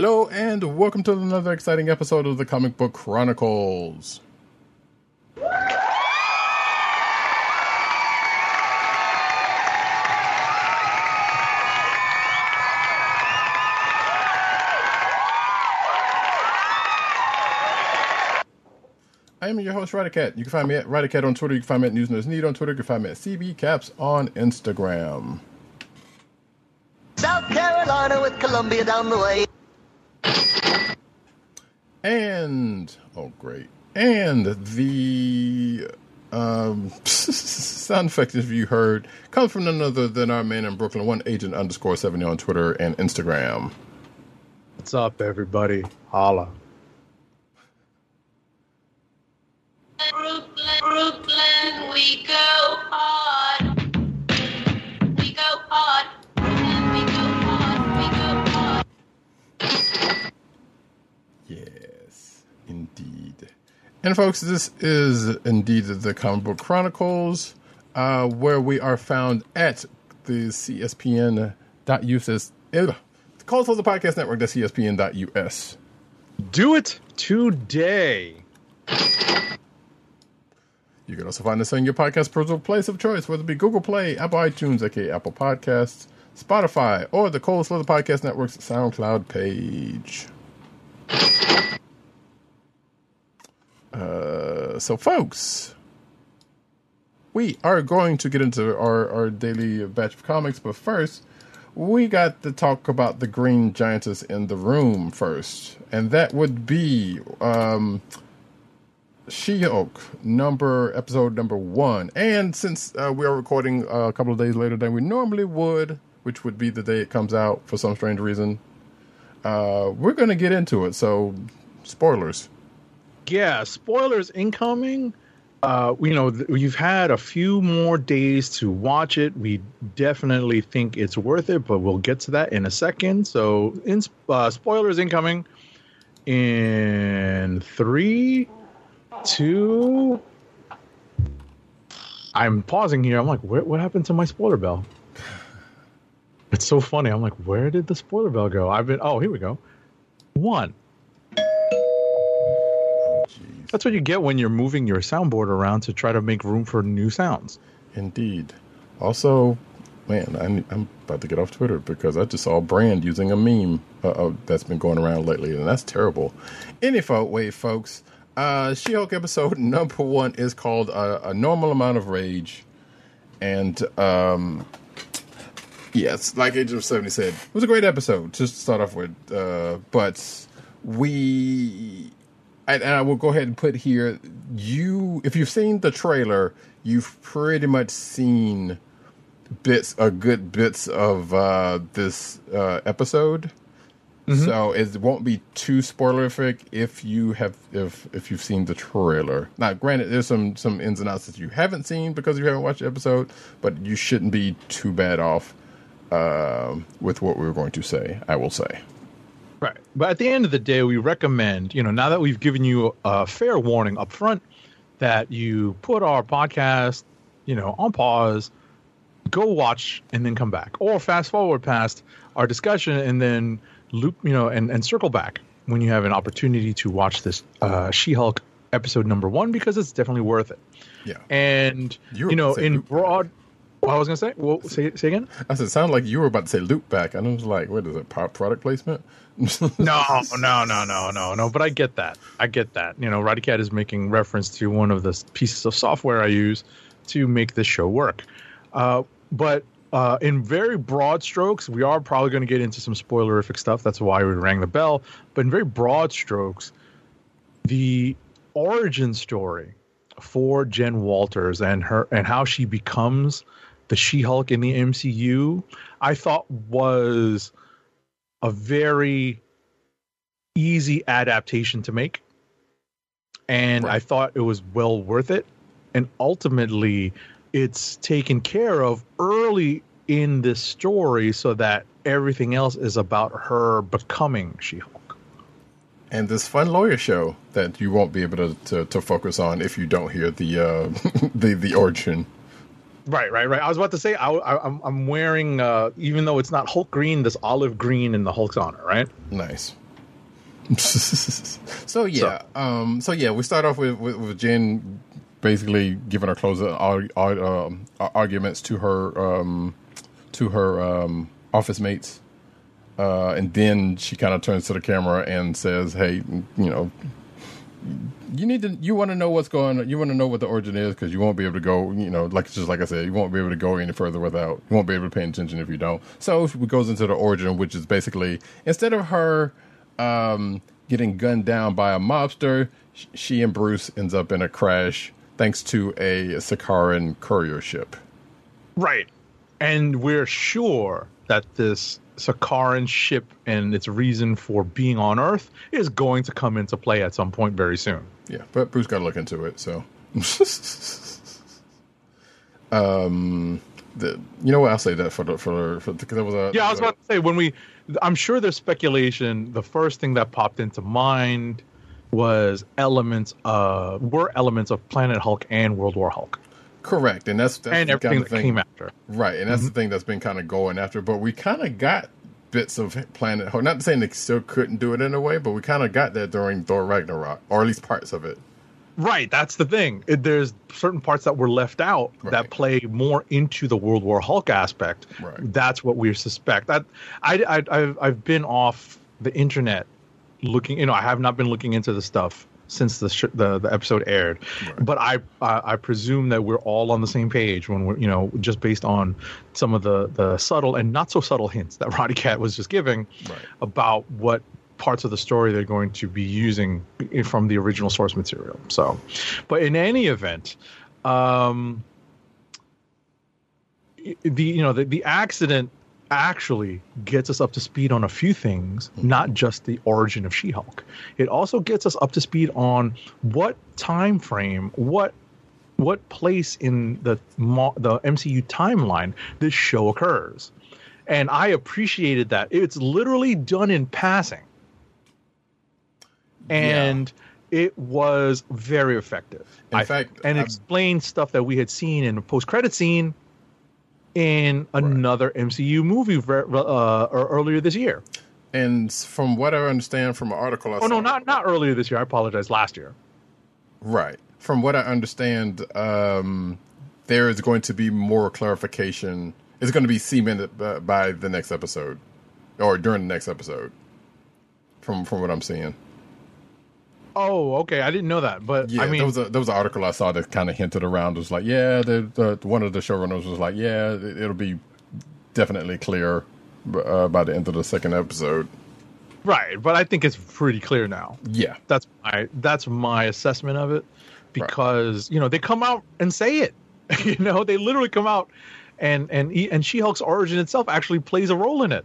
Hello, and welcome to another exciting episode of the Comic Book Chronicles. I am your host, Radicat. You can find me at Radicat on Twitter. You can find me at News Need on Twitter. You can find me at CBCaps on Instagram. South Carolina with Columbia down the way. And oh great. And the um sound effect you heard comes from none other than our man in Brooklyn, one agent underscore seventy on Twitter and Instagram. What's up, everybody? Holla. And folks, this is indeed the Comic Book Chronicles, uh, where we are found at the CSPN.us. as- eh, The Call for the Podcast Network, that's CSPN.us. Do it today. You can also find us on your podcast personal place of choice, whether it be Google Play, Apple iTunes, aka Apple Podcasts, Spotify, or the Cold Slither Podcast Network's SoundCloud page. Uh, so, folks, we are going to get into our, our daily batch of comics, but first, we got to talk about the Green Giantess in the room first, and that would be um, she-Hulk number episode number one. And since uh, we are recording a couple of days later than we normally would, which would be the day it comes out for some strange reason, uh, we're going to get into it. So, spoilers. Yeah, spoilers incoming. Uh, you know, th- you've had a few more days to watch it. We definitely think it's worth it, but we'll get to that in a second. So, in uh, spoilers incoming in three, two. I'm pausing here. I'm like, what happened to my spoiler bell? It's so funny. I'm like, where did the spoiler bell go? I've been. Oh, here we go. One. That's what you get when you're moving your soundboard around to try to make room for new sounds. Indeed. Also, man, I, I'm about to get off Twitter because I just saw a Brand using a meme uh, uh, that's been going around lately, and that's terrible. Anyway, folks, uh, She-Hulk episode number one is called uh, "A Normal Amount of Rage," and um, yes, like Agent Seventy said, it was a great episode. Just to start off with, uh, but we and, I will go ahead and put here you if you've seen the trailer, you've pretty much seen bits a good bits of uh this uh episode. So it won't be too spoilerific if you have if if you've seen the trailer. Now, granted, there's some some ins and outs that you haven't seen because you haven't watched the episode, but you shouldn't be too bad off um with what we were going to say. I will say. Right. But at the end of the day, we recommend, you know, now that we've given you a fair warning up front, that you put our podcast, you know, on pause, go watch, and then come back. Or fast forward past our discussion and then loop, you know, and, and circle back when you have an opportunity to watch this uh, She Hulk episode number one because it's definitely worth it. Yeah. And, You you know, about to say in broad. What I was going to say? Well, say, say again? I said, it sounded like you were about to say loop back. And I was like, what is it, pro- product placement? No, no, no, no, no, no. But I get that. I get that. You know, Roddycat is making reference to one of the pieces of software I use to make this show work. Uh, but uh, in very broad strokes, we are probably going to get into some spoilerific stuff. That's why we rang the bell. But in very broad strokes, the origin story for Jen Walters and her and how she becomes the She-Hulk in the MCU, I thought was a very easy adaptation to make. And I thought it was well worth it. And ultimately, it's taken care of early in this story so that everything else is about her becoming She Hulk. and this fun lawyer show that you won't be able to, to, to focus on if you don't hear the uh, the the origin. Right, right, right. I was about to say I, I, I'm I'm wearing uh, even though it's not Hulk green, this olive green in the Hulk's honor, right? Nice. so yeah, um, so yeah, we start off with with, with Jen basically giving her closing ar- ar- um, arguments to her um, to her um, office mates, uh, and then she kind of turns to the camera and says, "Hey, you know." You need to. You want to know what's going. on. You want to know what the origin is because you won't be able to go. You know, like just like I said, you won't be able to go any further without. You won't be able to pay attention if you don't. So it goes into the origin, which is basically instead of her um, getting gunned down by a mobster, she and Bruce ends up in a crash thanks to a Sakaran courier ship. Right. And we're sure that this Sakaran ship and its reason for being on Earth is going to come into play at some point very soon. Yeah, but Bruce got to look into it. So, um, the you know what? I'll say that for the for for because there was a Yeah, I was about to say when we, I'm sure there's speculation. The first thing that popped into mind was elements uh were elements of Planet Hulk and World War Hulk correct, and that's that's and the everything kind that of thing, came after. right, and that's Mm-hmm. the thing that's been kind of going after. But we kind of got bits of Planet Hulk. Not saying they still couldn't do it in a way, but we kind of got that during Thor Ragnarok, or at least parts of it. Right, that's the thing. It, there's certain parts that were left out Right. that play more into the World War Hulk aspect. Right. That's what we suspect. That I, I I've I've been off the internet looking. You know, I have not been looking into the stuff since the sh- the, the episode aired, but I, I I presume that we're all on the same page when we're you know just based on some of the the subtle and not so subtle hints that Roddy Cat was just giving Right. about what parts of the story they're going to be using from the original source material. So, but in any event, um, the you know the, the accident actually gets us up to speed on a few things, mm-hmm. not just the origin of She-Hulk. It also gets us up to speed on what time frame, what what place in the the MCU timeline this show occurs. And I appreciated that. It's literally done in passing. And it was very effective. In I- fact, and explained stuff that we had seen in a post-credit scene in another MCU movie uh, or earlier this year. And from what I understand from an article, I Oh no, not not earlier this year. I apologize. Last year. Right. From what I understand, um, there is going to be more clarification. It's going to be cemented by, by the next episode, or during the next episode. From from what I'm seeing, Oh, okay. I didn't know that, but yeah, I mean, there was a there was an article I saw that kind of hinted around. It was like, yeah, the, the one of the showrunners was like, yeah, it, it'll be definitely clear uh, by the end of the second episode. right. But I think it's pretty clear now. Yeah, That's my that's my assessment of it because you know they come out and say it. you know, they literally come out and and and She-Hulk's origin itself actually plays a role in it.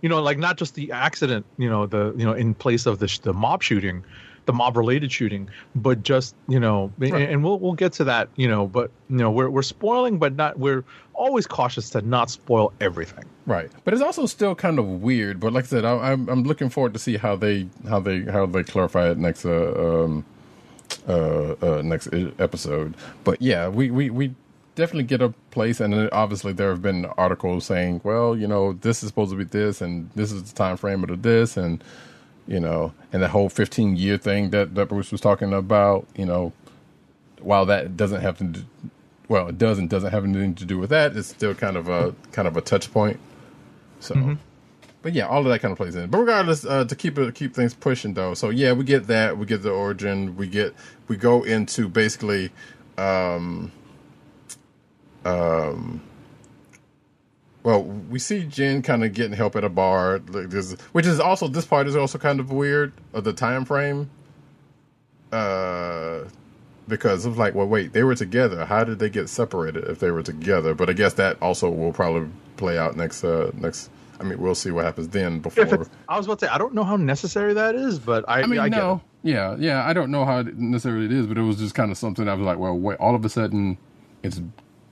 You know, like not just the accident. You know, the you know in place of the the mob shooting, the mob related shooting, but just you know, and, and we'll we'll get to that. You know, but you know we're we're spoiling, but not we're always cautious to not spoil everything. Right, but it's also still kind of weird. But like I said, I, I'm I'm looking forward to see how they how they how they clarify it next uh, um uh, uh next episode. But yeah, we we we definitely get a place, and obviously there have been articles saying, well, you know, this is supposed to be this, and this is the time frame of this, and you know, and the whole 15 year thing that that Bruce was talking about, you know, while that doesn't have to do, well, it doesn't doesn't have anything to do with that. It's still kind of a kind of a touch point. So, but yeah, all of that kind of plays in. But regardless, uh, to keep it keep things pushing though. So yeah, we get that. We get the origin. We get we go into basically, um, um, well, we see Jen kind of getting help at a bar, like this, which is also this part is also kind of weird of the time frame. Uh, because of like, well, wait, they were together. How did they get separated if they were together? But I guess that also will probably play out next. Uh, next. I mean, we'll see what happens then. Before I was about to say, I don't know how necessary that is, but I, I mean, I get no, it. yeah, yeah. I don't know how necessary it is, but it was just kind of something I was like, well, wait, all of a sudden, it's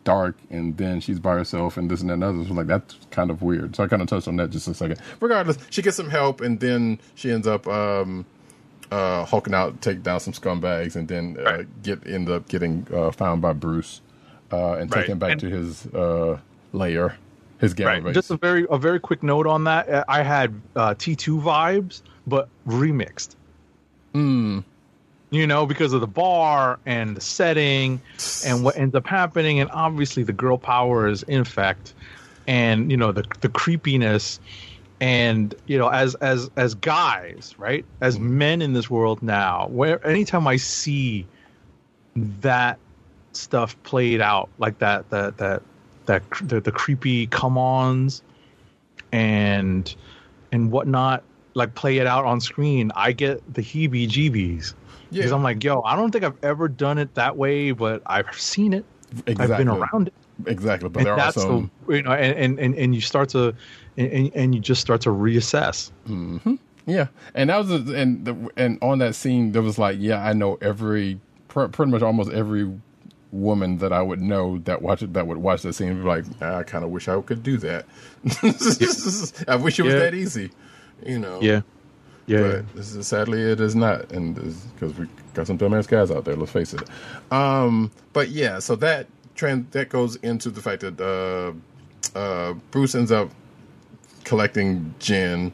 dark, and then she's by herself, and this and that and other. So like that's kind of weird. So I kind of touched on that just a second. regardless, she gets some help, and then she ends up um, uh, hulking out, take down some scumbags, and then uh, Right. get end up getting uh, found by Bruce uh, and Right. taken back And- to his uh, lair, his gamma Right. base. Just a very a very quick note on that. Uh, I had uh, T2 vibes, but remixed. Hmm. You know, because of the bar and the setting and what ends up happening, and obviously the girl power is in effect, and you know the the creepiness, and you know as as as guys, right, as men in this world now, where anytime I see that stuff played out like that that that that the, the creepy come-ons and and whatnot like play it out on screen i get the heebie jeebies because Yeah. i'm like yo i don't think i've ever done it that way but i've seen it i've been around it exactly, but and there are that's some. the you know and, and and you start to and, and you just start to reassess mm-hmm. Yeah, and that was a, and the, and on that scene there was like, yeah, I know every pr- pretty much almost every woman that I would know that watch it that would watch that scene be like, ah, I kind of wish I could do that. I wish it was Yeah. that easy, you know. yeah yeah But this is, sadly, it is not, and because we got some dumbass guys out there. Let's face it. Um, but yeah, so that trend that goes into the fact that uh, uh, Bruce ends up collecting Jen,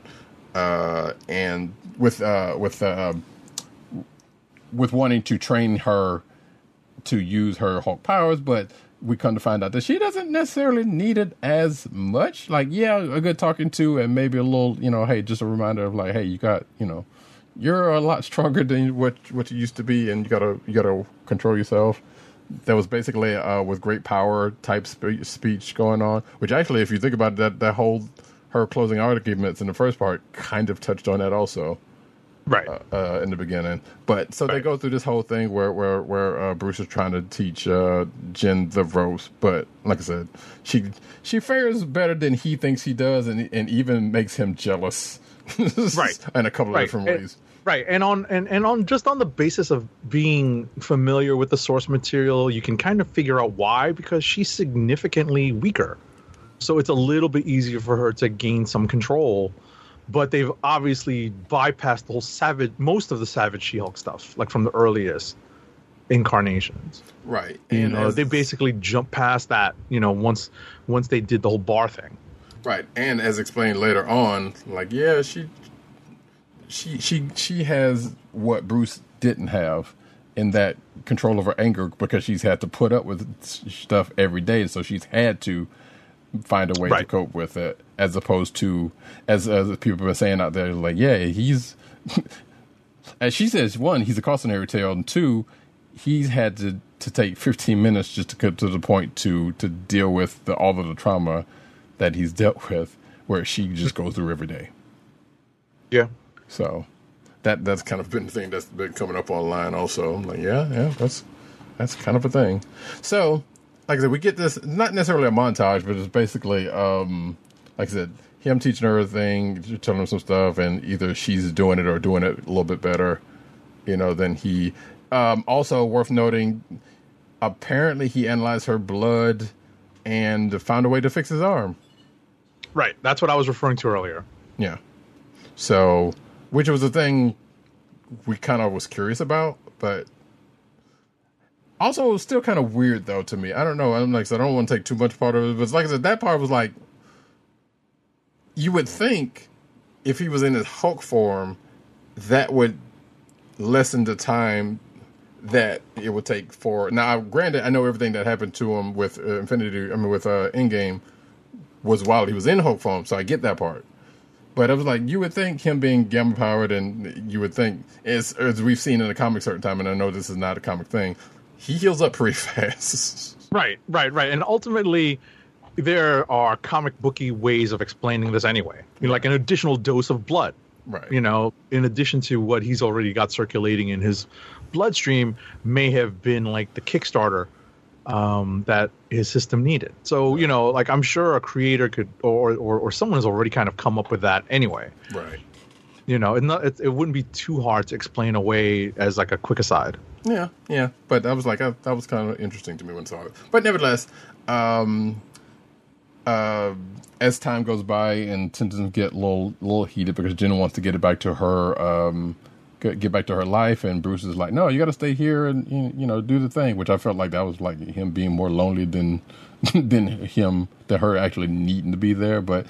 uh, and with uh, with uh, with wanting to train her to use her Hulk powers, but we come to find out that she doesn't necessarily need it as much. Like, yeah, a good talking to, and maybe a little, you know, hey, just a reminder of like, hey, you got, you know, you're a lot stronger than what what you used to be, and you gotta you gotta control yourself. That was basically uh, with great power type spe- speech going on, which actually, if you think about it, that that whole her closing arguments in the first part kind of touched on that also right uh, in the beginning. But so they go through this whole thing where where where uh, Bruce is trying to teach uh, Jen the ropes, but like I said, she she fares better than he thinks he does, and and even makes him jealous. Right. in a couple of different And- ways. right and on and, and on just on the basis of being familiar with the source material you can kind of figure out why because she's significantly weaker so it's a little bit easier for her to gain some control but they've obviously bypassed the whole savage most of the savage she-hulk stuff like from the earliest incarnations. Right. you know as- they basically jumped past that you know once once they did the whole bar thing. Right, and as explained later on, like yeah, she she she she has what Bruce didn't have in that control of her anger because she's had to put up with stuff every day, so she's had to find a way to cope with it, as opposed to as as people are saying out there, like yeah, he's as she says, one, he's a cautionary tale, and two, he's had to to take 15 minutes just to get to the point to to deal with the, all of the trauma that he's dealt with, where she just goes through every day. yeah So that that's kind of been the thing that's been coming up online. Also, I'm like, yeah, yeah, that's that's kind of a thing. So, like I said, we get this not necessarily a montage, but it's basically, um, like I said, him teaching her a thing, telling her some stuff, and either she's doing it or doing it a little bit better, you know, than he. Um, also worth noting, apparently he analyzed her blood and found a way to fix his arm. right that's what i was referring to earlier Yeah. So, which was a thing we kind of was curious about, but also it was still kind of weird though to me. I don't know. I'm like, I don't want to take too much part of it, but like I said, that part was like, you would think if he was in his Hulk form, that would lessen the time that it would take for. Now, granted, I know everything that happened to him with uh, Infinity. I mean, with uh, Endgame was while he was in Hulk form, so I get that part. But it was like you would think him being gamma powered, and you would think as as we've seen in the comic certain time, and I know this is not a comic thing. He heals up pretty fast. Right, right, right. And ultimately, there are comic booky ways of explaining this anyway. You know, like an additional dose of blood. Right. You know, in addition to what he's already got circulating in his bloodstream, may have been like the Kickstarter um, that his system needed. So you know, like I'm sure a creator could, or or or someone has already kind of come up with that anyway. Right. You know, it, it, it wouldn't be too hard to explain away as like a quick aside. Yeah, yeah, but that was like that was kind of interesting to me when I saw it. But nevertheless, um, uh, as time goes by and tensions get a little little heated because Jenna wants to get it back to her, um, get, back to her life, and Bruce is like, "No, you got to stay here and you know do the thing." Which I felt like that was like him being more lonely than than him than her actually needing to be there. But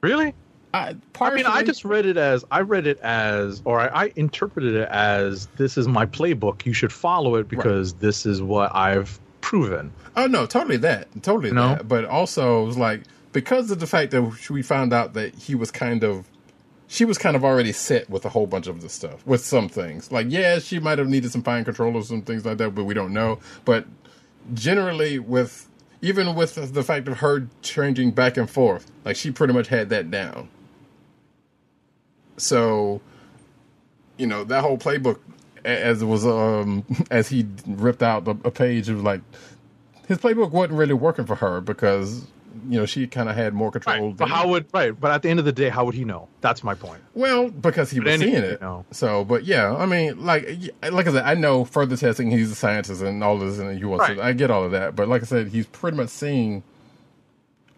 Really? I, I mean, I just read it as I read it as, or I, I interpreted it as, this is my playbook. You should follow it because this is what I've proven. Oh no, totally that, totally No? that. But also, it was like because of the fact that we found out that he was kind of, she was kind of already set with a whole bunch of the stuff with some things. Like, yeah, she might have needed some fine control or some things like that, but we don't know. But generally, with even with the fact of her changing back and forth, like she pretty much had that down. So, you know, that whole playbook, as it was, um, as he ripped out a, a page, was like his playbook wasn't really working for her because you know she kind of had more control. Right. But how would right? But at the end of the day, how would he know? That's my point. well, because he But was seeing it. you know. So, but yeah, I mean, like, like I said, I know further testing. He's a scientist and all this, and he wants. Right. To, I get all of that, but like I said, he's pretty much seeing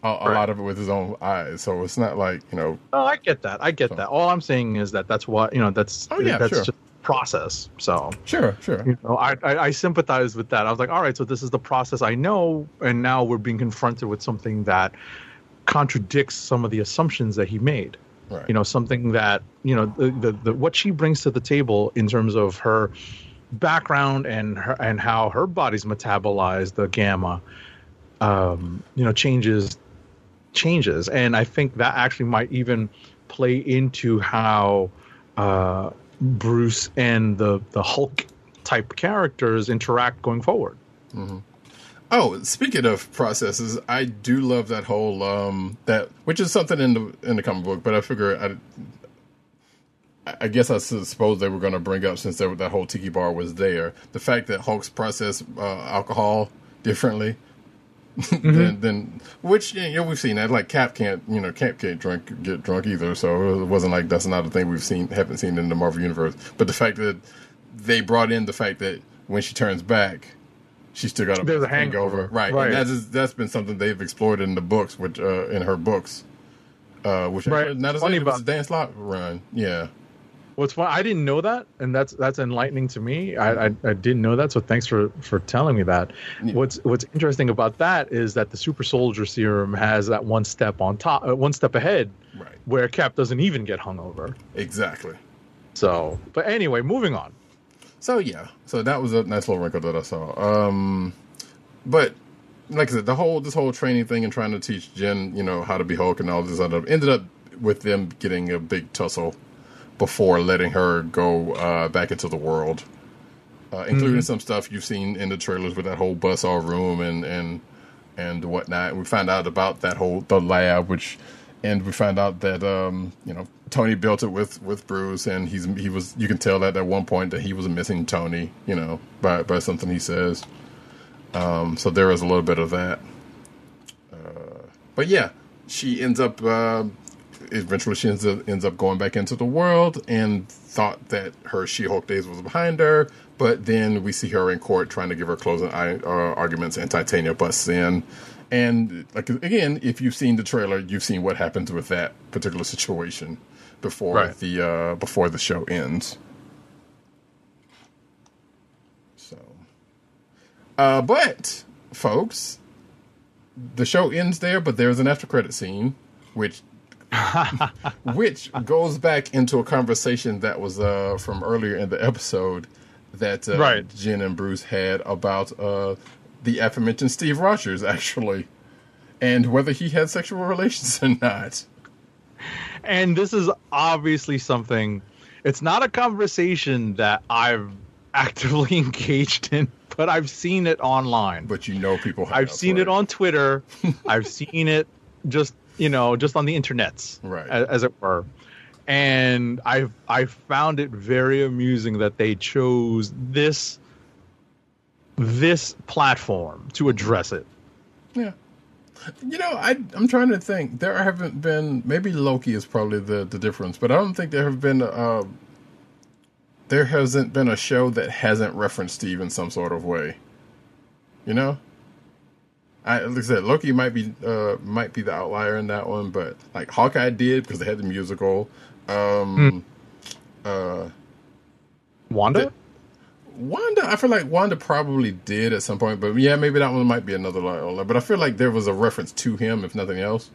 a, a Right. lot of it with his own eyes. So it's not like you know. Oh, I get that. I get that. All I'm saying is that that's why you know. That's Oh, yeah, that's sure. just process. So Sure, sure. you know, I, I I sympathize with that. I was like, all right, so this is the process I know, and now we're being confronted with something that contradicts some of the assumptions that he made. Right. You know, something that you know the, the, the what she brings to the table in terms of her background and her and how her body's metabolized the gamma. Um, you know, changes changes, and I think that actually might even play into how uh, Bruce and the the Hulk type characters interact going forward. Oh, speaking of processes, I do love that whole um that which is something in the in the comic book, but I figure I I guess I suppose they were going to bring up since there, that whole tiki bar was there. The fact that Hulk's process uh, alcohol differently than, than which you know we've seen that like Cap can't you know Cap can't drink get drunk either, so it wasn't like that's not a thing we've seen haven't seen in the Marvel universe. But the fact that they brought in the fact that when she turns back, she's still got a There's a hangover, hangover. right? Right. That's that's been something they've explored in the books, which uh, in her books, uh, which Right. not as Funny about- a Dan Slott run, yeah. What's fun? I didn't know that, and that's that's enlightening to me. I, I I didn't know that, so thanks for for telling me that. What's what's interesting about that is that the super soldier serum has that one step on top, uh, one step ahead, Right. where Cap doesn't even get hungover. Exactly. So, but anyway, moving on. So yeah, so that was a nice little wrinkle that I saw. Um, but like I said, the whole this whole training thing and trying to teach Jen, you know, how to be Hulk and all this other ended up with them getting a big tussle before letting her go uh, back into the world, uh, including some stuff you've seen in the trailers with that whole buzzsaw room and and and whatnot. And we found out about that whole the lab, which and we found out that um, you know Tony built it with with Bruce, and he's he was you can tell that at one point that he was missing Tony, you know, by by something he says. Um, so there is a little bit of that. Uh, but yeah, she ends up uh, eventually she ends up, ends up going back into the world and thought that her She-Hulk days was behind her. But then we see her in court trying to give her closing uh, arguments, and Titania busts in. And like again, if you've seen the trailer, you've seen what happens with that particular situation before Right. the uh, before the show ends. So, uh, but folks, the show ends there, but there's an after credit scene, which which goes back into a conversation that was uh, from earlier in the episode that uh, Right. Jen and Bruce had about uh, the aforementioned Steve Rogers, actually, and whether he had sexual relations or not. And this is obviously something. It's not a conversation that I've actively engaged in. but I've seen it online. But you know people. have I've seen it on Twitter. I've seen it just you know just on the internets, Right. a- as, it were. And I I found it very amusing that they chose this this platform to address it. Yeah. You know, I I'm trying to think. There haven't been maybe Loki is probably the the difference, but I don't think there have been uh there hasn't been a show that hasn't referenced Steve in some sort of way. You know? I like I said, Loki might be uh might be the outlier in that one, but like Hawkeye did because they had the musical. Um uh Wanda. The- Wanda, I feel like Wanda probably did at some point, but yeah, maybe that one might be another like. But I feel like there was a reference to him, if nothing else.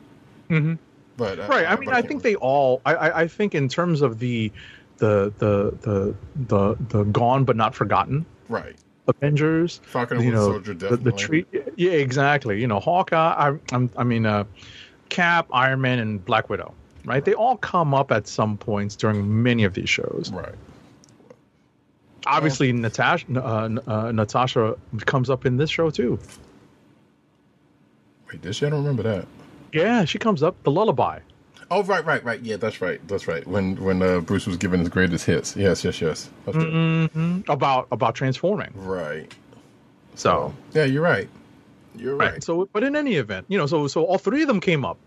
Mhm. But uh, right i mean but i think remember. they all I, I i think in terms of the the the the the, the gone but not forgotten right. Avengers Falcon you know Soldier the, the tree yeah exactly. You know hawkeye I, I'm, I mean uh cap iron man and black widow right? They all come up at some points during many of these shows. Right. obviously natasha uh, uh, natasha comes up in this show too. Wait, this I don't remember that. yeah she comes up the lullaby Oh, right, right, right. Yeah, that's right. That's right. When when uh, Bruce was given his greatest hits. Yes, yes, yes. That's it. hmm about about transforming Right. so Yeah, you're right. You're right. Right. So, but in any event, you know, so so all three of them came up.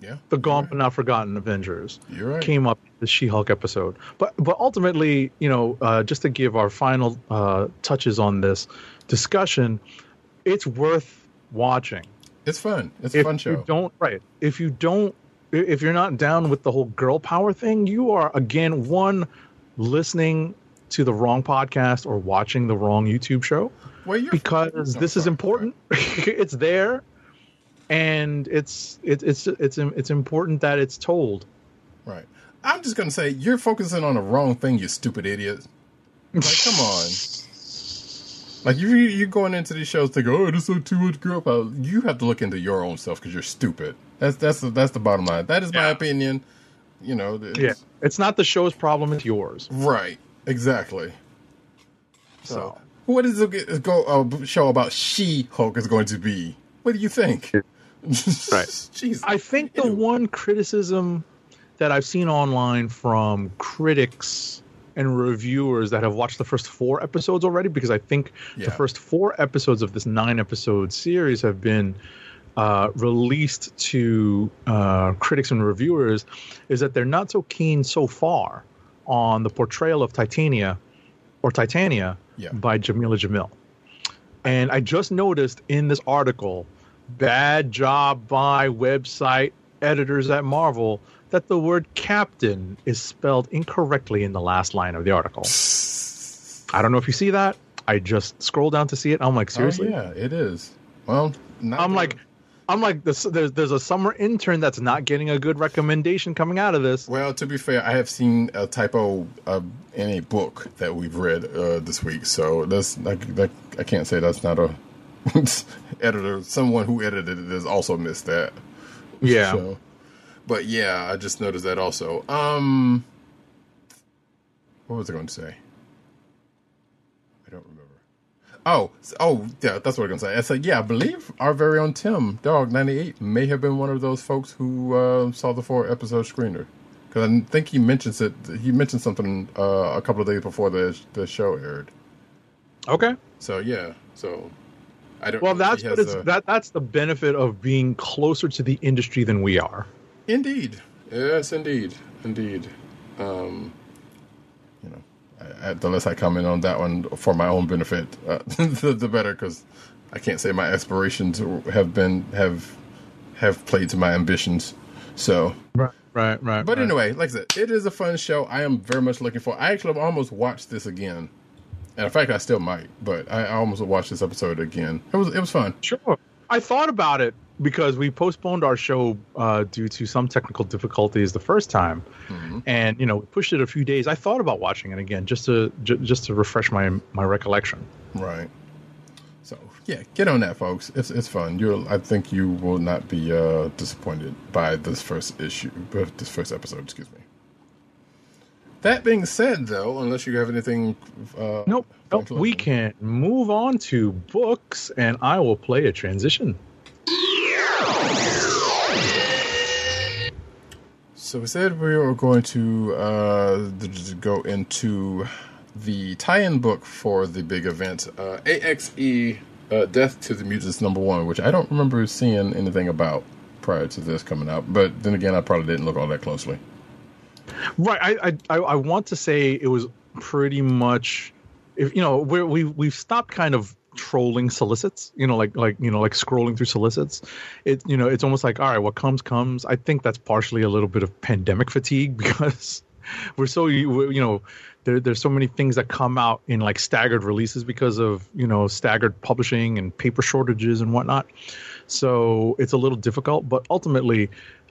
yeah. The Gone you're but Not Forgotten Avengers. You're right. came up in the She-Hulk episode. But but ultimately, you know, uh, just to give our final uh, touches on this discussion, it's worth watching. It's fun. It's a If fun show. you don't, right? If you don't, if you're not down with the whole girl power thing, you are again one listening to the wrong podcast or watching the wrong YouTube show well, because this is important. it's there, and it's it's it's it's it's important that it's told. Right. I'm just gonna say you're focusing on the wrong thing, you stupid idiot. Like, come on. Like you, you're going into these shows to go, "Oh, this is too much girl power." Uh, you have to look into your own stuff because you're stupid. That's that's the, that's the bottom line. That is my opinion. You know. It's, Yeah, it's not the show's problem; it's yours. Right. Exactly. So, So what is a g- go uh, a show about She Hulk is going to be? What do you think? Right. Jeez. I think the Anyway. one criticism that I've seen online from critics and reviewers that have watched the first four episodes already, because I think Yeah. the first four episodes of this nine episode series have been uh, released to uh, critics and reviewers, is that they're not so keen so far on the portrayal of Titania or Titania Yeah. by Jameela Jamil. And I just noticed in this article, bad job by website editors at Marvel, that the word captain is spelled incorrectly in the last line of the article. I don't know if you see that. I just scroll down to see it. I'm like, seriously? Oh, yeah, it is. Well, not I'm the- like, I'm like, this, there's there's a summer intern that's not getting a good recommendation coming out of this. Well, to be fair, I have seen a typo uh, in a book that we've read uh, this week, so that's like that, I can't say that's not a editor. Someone who edited it has also missed that. Yeah. So, but yeah, I just noticed that also. Um, what was I going to say? I don't remember. Oh, oh, yeah, that's what I was going to say. I said, yeah, I believe our very own Tim Dog ninety eight may have been one of those folks who uh, saw the four episode screener because I think he mentions it. He mentioned something uh, a couple of days before the the show aired. Okay. So yeah, so I don't. Well, that's what it's a- that that's the benefit of being closer to the industry than we are. Indeed. Yes, indeed. Indeed. Um, you know, I, I, the less I comment on that one for my own benefit, uh, the, the better, because I can't say my aspirations have been have have played to my ambitions. So, Right. Right. Right. but anyway, like I said, it is a fun show. I am very much looking for. I actually almost watched this again, and in fact, I still might. But I, I almost watched this episode again. It was it was fun. Sure. I thought about it because we postponed our show uh, due to some technical difficulties the first time, and you know pushed it a few days. I thought about watching it again just to j- just to refresh my my recollection. Right. So yeah, get on that, folks. It's it's fun. You'll I think you will not be uh, disappointed by this first issue, but this first episode. Excuse me. That being said, though, unless you have anything, uh, Nope. Nope. We can move on to books, and I will play a transition. So we said we were going to uh, go into the tie-in book for the big event, uh, AXE uh, Death to the Mutants number one, which I don't remember seeing anything about prior to this coming out. But then again, I probably didn't look all that closely. Right. I I, I want to say it was pretty much, if you know, we we've stopped kind of trolling solicits. You know, like like you know, like scrolling through solicits. It you know, it's almost like all right, what comes comes. I think that's partially a little bit of pandemic fatigue because we're so you know. There, there's so many things that come out in like staggered releases because of you know staggered publishing and paper shortages and whatnot so it's a little difficult but ultimately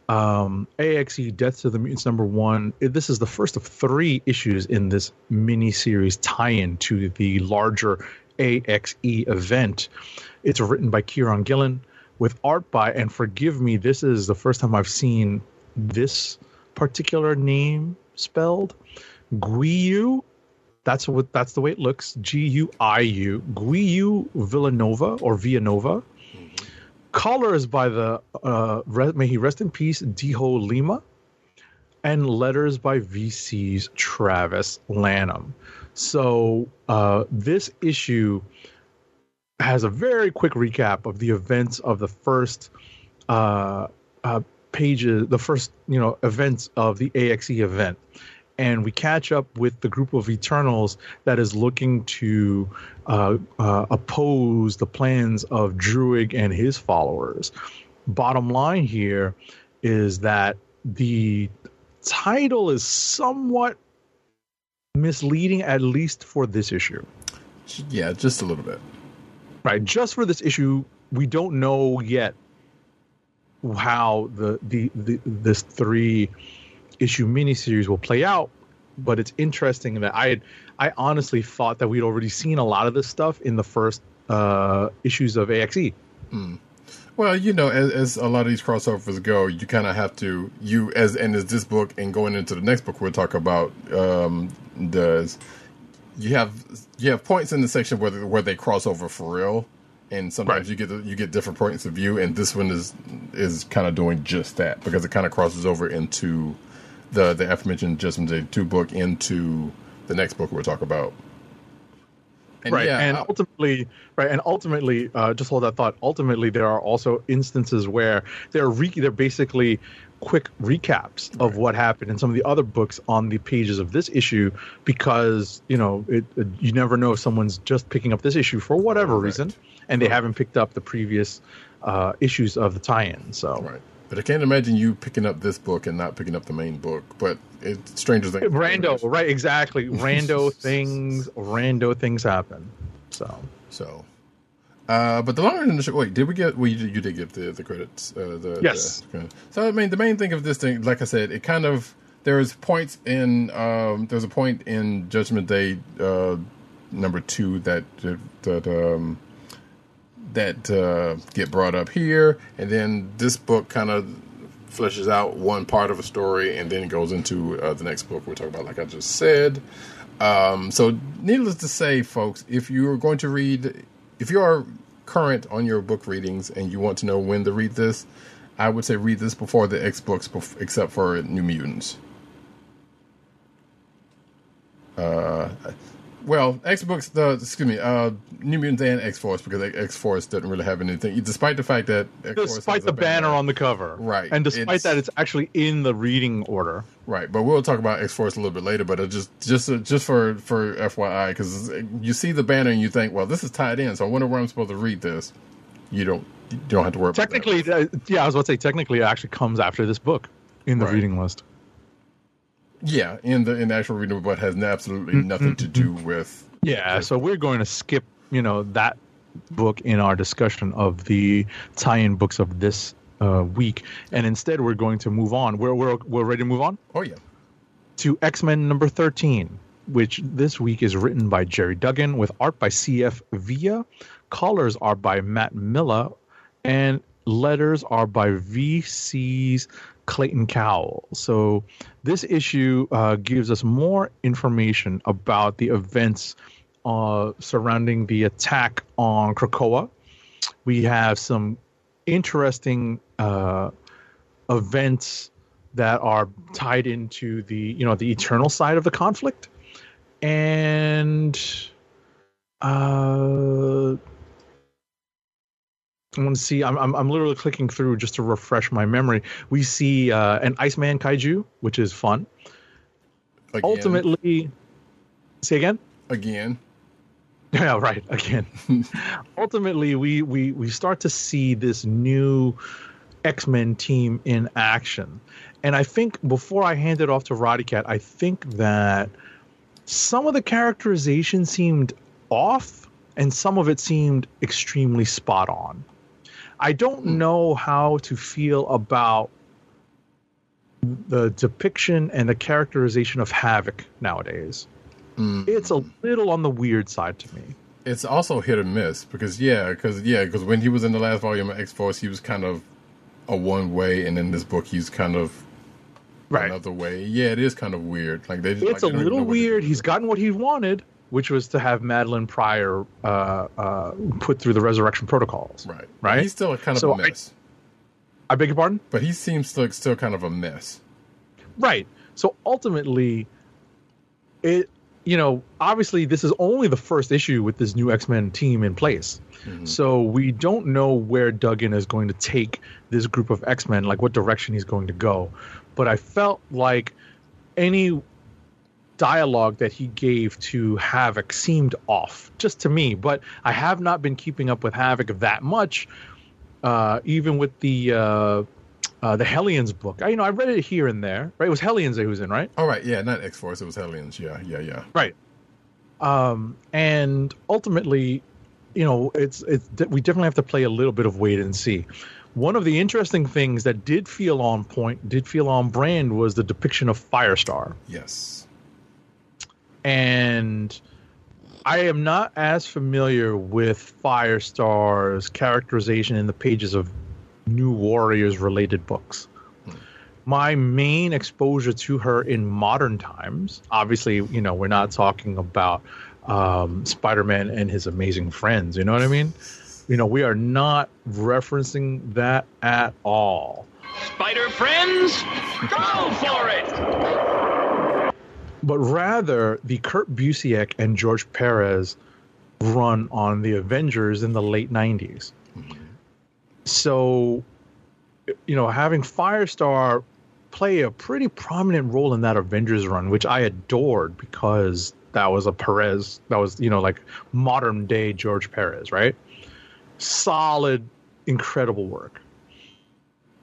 um, AXE Death to the Mutants number one. This is the first of three issues in this mini series tie-in to the larger AXE event. It's written by Kieran Gillen with art by, and forgive me, this is the first time I've seen this particular name spelled. Guiu. That's what that's the way it looks. G U I U. Guiu Vilanova or Vilanova colors by the uh, may he rest in peace Dijjo Lima, and letters by VC's Travis Lanham. So uh, this issue has a very quick recap of the events of the first uh, uh, pages, the first you know events of the AXE event, and we catch up with the group of Eternals that is looking to uh, uh, oppose the plans of Druig and his followers. Bottom line here is that the title is somewhat misleading, at least for this issue. Yeah, just a little bit. Right, just for this issue, we don't know yet how the the, the this three issue miniseries will play out. But it's interesting that I I honestly thought that we'd already seen a lot of this stuff in the first uh, issues of AXE. Well, you know, as, as a lot of these crossovers go, you kind of have to you as and as this book and going into the next book we'll talk about um, does. You have you have points in the section where where they cross over for real, and sometimes Right. you get the- you get different points of view, and this one is is kind of doing just that because it kind of crosses over into the the aforementioned Judgment Day two book into the next book we'll talk about. And right yeah, and ultimately right and ultimately uh, just hold that thought ultimately there are also instances where they're re- they're basically quick recaps of what happened in some of the other books on the pages of this issue because you know it, it- you never know if someone's just picking up this issue for whatever Right. reason and they haven't picked up the previous uh, issues of the tie-in so Right. But I can't imagine you picking up this book and not picking up the main book. But it's Stranger Things. rando right exactly rando things rando things happen so So, uh, but the longer than the short. Wait, did we get? Well, you, you did get the the credits. Uh, the Yes. the- so I mean, the main thing of this thing, like I said, it kind of there's points in um, there's a point in Judgment Day uh, number two that that um, that uh, get brought up here, and then this book kind of fleshes out one part of a story, and then it goes into uh, the next book we're talking about. Like I just said. Um, so, needless to say, folks, if you're going to read, if you are current on your book readings and you want to know when to read this, I would say read this before the X books, except for New Mutants. Uh, well, X books, the excuse me, uh, New Mutants and X Force because X Force doesn't really have anything, despite the fact that X-Force despite has a the banner on the cover Right. and despite It's- that it's actually in the reading order Right, but we'll talk about X Force a little bit later. But just just just for for FYI, because you see the banner and you think, well, this is tied in, so I wonder where I'm supposed to read this. You don't you don't have to worry. technically uh, yeah i was about to say technically it actually comes after this book in the Right. reading list. Yeah, in the in the actual reading, but has absolutely Mm-hmm. nothing to do with. yeah so we're going to skip you know that book in our discussion of the tie-in books of this uh, week and instead we're going to move on we're, we're, we're ready to move on Oh yeah, to X-Men number 13, which this week is written by Gerry Duggan with art by CF Villa. Colors are by Matt Milla and letters are by VC's Clayton Cowles. So this issue uh, gives us more information about the events uh, surrounding the attack on Krakoa. We have some interesting uh, events that are tied into the you know the eternal side of the conflict, and uh, I want to see. I'm, I'm I'm literally clicking through just to refresh my memory. We see uh, an Iceman kaiju, which is fun. Again, Ultimately, say again. again, Yeah, right. Again, ultimately, we we we start to see this new X Men team in action, and I think before I hand it off to Roddy Cat, I think that some of the characterization seemed off, and some of it seemed extremely spot on. I don't hmm. know how to feel about the depiction and the characterization of Havoc nowadays. Hmm. It's a little on the weird side to me. it's also hit or miss because yeah, because yeah, because when he was in the last volume of X Force, he was kind of a one way, and in this book, he's kind of Right. another way. Yeah, it is kind of weird. Like they, just, It's like, a they little know what to do weird. He's gotten what he wanted, which was to have Madelyne Pryor uh, uh, put through the resurrection protocols. right, Right? He's still a kind of So a I- mess, I beg your pardon? but he seems like still kind of a mess. Right. So ultimately, it you know obviously this is only the first issue with this new X Men team in place. So we don't know where Duggan is going to take this group of X Men, like what direction he's going to go. But I felt like any dialogue that he gave to Havoc seemed off, just to me. But I have not been keeping up with Havoc that much, uh, even with the uh, uh, the Hellions book. I, you know, I read it here and there. Right, it was Hellions that he was in, right? All right, yeah, not X Force. It was Hellions. Yeah, yeah, yeah. Right. Um, and ultimately, you know, it's it's we definitely have to play a little bit of wait and see. One of the interesting things that did feel on point, did feel on brand, was the depiction of Firestar. Yes. And I am not as familiar with Firestar's characterization in the pages of New Warriors related books. My main exposure to her in modern times, obviously, you know, we're not talking about um, Spider Man and his amazing friends. You know what I mean? You know, we are not referencing that at all. Spider friends, go for it! But rather the Kurt Busiek and George Perez run on the Avengers in the late 90s. So, you know, having Firestar play a pretty prominent role in that Avengers run, which I adored because that was a Perez, that was, you know, like modern day George Perez, right? Solid, incredible work.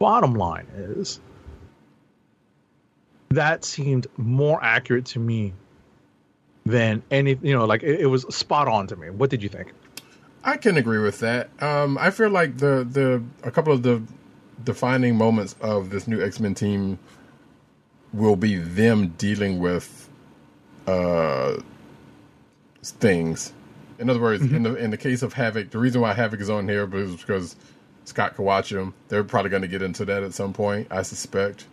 Bottom line is, that seemed more accurate to me than any you know like it, it was spot on to me what did you think I can agree with that. Um, I feel like the the a couple of the defining moments of this new X Men team will be them dealing with uh, things. In other words, in the in the case of Havoc, the reason why Havoc is on here is because Scott can watch him. They're probably going to get into that at some point, I suspect,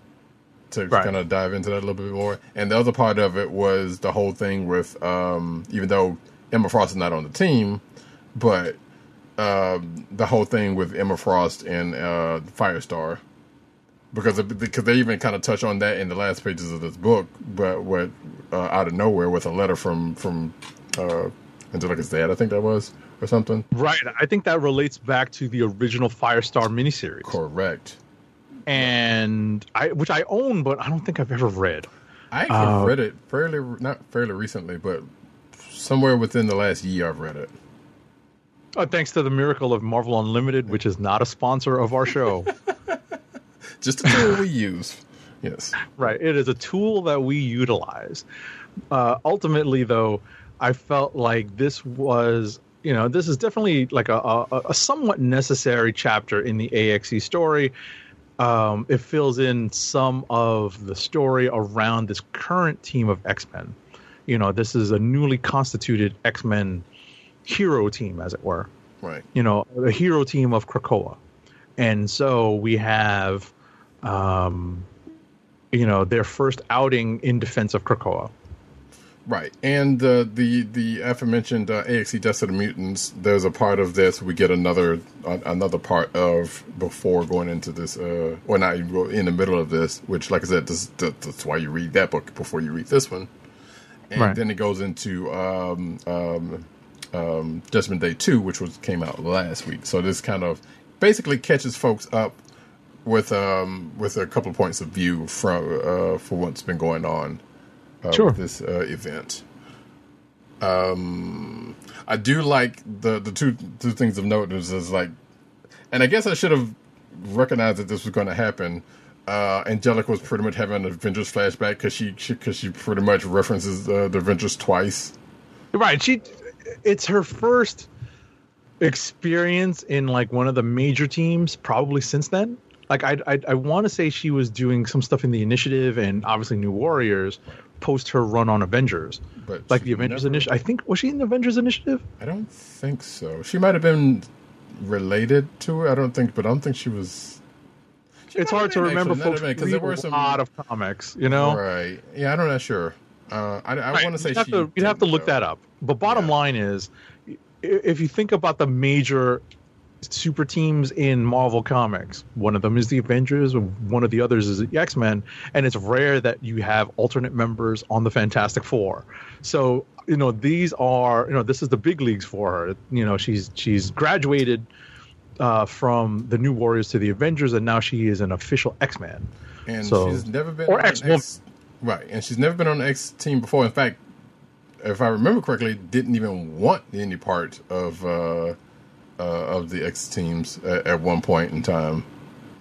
to Right. kind of dive into that a little bit more. And the other part of it was the whole thing with, um, even though Emma Frost is not on the team, but um, the whole thing with Emma Frost and uh, Firestar, because of, because they even kind of touch on that in the last pages of this book, but what uh, out of nowhere with a letter from from uh, Angelica's dad, I think that was or something. right i think that relates back to the original firestar miniseries Correct. And i which i own but i don't think i've ever read I actually read it fairly not fairly recently, but somewhere within the last year I've read it. oh, thanks to the miracle of marvel unlimited which is not a sponsor of our show Just a tool we use. Yes. right it is a tool that we utilize uh, ultimately though i felt like this was you know this is definitely like a, a, a somewhat necessary chapter in the axe story um, it fills in some of the story around this current team of x-men you know this is a newly constituted x-men hero team as it were Right. you know, the hero team of Krakoa. And so we have um, you know, their first outing in defense of Krakoa. Right, and uh, the the aforementioned uh, AXE Death of the Mutants. There's a part of this we get another uh, another part of before going into this, uh, or not even in the middle of this. Which, like I said, this, that- that's why you read that book before you read this one. And Right. then it goes into um, um, um, Judgment Day two, which was came out last week. So this kind of basically catches folks up with um, with a couple of points of view from uh, for what's been going on uh, Sure. with this uh, event. Um, I do like the the two two things of note is, is like, and I guess I should have recognized that this was going to happen. Uh, Angelica was pretty much having an Avengers flashback because she because she, pretty much references uh, the Avengers twice. Right. She it's her first experience in like one of the major teams probably since then. Like I I, I want to say she was doing some stuff in the initiative and obviously New Warriors post her run on Avengers. But Like the Avengers never- initiative. I think was she in the Avengers initiative? I don't think so. She might have been related to it. I don't think, but I don't think she was. she It's hard to remember actually, folks might have been, 'cause read there were a some lot of comics, you know. right. Yeah, I don't know. sure. Uh, I, I Right, want to say you'd have she. to, you'd have to look though. that up. But bottom Yeah. line is, if you think about the major super teams in Marvel Comics, one of them is the Avengers, one of the others is the X Men, and it's rare that you have alternate members on the Fantastic Four. So you know these are you know this is the big leagues for her. You know she's she's graduated. Uh, from the New Warriors to the Avengers, and now she is an official X Man. And So- she's never been or X Woman, right? And she's never been on the X team before. In fact, if I remember correctly, didn't even want any part of uh, uh, of the X teams at, at one point in time.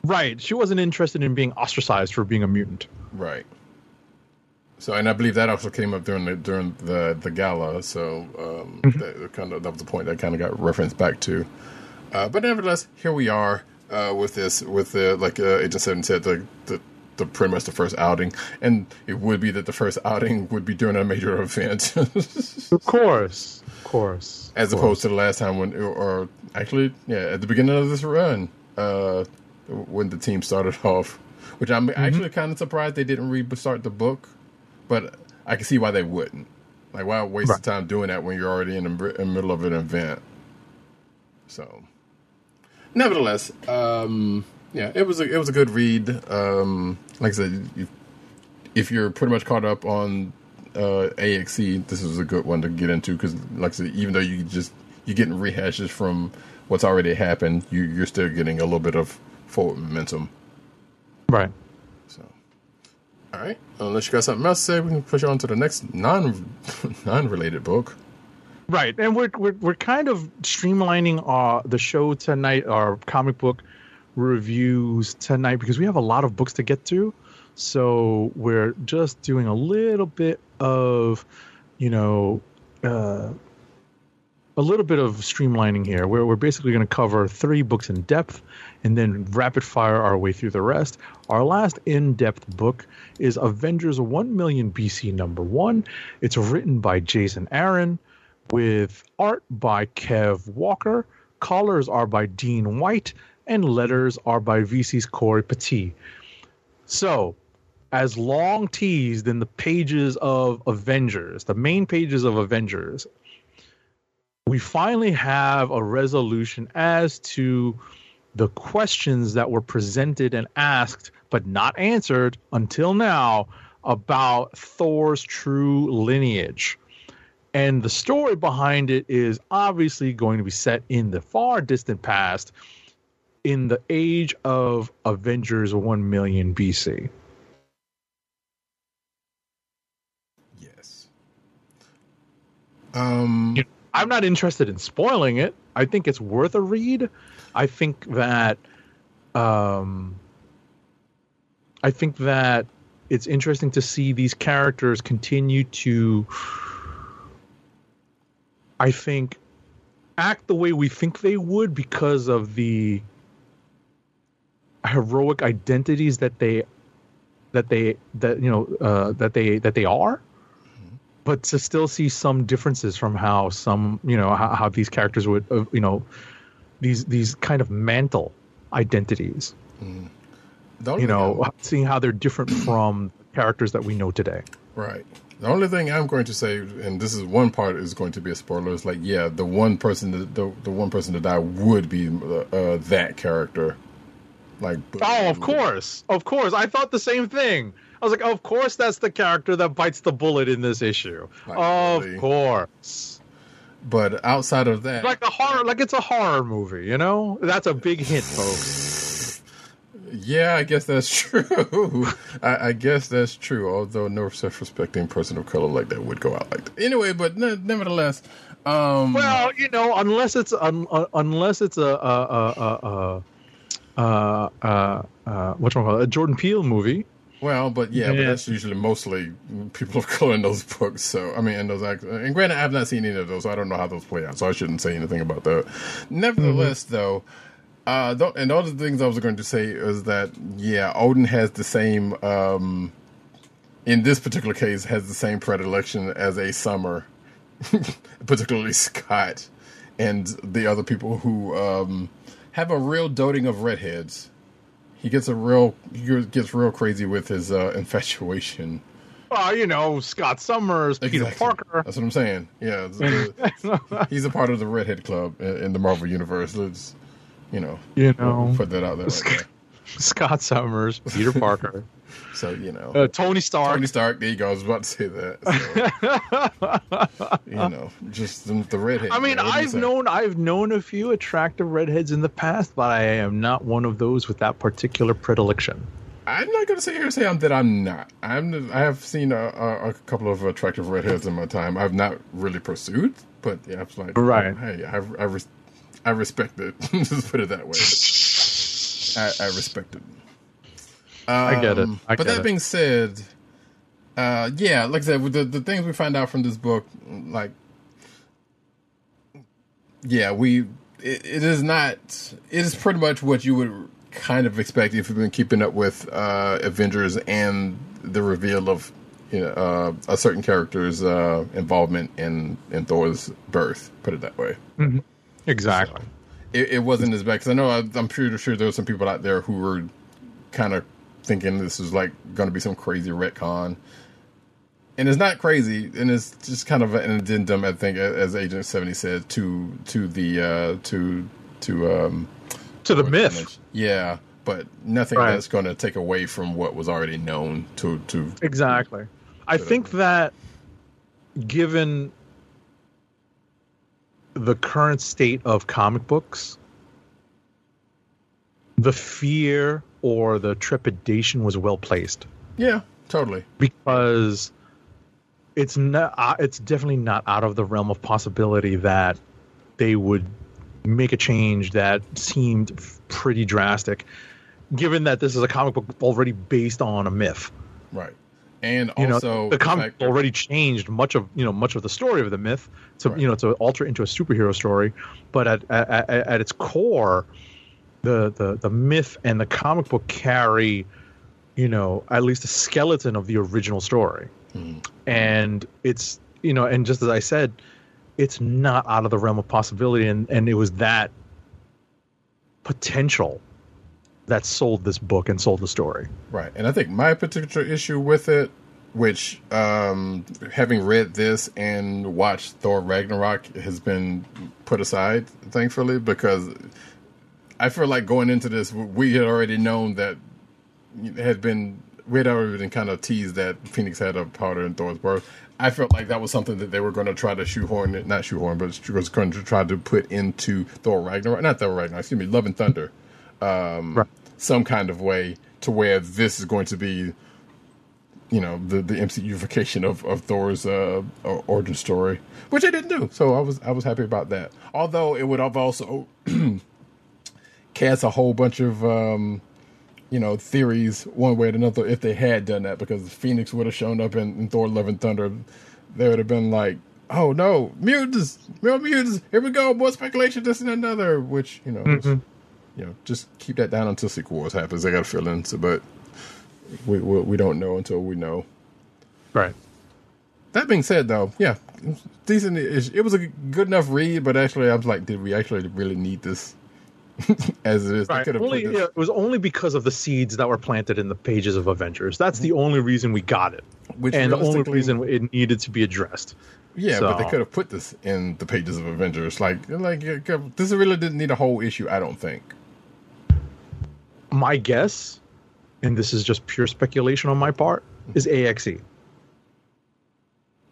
Right. She wasn't interested in being ostracized for being a mutant. Right. So, and I believe that also came up during the during the the gala. So, um, Mm-hmm. that kind of that was the point that kind of got referenced back to. Uh, but nevertheless, here we are uh, with this with the like uh, Agent Seven said the the. The pretty much the first outing, and it would be that the first outing would be during a major event, Of course. Of course. as opposed to the last time when, or actually, yeah, at the beginning of this run, uh, when the team started off, which I'm actually kind of surprised they didn't restart the book, but I can see why they wouldn't. Like, why waste Right. the time doing that when you're already in the, in the middle of an event? So, nevertheless, um, yeah, it was a it was a good read. Um, like I said, you, if you're pretty much caught up on uh, AXE, this is a good one to get into because, like I said, even though you just you're getting rehashes from what's already happened, you, you're still getting a little bit of forward momentum. Right. So, all right, unless you got something else to say, we can push on to the next non non related book. Right. And we're we're we're kind of streamlining uh the show tonight, our comic book reviews tonight because we have a lot of books to get to. So we're just doing a little bit of, you know, uh a little bit of streamlining here where we're basically going to cover three books in depth and then rapid fire our way through the rest. Our last in depth book is Avengers 1 million BC number one. It's written by Jason Aaron with art by Kev Walker. Colors are by Dean White and letters are by VC's Cory Petit. So, as long teased in the pages of Avengers, the main pages of Avengers, we finally have a resolution as to the questions that were presented and asked but not answered until now about Thor's true lineage. And the story behind it is obviously going to be set in the far distant past in the age of Avengers 1 million BC. Um. You know, I'm not interested in spoiling it. I think it's worth a read. I think that um I think that it's interesting to see these characters continue to I think act the way we think they would because of the heroic identities that they that they that you know uh, that they that they are but to still see some differences from how some you know how, how these characters would uh, you know these these kind of mantle identities only you know, I'm- seeing how they're different from characters that we know today. Right. The only thing I'm going to say, and this is one part is going to be a spoiler, is like, yeah, the one person, that, the the one person to die would be uh, uh, that character. Like, Oh, of course, of course. I thought the same thing. I was like, of course, that's the character that bites the bullet in this issue. Like, of really? course, But outside of that, like a horror, like it's a horror movie. You know, that's a big hint, folks. yeah, I guess that's true. I, I guess that's true. Although no self-respecting person of color like that would go out like that. Anyway, but ne- nevertheless, um, Well, you know, unless it's un, uh, unless it's a a a a, a, a, a what a Jordan Peele movie. Well, but yeah, but that's usually mostly people of color in those books. So I mean, in those act- and granted, I have not seen any of those, so I don't know how those play out. So I shouldn't say anything about that. Nevertheless, though, uh, th- and all the things I was going to say is that yeah, Odin has the same. Um, in this particular case, has the same predilection as a Summer, particularly Scott, and the other people who um, have a real doting of redheads he gets a real he gets real crazy with his uh, infatuation. Well, you know, Scott Summers, Peter Parker. That's what I'm saying. Yeah, he's a part of the redhead club in, in the Marvel universe. Let's you know, You know, put that out there. Like that. Scott Summers, Peter Parker, So you know, uh, Tony Stark. Tony Stark. There you go. I was about to say that. So, you know, just the, the redhead. I mean, man, I've known I've known a few attractive redheads in the past, but I am not one of those with that particular predilection. I'm not going to sit here and say I'm, that I'm not. I'm. I have seen a, a, a couple of attractive redheads in my time. I've not really pursued, but yeah, I'm like, Right. Hey, I, I, res- I respect it. Just put it that way. I, I respect it. I get it. Um, I but get that it. being said, uh, yeah, like I said, with the the things we find out from this book, like, yeah, we it, it is not. It is pretty much what you would kind of expect if you've been keeping up with uh, Avengers and the reveal of you know, uh, a certain character's uh, involvement in in Thor's birth. Put it that way Exactly. it, it wasn't as bad because I know I, I'm pretty sure there were some people out there who were kind of thinking this was like going to be some crazy retcon, and it's not crazy, and it's just kind of an addendum. I think, as Agent Seventy said, to to the uh, to to um, to the myth. yeah, but nothing Right. that's going to take away from what was already known. To to Exactly. I think that given the current state of comic books, the fear or the trepidation was well placed yeah, totally. because it's not uh, it's definitely not out of the realm of possibility that they would make a change that seemed pretty drastic given that this is a comic book already based on a myth Right, and you also know the comic fact- already changed much of you know much of the story of the myth to Right. you know to alter into a superhero story but at at- at its core the the the myth and the comic book carry you know at least a skeleton of the original story Hmm. and it's you know and just as i said it's not out of the realm of possibility and and it was that potential that sold this book and sold the story Right. And I think my particular issue with it, which um, having read this and watched Thor Ragnarok has been put aside, thankfully, because I feel like going into this, we had already known that had been, we had already been kind of teased that Phoenix had a powder in Thor's birth. I felt like that was something that they were going to try to shoehorn, it, not shoehorn, but was going to try to put into Thor Ragnarok, not Thor Ragnarok, excuse me, Love and Thunder right some kind of way to where this is going to be, you know, the the MCUification of of Thor's uh, origin story, which they didn't do. So I was I was happy about that. Although it would have also cast a whole bunch of um, you know theories one way or another if they had done that because Phoenix would have shown up in, in Thor: Love and Thunder. They would have been like. Oh no, mutants! Real mutants! Here we go, more speculation, this and another. Which you know, was- you know, just keep that down until Secret Wars happens. I got a feeling, so, but we, we we don't know until we know. right That being said, though, yeah, decent. It was a good enough read, but actually, I was like, did we actually really need this? as it is. Right. Only, this, yeah, it was only because of the seeds that were planted in the pages of Avengers. That's the only reason we got it, which and the only reason it needed to be addressed. Yeah, but they could have put this in the pages of Avengers. Like, like this really didn't need a whole issue. I don't think. My guess, and this is just pure speculation on my part, is AXE.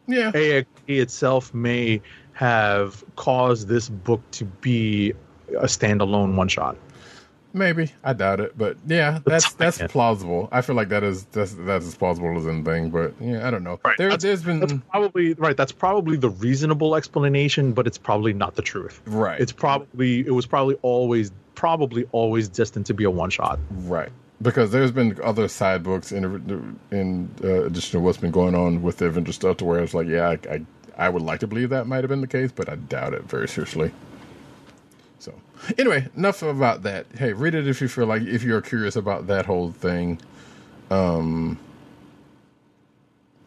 Yeah, AXE itself may have caused this book to be a standalone one shot. maybe. I doubt it, but yeah, that's that's plausible. I feel like that is that's that's as plausible as anything. But yeah, I don't know. There, That's- there's been That's probably right. That's probably the reasonable explanation, but it's probably not the truth. Right. It's probably it was probably always probably always destined to be a one shot. Right. Because there's been other side books in in uh, addition to what's been going on with the Avengers stuff, to where it's like, yeah, I, I I would like to believe that might have been the case, but I doubt it very seriously. Anyway, enough about that. Hey, read it if you feel like if you're curious about that whole thing. Um,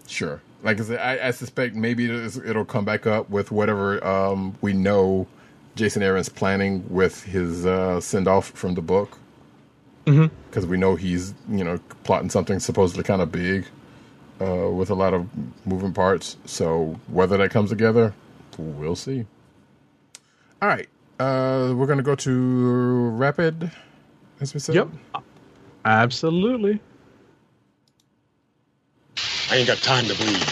sure. Like I said, I, I suspect maybe it'll come back up with whatever um, we know Jason Aaron's planning with his uh, send off from the book because we know he's you know plotting something supposedly kind of big uh, with a lot of moving parts. So whether that comes together, we'll see. All right, uh, we're gonna go to Rapid, as we said. Yep. Absolutely. I ain't got time to bleed.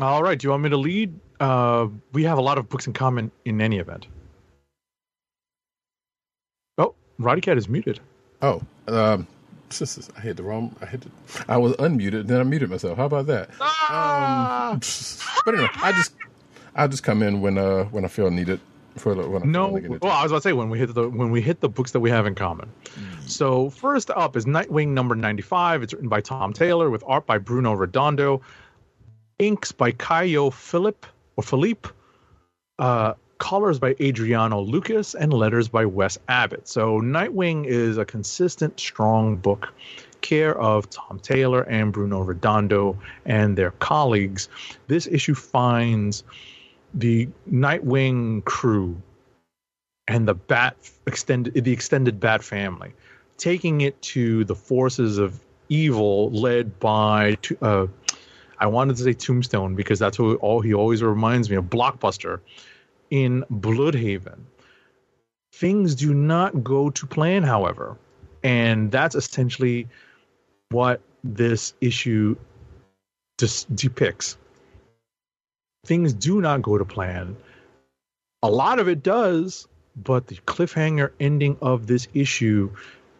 All right. Do you want me to lead? Uh, we have a lot of books in common in any event. Oh, Roddy Cat is muted. Oh, um, this is- I hit the wrong. I hit. The, I was unmuted, then I muted myself. How about that? Um, but anyway, I just I just come in when uh when I feel needed for the- when I No, feel like well, I was about to say when we hit the when we hit the books that we have in common. So first up is Nightwing number ninety five. It's written by Tom Taylor with art by Bruno Redondo, inks by Caio Philip or Philippe, uh, colors by Adriano Lucas, and letters by Wes Abbott. So Nightwing is a consistent, strong book, care of Tom Taylor and Bruno Redondo and their colleagues. This issue finds the Nightwing crew and the Bat extended the extended Bat family, taking it to the forces of evil led by uh, I wanted to say Tombstone because that's who all he always reminds me of Blockbuster in Blüdhaven. Things do not go to plan, however, and that's essentially what this issue dis- depicts. Things do not go to plan. A lot of it does, but the cliffhanger ending of this issue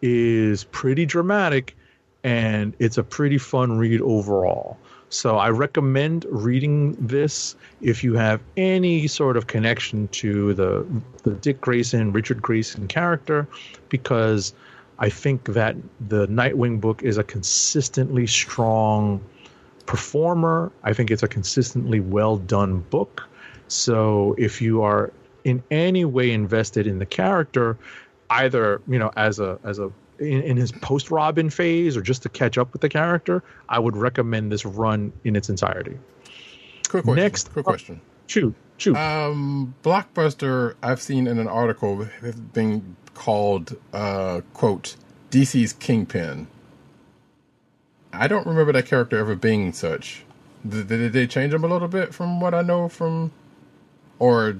is pretty dramatic and it's a pretty fun read overall. So I recommend reading this if you have any sort of connection to the the Dick Grayson, Richard Grayson character, because I think that the Nightwing book is a consistently strong performer. I think it's a consistently well done book. So if you are in any way invested in the character, either you know as a as a in, in his post Robin phase or just to catch up with the character, I would recommend this run in its entirety. Quick question. Next quick question. Shoot, shoot. Um, Blockbuster, I've seen in an article has been called uh, "quote DC's Kingpin." I don't remember that character ever being such. Did, did they change him a little bit from what I know from, or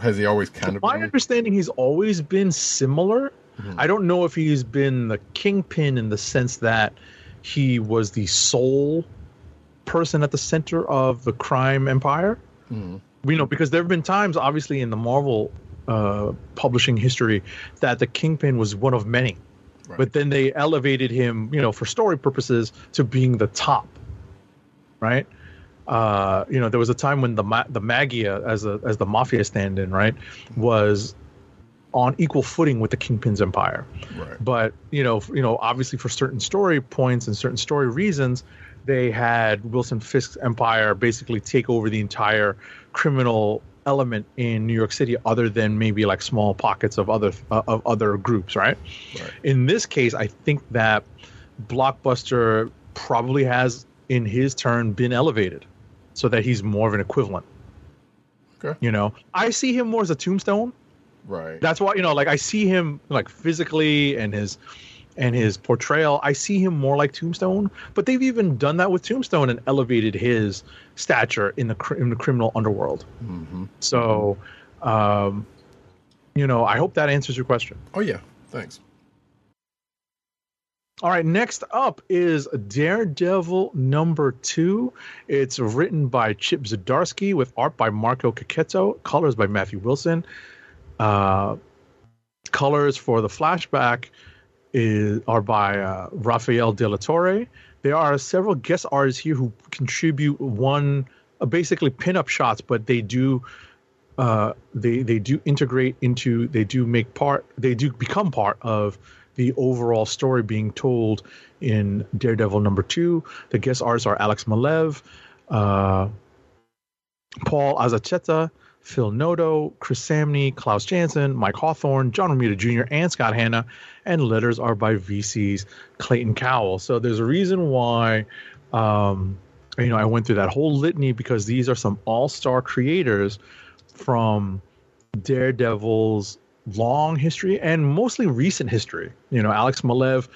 has he always kind of My been? understanding, he's always been similar. I don't know if he's been the kingpin in the sense that he was the sole person at the center of the crime empire. We know because there have been times, obviously, in the Marvel uh, publishing history, that the kingpin was one of many. But then they elevated him, you know, for story purposes, to being the top. Right. Uh, you know, there was a time when the Ma- the Maggia as a as the mafia stand-in, right, was on equal footing with the Kingpin's empire. Right. But you know, you know, obviously for certain story points and certain story reasons, they had Wilson Fisk's empire basically take over the entire criminal element in New York City, other than maybe like small pockets of other uh, of other groups. Right? Right. In this case, I think that Blockbuster probably has, in his turn, been elevated so that he's more of an equivalent. Okay. You know, I see him more as a tombstone. Right. That's why you know, like I see him like physically and his and his portrayal. I see him more like Tombstone, but they've even done that with Tombstone and elevated his stature in the cr- in the criminal underworld. hmm So, um, you know, I hope that answers your question. Oh yeah. Thanks. All right, next up is Daredevil number two. It's written by Chip Zdarsky with art by Marco Checchetto, colors by Matthew Wilson. Uh, colors for the flashback is are by uh, Rafael De La Torre. There are several guest artists here who contribute one, uh, basically pinup shots, but they do uh, they they do integrate into they do make part they do become part of the overall story being told in Daredevil number two. The guest artists are Alex Maleev, uh, Paul Azaceta, Phil Noto, Chris Samnee, Klaus Janson, Mike Hawthorne, John Romita Jr., and Scott Hanna. And letters are by VC's Clayton Cowles. So there's a reason why, um, you know, I went through that whole litany because these are some all-star creators from Daredevil's long history and mostly recent history. You know, Alex Maleev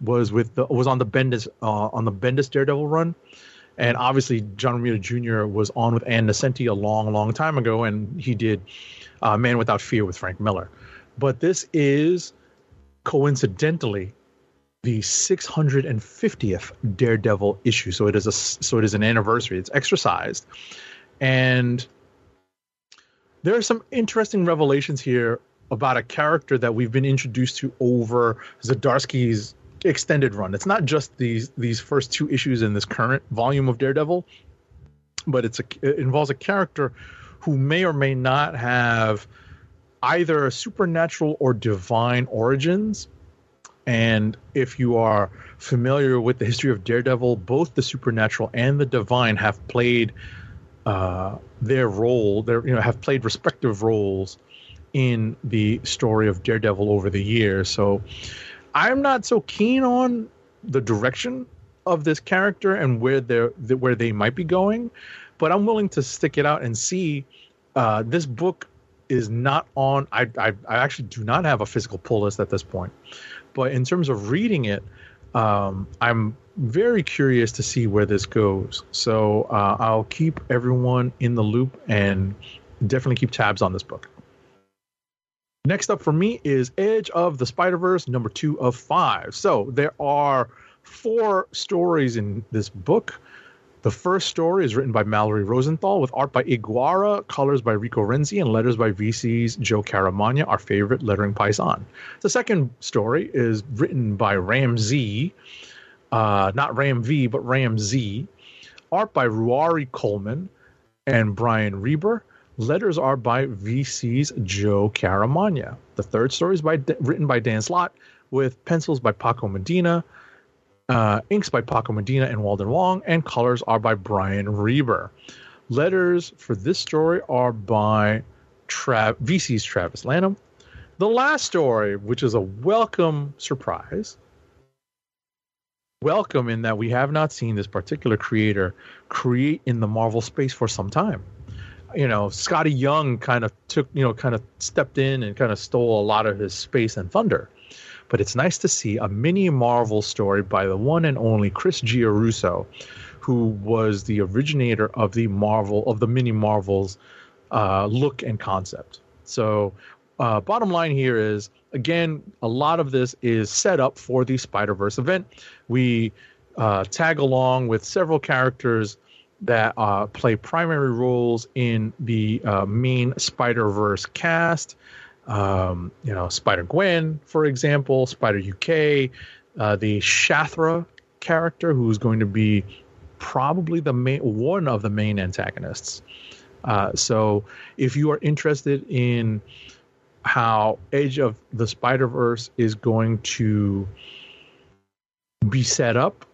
was with the was on the Bendis uh, on the Bendis Daredevil run, and obviously John Romita Jr. was on with Ann Nocenti a long, long time ago, and he did uh, Man Without Fear with Frank Miller. But this is coincidentally the 650th Daredevil issue, so it is a so it is an anniversary. It's exercised, and there are some interesting revelations here about a character that we've been introduced to over Zdarsky's extended run. It's not just these these first two issues in this current volume of Daredevil, but it's a, it involves a character who may or may not have either supernatural or divine origins. And if you are familiar with the history of Daredevil, both the supernatural and the divine have played uh, their role. Their you know have played respective roles in the story of Daredevil over the years. So I'm not so keen on the direction of this character and where they're where they might be going, but I'm willing to stick it out and see. Uh, this book is not on. I, I I actually do not have a physical pull list at this point, but in terms of reading it, um, I'm very curious to see where this goes. So uh, I'll keep everyone in the loop and definitely keep tabs on this book. Next up for me is Edge of the Spider Verse, number two of five. So there are four stories in this book. The first story is written by Mallory Rosenthal with art by Iguara, colors by Rico Renzi, and letters by VC's Joe Caramagna, our favorite lettering paisan. The second story is written by Ram Z, uh, not Ram V, but Ram Z, art by Ruari Coleman and Brian Reber. Letters are by VC's Joe Caramagna. The third story is by written by Dan Slott with pencils by Paco Medina, uh, inks by Paco Medina and Walden Wong, and colors are by Brian Reber. Letters for this story are by Tra- VC's Travis Lanham. The last story, which is a welcome surprise, welcome in that we have not seen this particular creator create in the Marvel space for some time you know, Skottie Young kind of took, you know, kind of stepped in and kind of stole a lot of his space and thunder. But it's nice to see a mini Marvel story by the one and only Chris Giarrusso, who was the originator of the Marvel of the mini Marvels uh, look and concept. So, uh, bottom line here is again, a lot of this is set up for the Spider Verse event. We uh, tag along with several characters that uh, play primary roles in the uh, main Spider Verse cast. Um, you know, Spider Gwen, for example, Spider UK, uh, the Shathra character, who's going to be probably the main one of the main antagonists. Uh, so, if you are interested in how Edge of the Spider Verse is going to be set up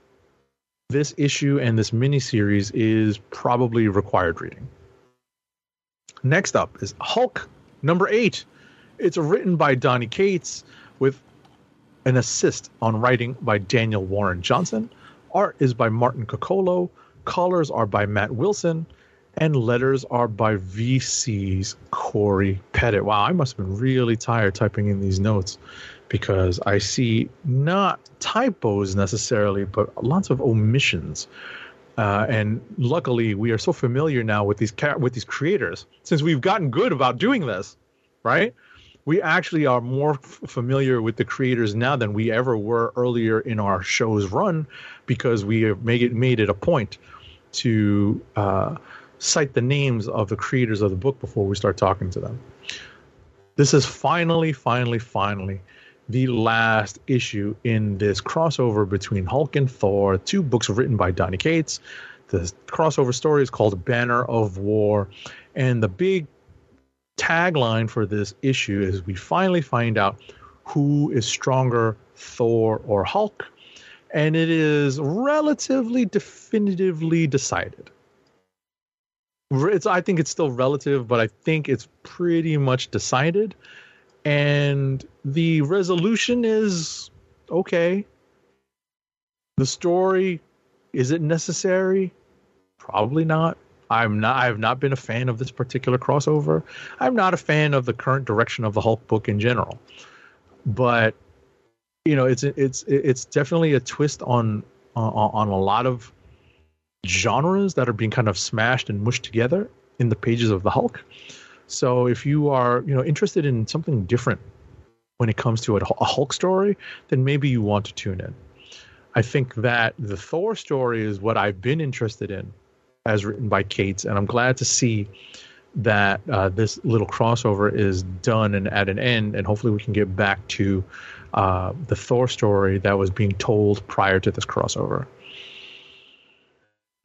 this issue and this miniseries is probably required reading. Next up is Hulk number eight. It's written by Donny Cates with an assist on writing by Daniel Warren Johnson. Art is by Martin Coccolo. colors are by Matt Wilson, and letters are by VC's Cory Petit. Wow, I must have been really tired typing in these notes because I see not typos necessarily, but lots of omissions. Uh, and luckily, we are so familiar now with these with these creators since we've gotten good about doing this, right? We actually are more f- familiar with the creators now than we ever were earlier in our show's run, because we have made it made it a point to uh, cite the names of the creators of the book before we start talking to them. This is finally, finally, finally the last issue in this crossover between Hulk and Thor, two books written by Donny Cates. The crossover story is called Banner of War. And the big tagline for this issue is we finally find out who is stronger, Thor or Hulk. And it is relatively definitively decided. It's, I think it's still relative, but I think it's pretty much decided and the resolution is okay. The story is it necessary? Probably not. I'm not I have not been a fan of this particular crossover. I'm not a fan of the current direction of the Hulk book in general. But you know, it's it's it's definitely a twist on on, on a lot of genres that are being kind of smashed and mushed together in the pages of the Hulk. So if you are, you know, interested in something different when it comes to a, Hulk story, then maybe you want to tune in. I think that the Thor story is what I've been interested in, as written by Cates, and I'm glad to see that uh, this little crossover is done and at an end, and hopefully we can get back to uh, the Thor story that was being told prior to this crossover.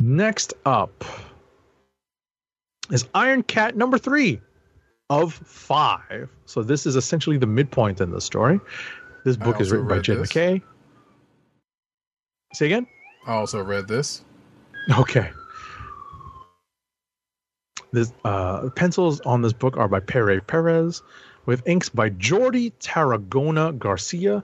Next up is Iron Cat number three of five. So this is essentially the midpoint in the story. This book is written by Jim this. McKay. Say again? I also read this. Okay. This uh, pencils on this book are by Pere Perez, with inks by Jordi Tarragona Garcia.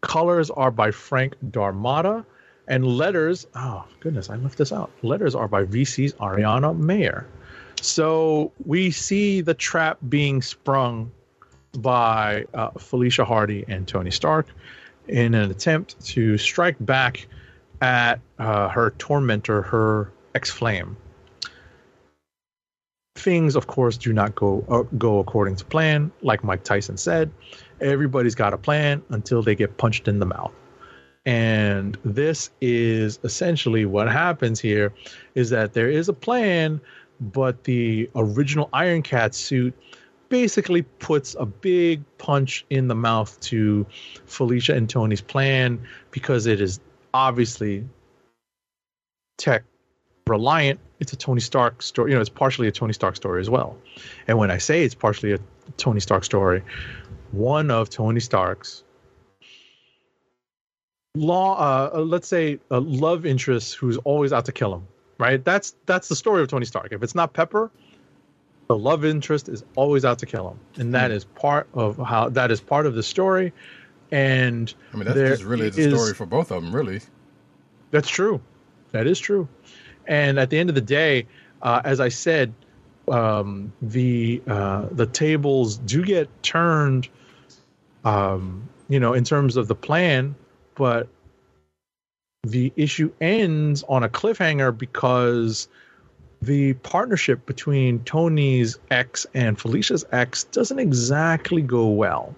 Colors are by Frank D'Armata, and letters. Oh goodness, I left this out. Letters are by VC's Ariana Maher. So we see the trap being sprung by uh, Felicia Hardy and Tony Stark in an attempt to strike back at uh, her tormentor, her ex flame. Things, of course, do not go uh, go according to plan. Like Mike Tyson said, everybody's got a plan until they get punched in the mouth. And this is essentially what happens here: is that there is a plan, but the original Iron Cat suit basically puts a big punch in the mouth to Felicia and Tony's plan because it is obviously tech reliant. It's a Tony Stark story. You know, it's partially a Tony Stark story as well. And when I say it's partially a Tony Stark story, one of Tony Stark's law, uh, let's say, a love interest who's always out to kill him. Right. That's that's the story of Tony Stark. If it's not Pepper, the love interest is always out to kill him, and that is part of how that is part of the story. And I mean, that's just really the is- story for both of them, really. that's true. That is true. And at the end of the day, uh, as I said, um, the uh, the tables do get turned, um, you know, in terms of the plan, but the issue ends on a cliffhanger because the partnership between Tony's ex and Felicia's ex doesn't exactly go well.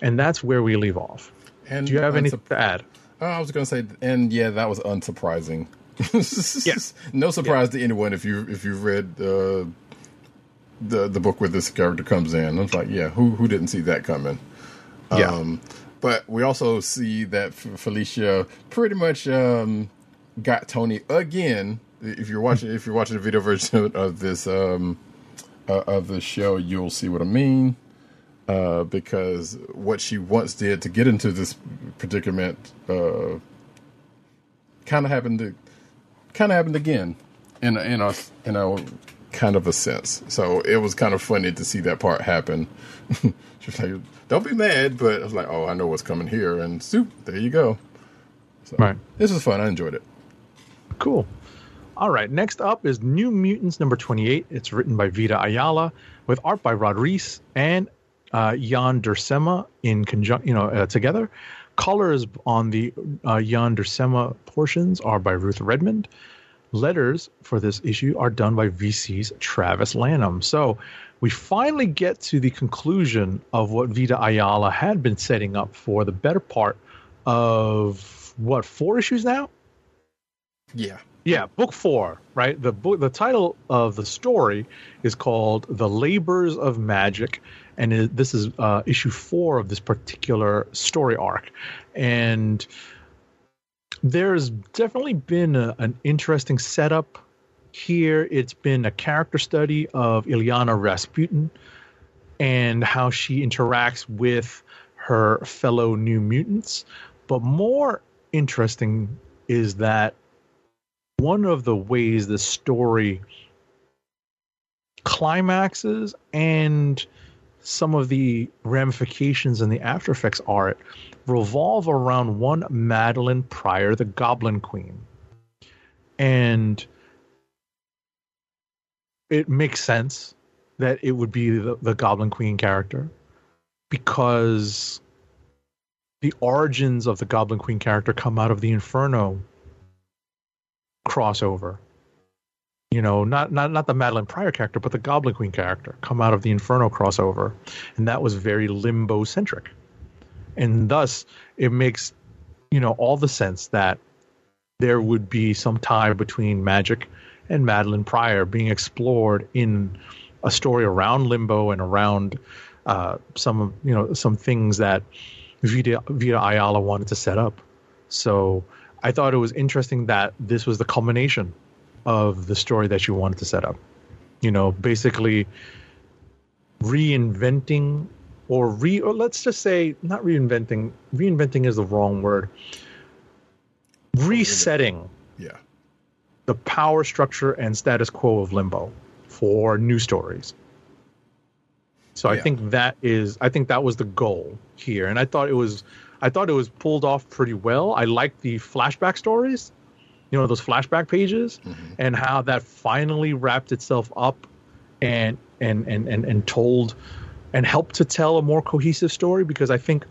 And that's where we leave off. And Do you have unsup- anything to add? Oh, I was going to say, and yeah, that was unsurprising. Yes. no surprise to anyone if you if you've read uh, the the book where this character comes in. I was like, yeah, who who didn't see that coming? Yeah. Um, but we also see that Felicia pretty much um, got Tony again. If you're watching, if you're watching the video version of this um, uh, of the show, you'll see what I mean. Uh, because what she once did to get into this predicament uh, kind of happened to kind of happened again in a, in a in a kind of a sense. So it was kind of funny to see that part happen. like, "Don't be mad," but I was like, "Oh, I know what's coming here," and soup, there you go. So Right. this was fun. I enjoyed it. Cool. All right, next up is New Mutants number 28. It's written by Vita Ayala with art by Rod Reis and uh, Jan Duursema in conjunction, you know, uh, together. Colors on the uh, Jan Duursema portions are by Ruth Redmond. Letters for this issue are done by VC's Travis Lanham. So we finally get to the conclusion of what Vita Ayala had been setting up for the better part of what four issues now? Yeah. Yeah, book four, right? The book, the title of the story is called "The Labors of Magic," and it, this is uh, issue four of this particular story arc. And there's definitely been a, an interesting setup here. It's been a character study of Illyana Rasputin and how she interacts with her fellow New Mutants. But more interesting is that one of the ways the story climaxes and some of the ramifications and the after effects are it revolve around one Madelyne Pryor, the Goblin Queen. And it makes sense that it would be the, the Goblin Queen character because the origins of the Goblin Queen character come out of the Inferno crossover. You know, not not not the Madelyne Pryor character, but the Goblin Queen character come out of the Inferno crossover, and that was very limbo centric, and thus it makes you know all the sense that there would be some tie between magic and Madelyne Pryor being explored in a story around limbo and around uh, some you know some things that Vita, Vita Ayala wanted to set up. So I thought it was interesting that this was the culmination of the story that she wanted to set up. You know, basically reinventing or re or let's just say not reinventing. Reinventing is the wrong word. Resetting Yeah. The power structure and status quo of Limbo for new stories. So I think that is I think that was the goal here and I thought it was I thought it was pulled off pretty well. I liked the flashback stories, you know, those flashback pages mm-hmm. and how that finally wrapped itself up and and and and, and told and helped to tell a more cohesive story because I think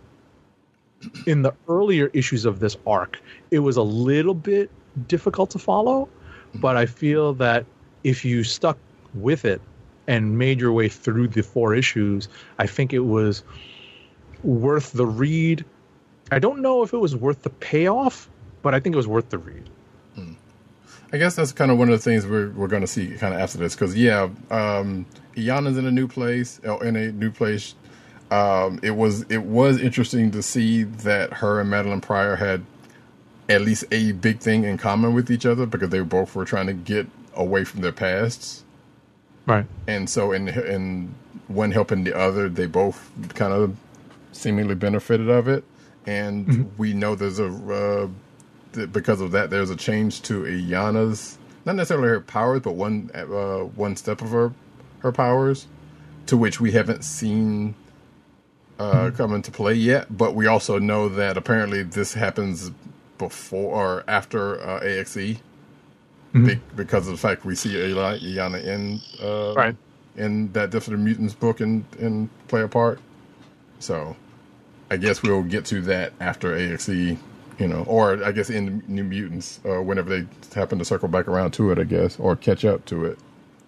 in the earlier issues of this arc, it was a little bit difficult to follow, but I feel that if you stuck with it and made your way through the four issues, I think it was worth the read. I don't know if it was worth the payoff, but I think it was worth the read. I guess that's kind of one of the things we're we're going to see kind of after this because yeah, um, Iana's in a new place, uh, in a new place. Um, it was it was interesting to see that her and Madelyne Pryor had at least a big thing in common with each other because they both were trying to get away from their pasts, Right. and so in in one helping the other, they both kind of seemingly benefited of it. And we know there's a uh, th- because of that, there's a change to Iana's not necessarily her powers, but one uh, one step of her her powers, to which we haven't seen uh, come into play yet. But we also know that apparently this happens before or after uh, AXE, be- because of the fact we see Ili- Iana in uh, Right. in that Different Mutants book and and play a part. So I guess we'll get to that after AXE, you know, or I guess in New Mutants, uh, whenever they happen to circle back around to it, I guess, or catch up to it.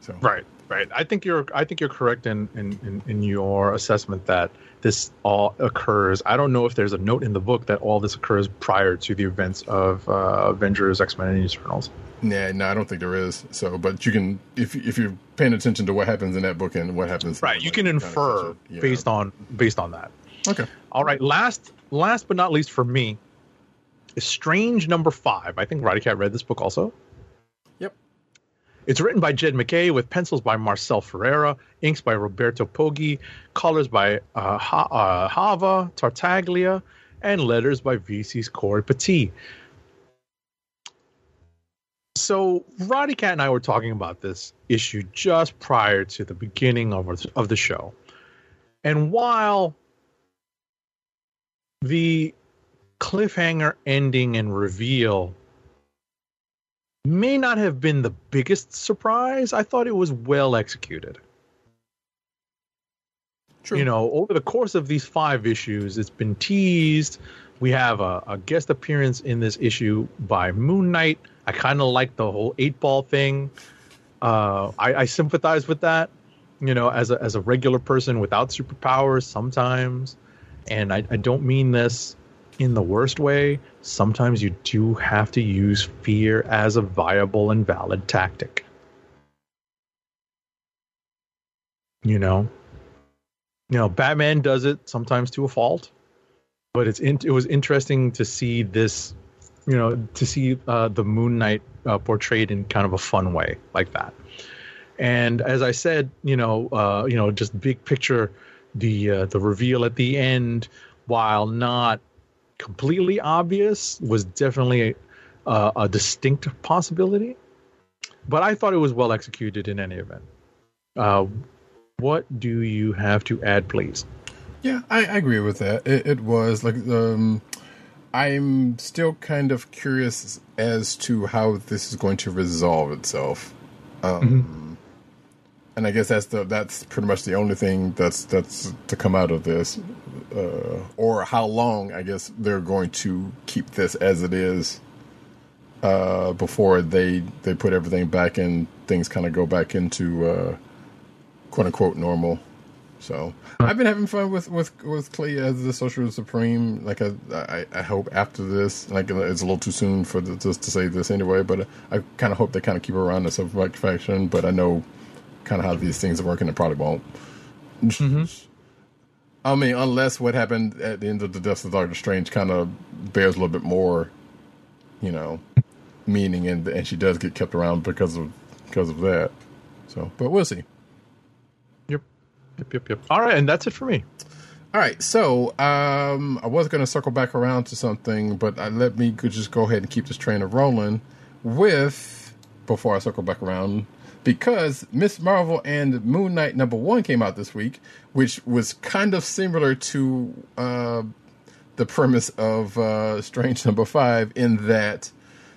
So Right, right. I think you're I think you're correct in, in, in, in your assessment that this all occurs. I don't know if there's a note in the book that all this occurs prior to the events of uh, Avengers, X Men, and Eternals. Nah, no, I don't think there is. So, but you can, if if you're paying attention to what happens in that book and what happens, Right, you can infer based on based on that. Okay. All right, last last but not least for me is Strange Number Five. I think Roddy Cat read this book also. It's written by Jed MacKay with pencils by Marcel Ferreira, inks by Roberto Poggi, colors by uh, ha- uh, Java Tartaglia, and letters by VC's Cory Petit. So Roddy Cat and I were talking about this issue just prior to the beginning of, of the show. And while the cliffhanger ending and reveal may not have been the biggest surprise. I thought it was well executed. True. You know, over the course of these five issues, it's been teased. We have a, a guest appearance in this issue by Moon Knight. I kind of like the whole eight ball thing. Uh, I, I sympathize with that. You know, as a as a regular person without superpowers, sometimes, and I, I don't mean this in the worst way. Sometimes you do have to use fear as a viable and valid tactic. You know, you know, Batman does it sometimes to a fault, but it's in, it was interesting to see this, you know, to see uh, the Moon Knight uh, portrayed in kind of a fun way like that. And as I said, you know, uh, you know, just big picture, the uh, the reveal at the end, while not completely obvious, was definitely a, a distinct possibility. But I thought it was well executed in any event. Uh, what do you have to add, please? Yeah, I, I agree with that. It, it was like um, I'm still kind of curious as to how this is going to resolve itself. Um, And I guess that's the that's pretty much the only thing that's that's to come out of this, uh, or how long I guess they're going to keep this as it is uh, before they they put everything back and things kind of go back into uh, quote unquote normal. So I've been having fun with with with Clea as the Sorcerer Supreme. Like I, I, I hope after this, like it's a little too soon for the, just to say this anyway. But I kind of hope they kind of keep around the subject faction. But I know kind of how these things are working. It probably won't. I mean, unless what happened at the end of the Death of Doctor Strange kind of bears a little bit more, you know, meaning, and and she does get kept around because of because of that. So, but we'll see. Yep, yep, yep, yep. All right, and that's it for me. All right, so um, I was going to circle back around to something, but uh, let me just go ahead and keep this train of rolling with before I circle back around because Miss Marvel and Moon Knight number one came out this week, which was kind of similar to uh, the premise of uh, Strange number five in that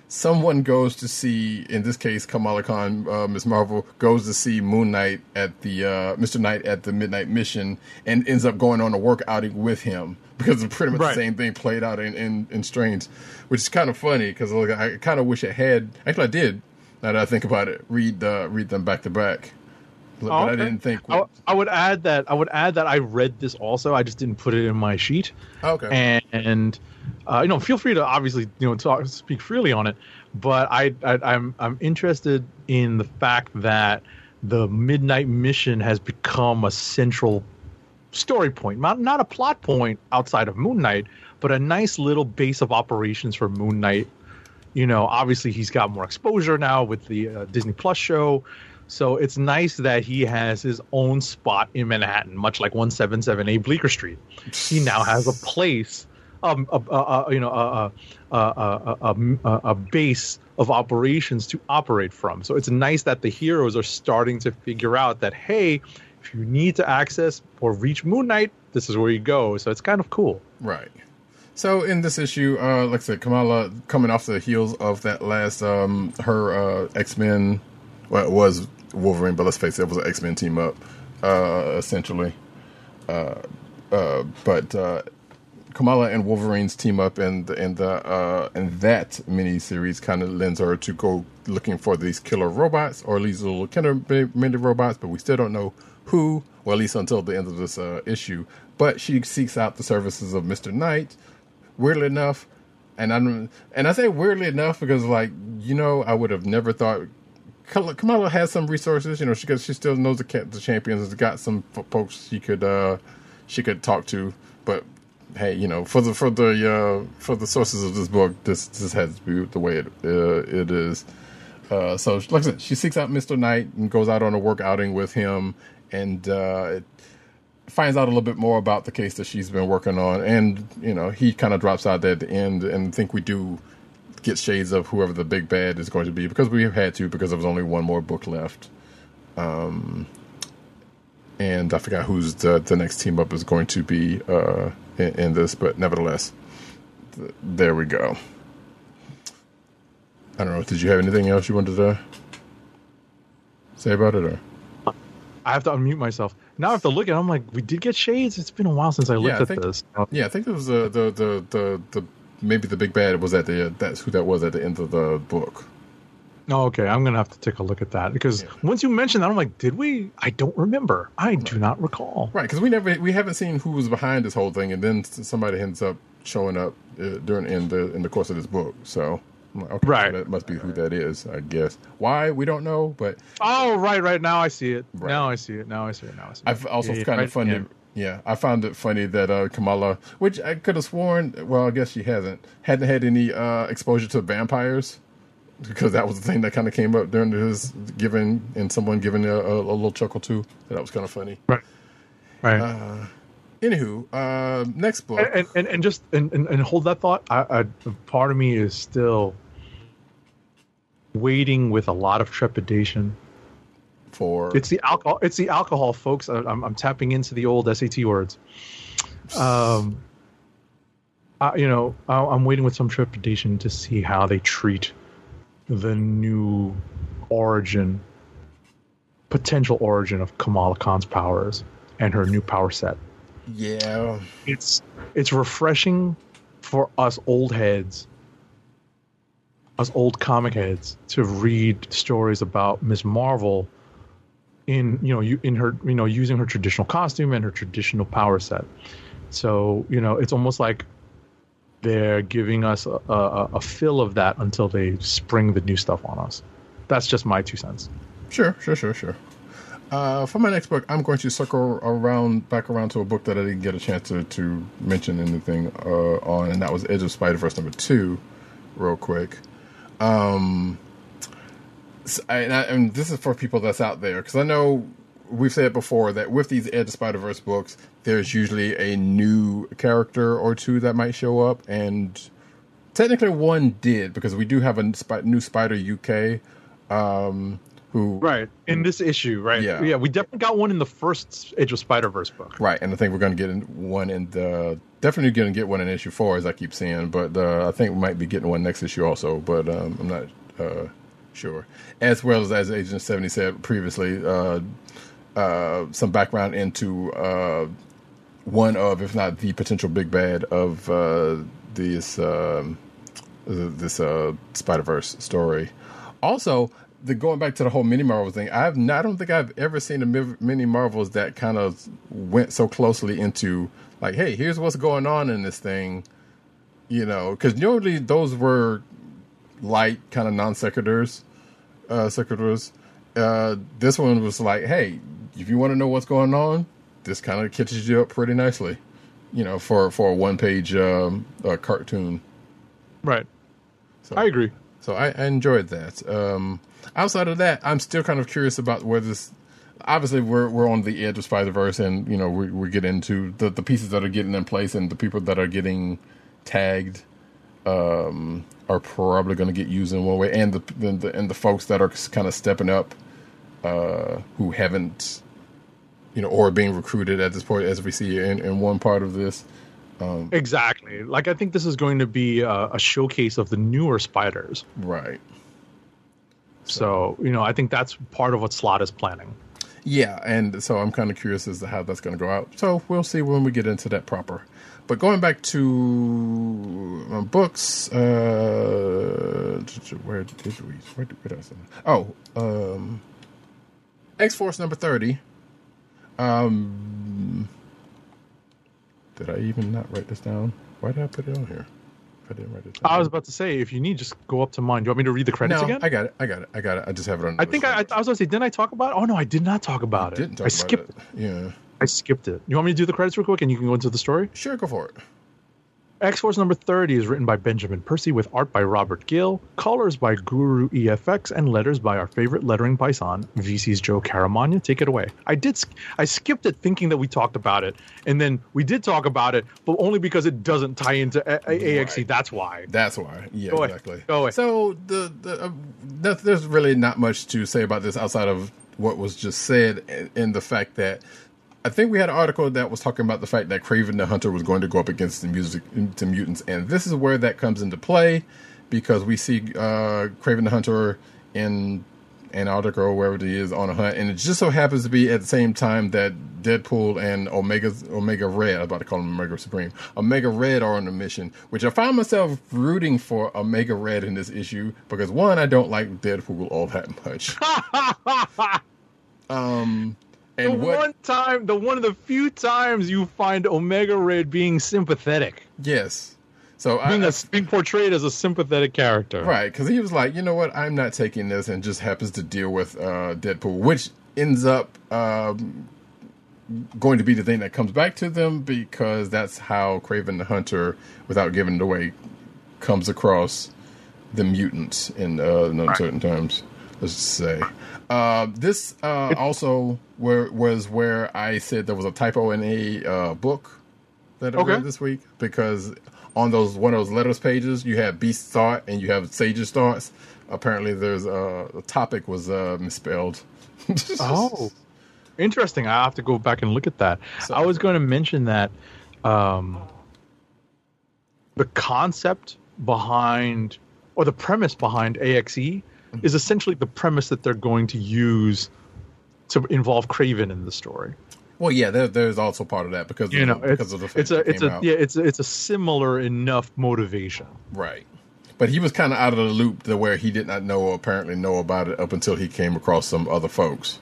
someone goes to see, in this case, Kamala Khan, uh, Miss Marvel, goes to see Moon Knight at the, uh, Mr. Knight at the Midnight Mission and ends up going on a work outing with him because it's pretty much Right. the same thing played out in, in, in Strange, which is kind of funny because I kind of wish it had, actually I did, now that I think about it, read, uh, read them back to back. But I Okay. didn't think. I, I would add that I would add that I read this also. I just didn't put it in my sheet. Okay. And, and uh, you know, feel free to obviously you know talk speak freely on it. But I, I I'm I'm interested in the fact that the Midnight Mission has become a central story point, not not a plot point outside of Moon Knight, but a nice little base of operations for Moon Knight. You know, obviously he's got more exposure now with the uh, Disney Plus show, so it's nice that he has his own spot in Manhattan, much like 177A Bleecker Street. He now has a place, um, a, a, a, you know, a, a base of operations to operate from. So it's nice that the heroes are starting to figure out that hey, if you need to access or reach Moon Knight, this is where you go. So it's kind of cool. Right. So in this issue, uh, like I said, Kamala coming off the heels of that last um, her uh, X Men, well, it was Wolverine, but let's face it, it was an X Men team up, uh, essentially. Uh, uh, but uh, Kamala and Wolverine's team up, and and the and that mini series kind of lends her to go looking for these killer robots, or these little killer mini robots, but we still don't know who, or at least until the end of this issue. But she seeks out the services of Mister Knight. Weirdly enough, and I'm and I say weirdly enough because like you know I would have never thought Kamala has some resources. You know, she got, she still knows the the champions. Has got some folks she could uh she could talk to. But hey, you know, for the for the uh for the sources of this book, this this has to be the way it uh, it is. Uh, so like I said, she seeks out Mister Knight and goes out on a work outing with him, and uh, it finds out a little bit more about the case that she's been working on. And you know, he kind of drops out at the end, and think we do get shades of whoever the big bad is going to be because we have had to because there was only one more book left. Um, and I forgot who's the the next team up is going to be uh, in, in this, but nevertheless, th- there we go. I don't know. Did you have anything else you wanted to say about it? Or I have to unmute myself. Now I have to look at. it. I'm like, we did get shades. It's been a while since I looked Yeah, I at think- this. yeah, I think it was the the the the, the maybe the big bad was at the that's who that was at the end of the book. Oh, okay. I'm gonna have to take a look at that because once you mentioned that, I'm like, did we? I don't remember. I do not recall. Right, because we never we haven't seen who was behind this whole thing, and then somebody ends up showing up uh, during in the in the course of this book. So, I'm like, okay, so Right. that must be who that is, I guess. Why we don't know, but Oh, right, right. Now I see it. Right. Now I see it. Now I see it. Now I see it. I've also Yeah, yeah, kind right, of funny. yeah. Yeah. I found it funny that uh, Kamala, which I could have sworn, well, I guess she hasn't, hadn't had any uh, exposure to vampires because that was the thing that kind of came up during his giving and someone giving a, a, a little chuckle too. That was kind of funny. Right. Right. Uh, Anywho, uh, next book. and, and and just and, and, and hold that thought. I, I part of me is still waiting with a lot of trepidation. for It's the alcohol. It's the alcohol, folks. I- I'm, I'm tapping into the old SAT words. Um, I, you know, I, I'm waiting with some trepidation to see how they treat the new origin, potential origin of Kamala Khan's powers and her new power set. yeah, It's it's refreshing for us old heads, us old comic heads, to read stories about Miss Marvel in you know in her you know using her traditional costume and her traditional power set. So you know it's almost like they're giving us a, a, a fill of that until they spring the new stuff on us. That's just my two cents. Sure, sure, sure, sure. Uh, for my next book, I'm going to circle around back around to a book that I didn't get a chance to, to mention anything uh, on, and that was Edge of Spider Verse number two, real quick. Um, I- and, I, and this is for people that's out there because I know we've said before that with these Edge of Spider Verse books, there's usually a new character or two that might show up, and technically one did because we do have a new Spider UK. Um, who Right in this issue, right? Yeah. yeah. We definitely got one in the first Edge of Spider Verse book. Right, and I think we're going to get in one in the definitely going to get one in issue four, as I keep saying. But uh, I think we might be getting one next issue also, but um, I'm not uh, sure. As well as as Agent Seventy said previously, uh, uh, some background into uh, one of, if not the potential big bad of this um, this Spider Verse story. Also, the going back to the whole mini Marvel thing, I've not, I don't think I've ever seen a mini Marvels that kind of went so closely into like, hey, here's what's going on in this thing, you know, because normally those were light kind of non sequiturs, uh, sequiturs. Uh, this one was like, hey, if you want to know what's going on, this kind of catches you up pretty nicely, you know, for for a one page um, uh, cartoon. Right. So, I agree. So I, I enjoyed that. Um, outside of that, I'm still kind of curious about where this. Obviously, we're we're on the edge of Spider Verse, and you know we we get into the the pieces that are getting in place, and the people that are getting tagged um, are probably going to get used in one way, and the, the, the and the folks that are kind of stepping up uh, who haven't, you know, or being recruited at this point, as we see in, in one part of this. Exactly. Like I think this is going to be a, a showcase of the newer spiders. Right. So you know, I think that's part of what Slott is planning. Yeah, and so I'm kind of curious as to how that's going to go out. So we'll see when we get into that proper. But going back to uh, books, uh, where did we? Where did, where did I? Oh, um, X Force number thirty. Um, did I even not write this down? Why did I put it on here? I didn't write it down. I was about to say, if you need, just go up to mine. Do you want me to read the credits no, again? I got it. I got it. I got it. I just have it on. I think I, I was going to say, didn't I talk about it? Oh no, I did not talk about it. didn't talk I about skipped it. Yeah. I skipped it. You want me to do the credits real quick, and you can go into the story? Sure, go for it. X Force number 30 is written by Benjamin Percy with art by Robert Gill, colors by Guru EFX, and letters by our favorite lettering python, VC's Joe Caramagna. Take it away. I did. I skipped it thinking that we talked about it, and then we did talk about it, but only because it doesn't tie into A- A- AXE. That's why. That's why. Yeah, Go exactly. Go ahead. So the the uh, there's really not much to say about this outside of what was just said, and, in the fact that I think we had an article that was talking about the fact that Kraven the Hunter was going to go up against the music the mutants, and this is where that comes into play because we see uh, Kraven the Hunter in Antarctica or wherever it is on a hunt, and it just so happens to be at the same time that Deadpool and Omega Omega Red, I'm about to call him Omega Supreme, Omega Red are on a mission, which I find myself rooting for Omega Red in this issue because one, I don't like Deadpool all that much. um, and the what? one time, the one of the few times you find Omega Red being sympathetic, Yes. So I, being, I- a, being portrayed as a sympathetic character. Right, because he was like, you know what, I'm not taking this, and just happens to deal with uh, Deadpool, which ends up um, going to be the thing that comes back to them because that's how Kraven the Hunter, without giving it away, comes across the mutants in, uh, in uncertain terms. Let's just say. Uh, this uh, also where, was where I said there was a typo in a uh, book that I Okay. read this week because on those one of those letters pages you have Beast Thought and you have Sage's Thoughts. Apparently, there's uh, the topic was uh, misspelled. Oh, interesting. I have to go back and look at that. So- I was going to mention that um, the concept behind, or the premise behind AXE, is essentially the premise that they're going to use to involve Kraven in the story. Well, yeah, there, there's also part of that because You know, the, because of the fact it's a it's a out. yeah it's a, it's a similar enough motivation. right. But he was kind of out of the loop to where he did not know or apparently know about it up until he came across some other folks.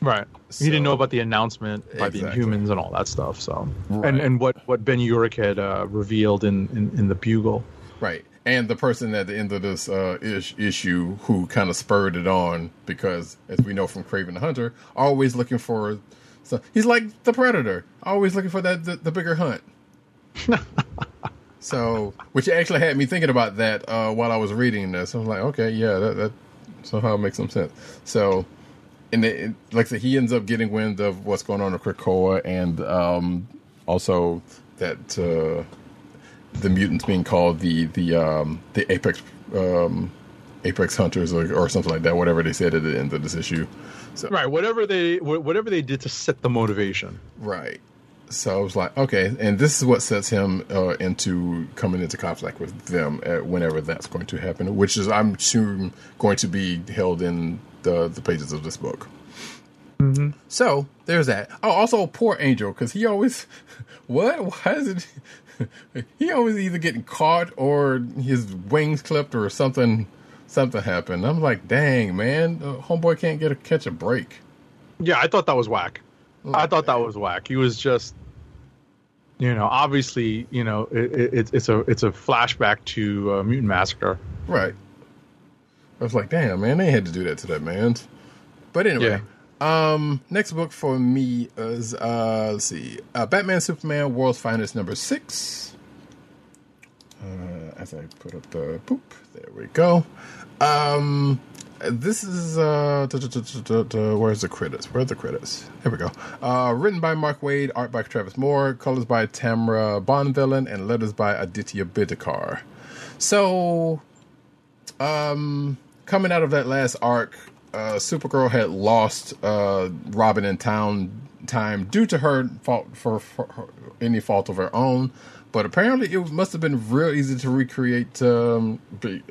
Right. he didn't know about the announcement by Exactly. the Inhumans and all that stuff. So, Right. and and what what Ben Urich had uh, revealed in, in in the Bugle. Right. And the person at the end of this uh, ish, issue who kind of spurred it on because, as we know from Kraven the Hunter, always looking for. So he's like the predator, always looking for that the, the bigger hunt. so, which actually had me thinking about that uh, while I was reading this. I was like, okay, yeah, that, that somehow makes some sense. So, and it, like I said, he ends up getting wind of what's going on with Krakoa, and um, also that. Uh, the mutants being called the the um, the apex um, apex hunters or, or something like that. Whatever they said at the end of this issue. So Right. Whatever they whatever they did to set the motivation. right. So I was like, okay, and this is what sets him uh, into coming into conflict with them uh, whenever that's going to happen, which is I'm sure going to be held in the the pages of this book. So there's that. Oh, also poor Angel because he always what? Why is it? he always either getting caught or his wings clipped or something. Something happened. I'm like, dang man, uh, homeboy can't get a catch a break. Yeah, I thought that was whack. I thought that was whack. He was just, you know, obviously, you know, it, it, it's it's a it's a flashback to uh, Mutant Massacre. Right. I was like, damn man, they had to do that to that man. But anyway. Um, next book for me is uh let's see, uh, Batman Superman World's Finest number six. Uh, as I put up the poop, there we go. Um, this is uh, where's the credits? Where's the credits? There we go. Uh, written by Mark Waid, art by Travis Moore, colors by Tamra Bonvillain, and letters by Aditya Bidikar. So, um, coming out of that last arc, uh, Supergirl had lost uh, Robin in town time due to her fault for, for her, any fault of her own. But apparently, it must have been real easy to recreate um, by,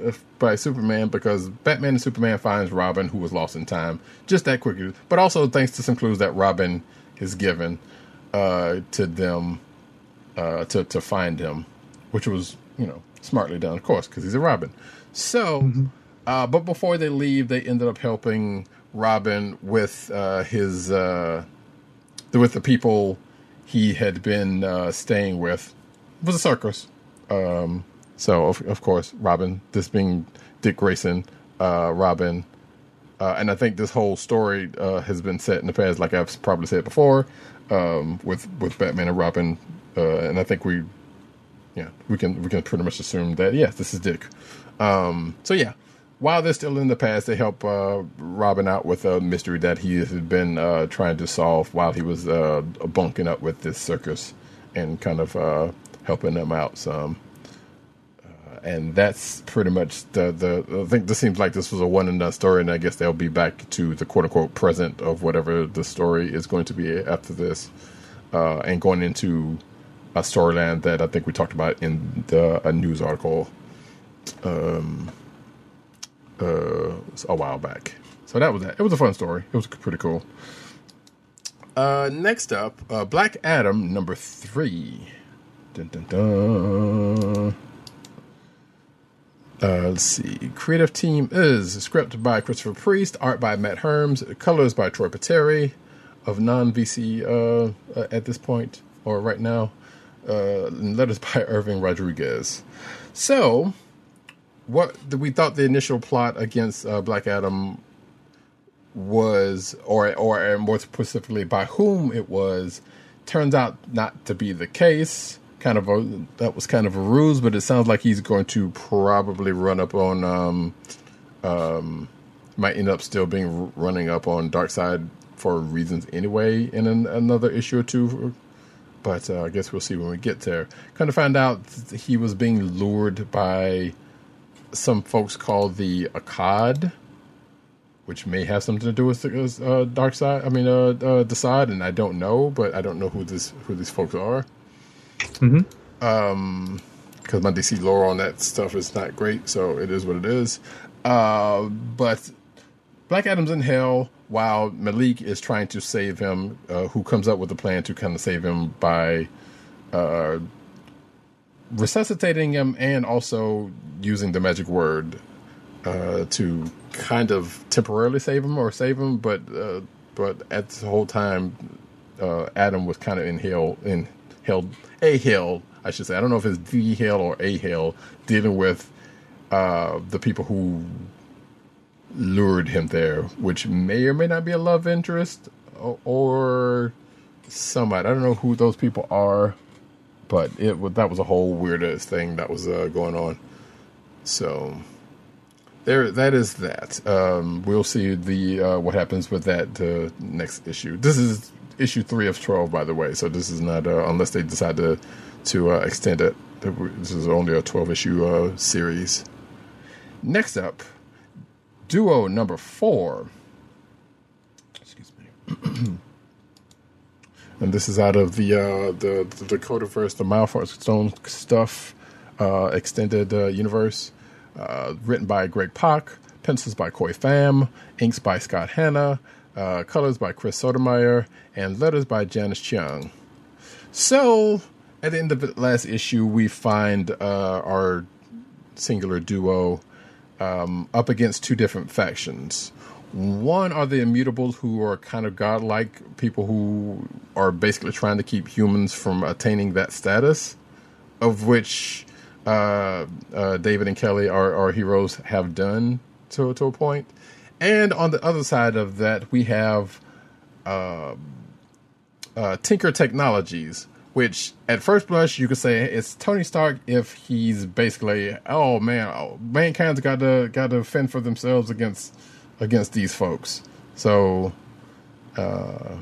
uh, Superman because Batman and Superman finds Robin, who was lost in time, just that quickly. But also thanks to some clues that Robin is given uh, to them uh, to to find him, which was you know smartly done, of course, because he's a Robin. So, uh, but before they leave, they ended up helping Robin with uh, his uh, with the people he had been uh, staying with. It was a circus. Um, so of, of course, Robin, this being Dick Grayson, uh, Robin, uh, and I think this whole story has been set in the past, like I've probably said before, um, with with Batman and Robin, and I think we, yeah, we can we can pretty much assume that yes, this is Dick. Um, so yeah, while they're still in the past, they help uh, Robin out with a mystery that he had been uh, trying to solve while he was uh, bunking up with this circus, and kind of uh, helping them out some and that's pretty much the the. I think this seems like this was a one and done story, and I guess they'll be back to the quote unquote present of whatever the story is going to be after this, uh, and going into a storyline that I think we talked about in the a news article um, uh, a while back. So that was that. It was a fun story. It was pretty cool. Uh, next up, uh, Black Adam number three. Dun, dun, dun. Uh, let's see. Creative team is script by Christopher Priest, art by Matt Herms, colors by Troy Peteri of non VC uh, uh, at this point or right now, uh, letters by Irving Rodriguez. So, what we thought the initial plot against uh, Black Adam was, or or more specifically by whom it was, turns out not to be the case. Kind of a that was kind of a ruse, but it sounds like he's going to probably run up on um um might end up still being running up on Darkseid for reasons anyway in an, another issue or two. But uh, I guess we'll see when we get there. Kind of find out he was being lured by some folks call the Akkad, which may have something to do with the uh, Darkseid. I mean, uh, uh, the side, and I don't know, but I don't know who this who these folks are. Mhm. Um, because my DC lore on that stuff is not great, so it is what it is. Uh, but Black Adam's in hell while Malik is trying to save him, uh, who comes up with a plan to kind of save him by uh, resuscitating him and also using the magic word uh, to kind of temporarily save him or save him, but uh, but at the whole time, uh, Adam was kind of in hell, in hell, a hell, I should say. I don't know if it's the hell or a hell, dealing with uh, the people who lured him there, which may or may not be a love interest or, or somebody. I don't know who those people are, but it that was a whole weirdest thing that was uh, going on. So there, that is that. Um, we'll see the uh, what happens with that uh, next issue. This is issue three of twelve, by the way. So this is not uh, unless they decide to to uh, extend it. This is only a twelve issue uh, series. Next up, duo number four. Excuse me. and this is out of the uh, the the Dakotaverse, the Milestone stuff, uh, extended uh, universe. Uh, written by Greg Pak, pencils by Khoi Pham, inks by Scott Hanna, uh, colors by Chris Sotomayor, and letters by Janice Chiang. So, at the end of the last issue, we find uh, our singular duo um, up against two different factions. One are the Immutables, who are kind of godlike people who are basically trying to keep humans from attaining that status, of which uh, uh, David and Kelly, our, our heroes, have done to, to a point. And on the other side of that, we have uh, uh, Tinker Technologies, which at first blush you could say it's Tony Stark if he's basically, oh man, oh, mankind's got to got to fend for themselves against against these folks. So uh,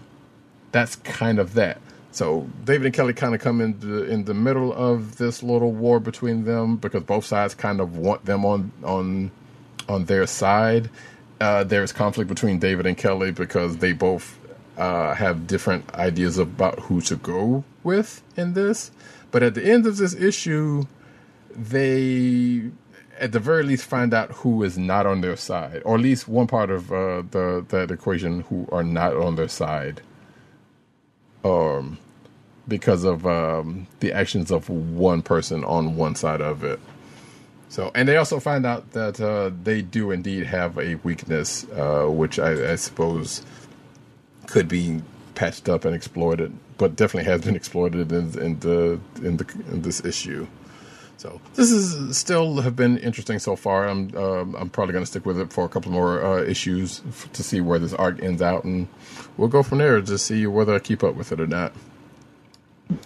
that's kind of that. So David and Kelly kind of come in the, in the middle of this little war between them because both sides kind of want them on on on their side. Uh, there's conflict between David and Kelly because they both uh, have different ideas about who to go with in this. But at the end of this issue, they at the very least find out who is not on their side, or at least one part of uh, the that equation who are not on their side, um, because of um, the actions of one person on one side of it. So, and they also find out that uh, they do indeed have a weakness, uh, which I, I suppose could be patched up and exploited, but definitely has been exploited in, in the in the in this issue. So this is still have been interesting so far. I'm um, I'm probably going to stick with it for a couple more uh, issues f- to see where this arc ends out, and we'll go from there to see whether I keep up with it or not.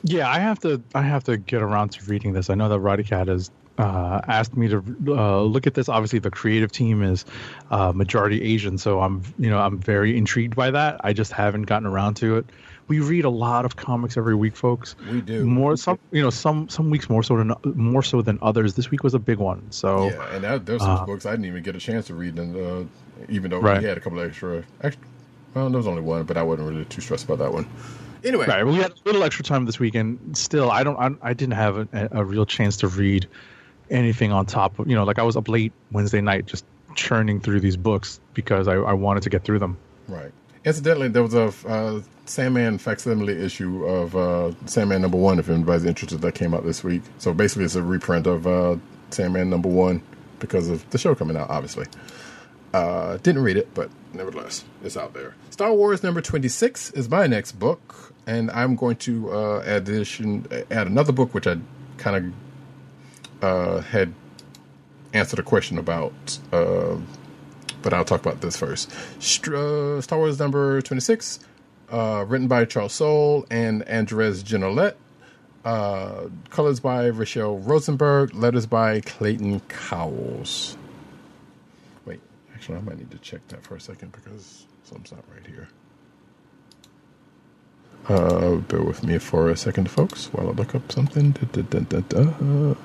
Yeah, I have to. I have to get around to reading this. I know that Roddy Cat has uh, asked me to uh, look at this. Obviously, the creative team is uh, majority Asian, so I'm you know I'm very intrigued by that. I just haven't gotten around to it. We read a lot of comics every week, folks. We do. more some you know some some weeks more so than more so than others. This week was a big one. So Yeah, and that, there's some Uh, books I didn't even get a chance to read, and uh, even though Right. we had a couple of extra, extra, well, there was only one, but I wasn't really too stressed about that one. Anyway, Right. We had a little extra time this weekend. Still, I don't. I, I didn't have a, a real chance to read anything on top of you know like I was up late Wednesday night just churning through these books because I, I wanted to get through them. Right. Incidentally, there was a uh, Sandman facsimile issue of uh, Sandman number one. If anybody's interested, that came out this week. So basically, it's a reprint of uh, Sandman number one because of the show coming out. Obviously, uh, didn't read it, but nevertheless, it's out there. Star Wars number twenty six is my next book, and I'm going to uh, add addition add another book which I kind of uh, had answered a question about. Uh, but I'll talk about this first. Star Wars number 26, uh, written by Charles Soule and Andres Genolet. Uh, colors by Rachelle Rosenberg. Letters by Clayton Cowles. Wait, actually, I might need to check that for a second because something's not right here. Uh, bear with me for a second, folks, while I look up something. Da, da, da. Dun,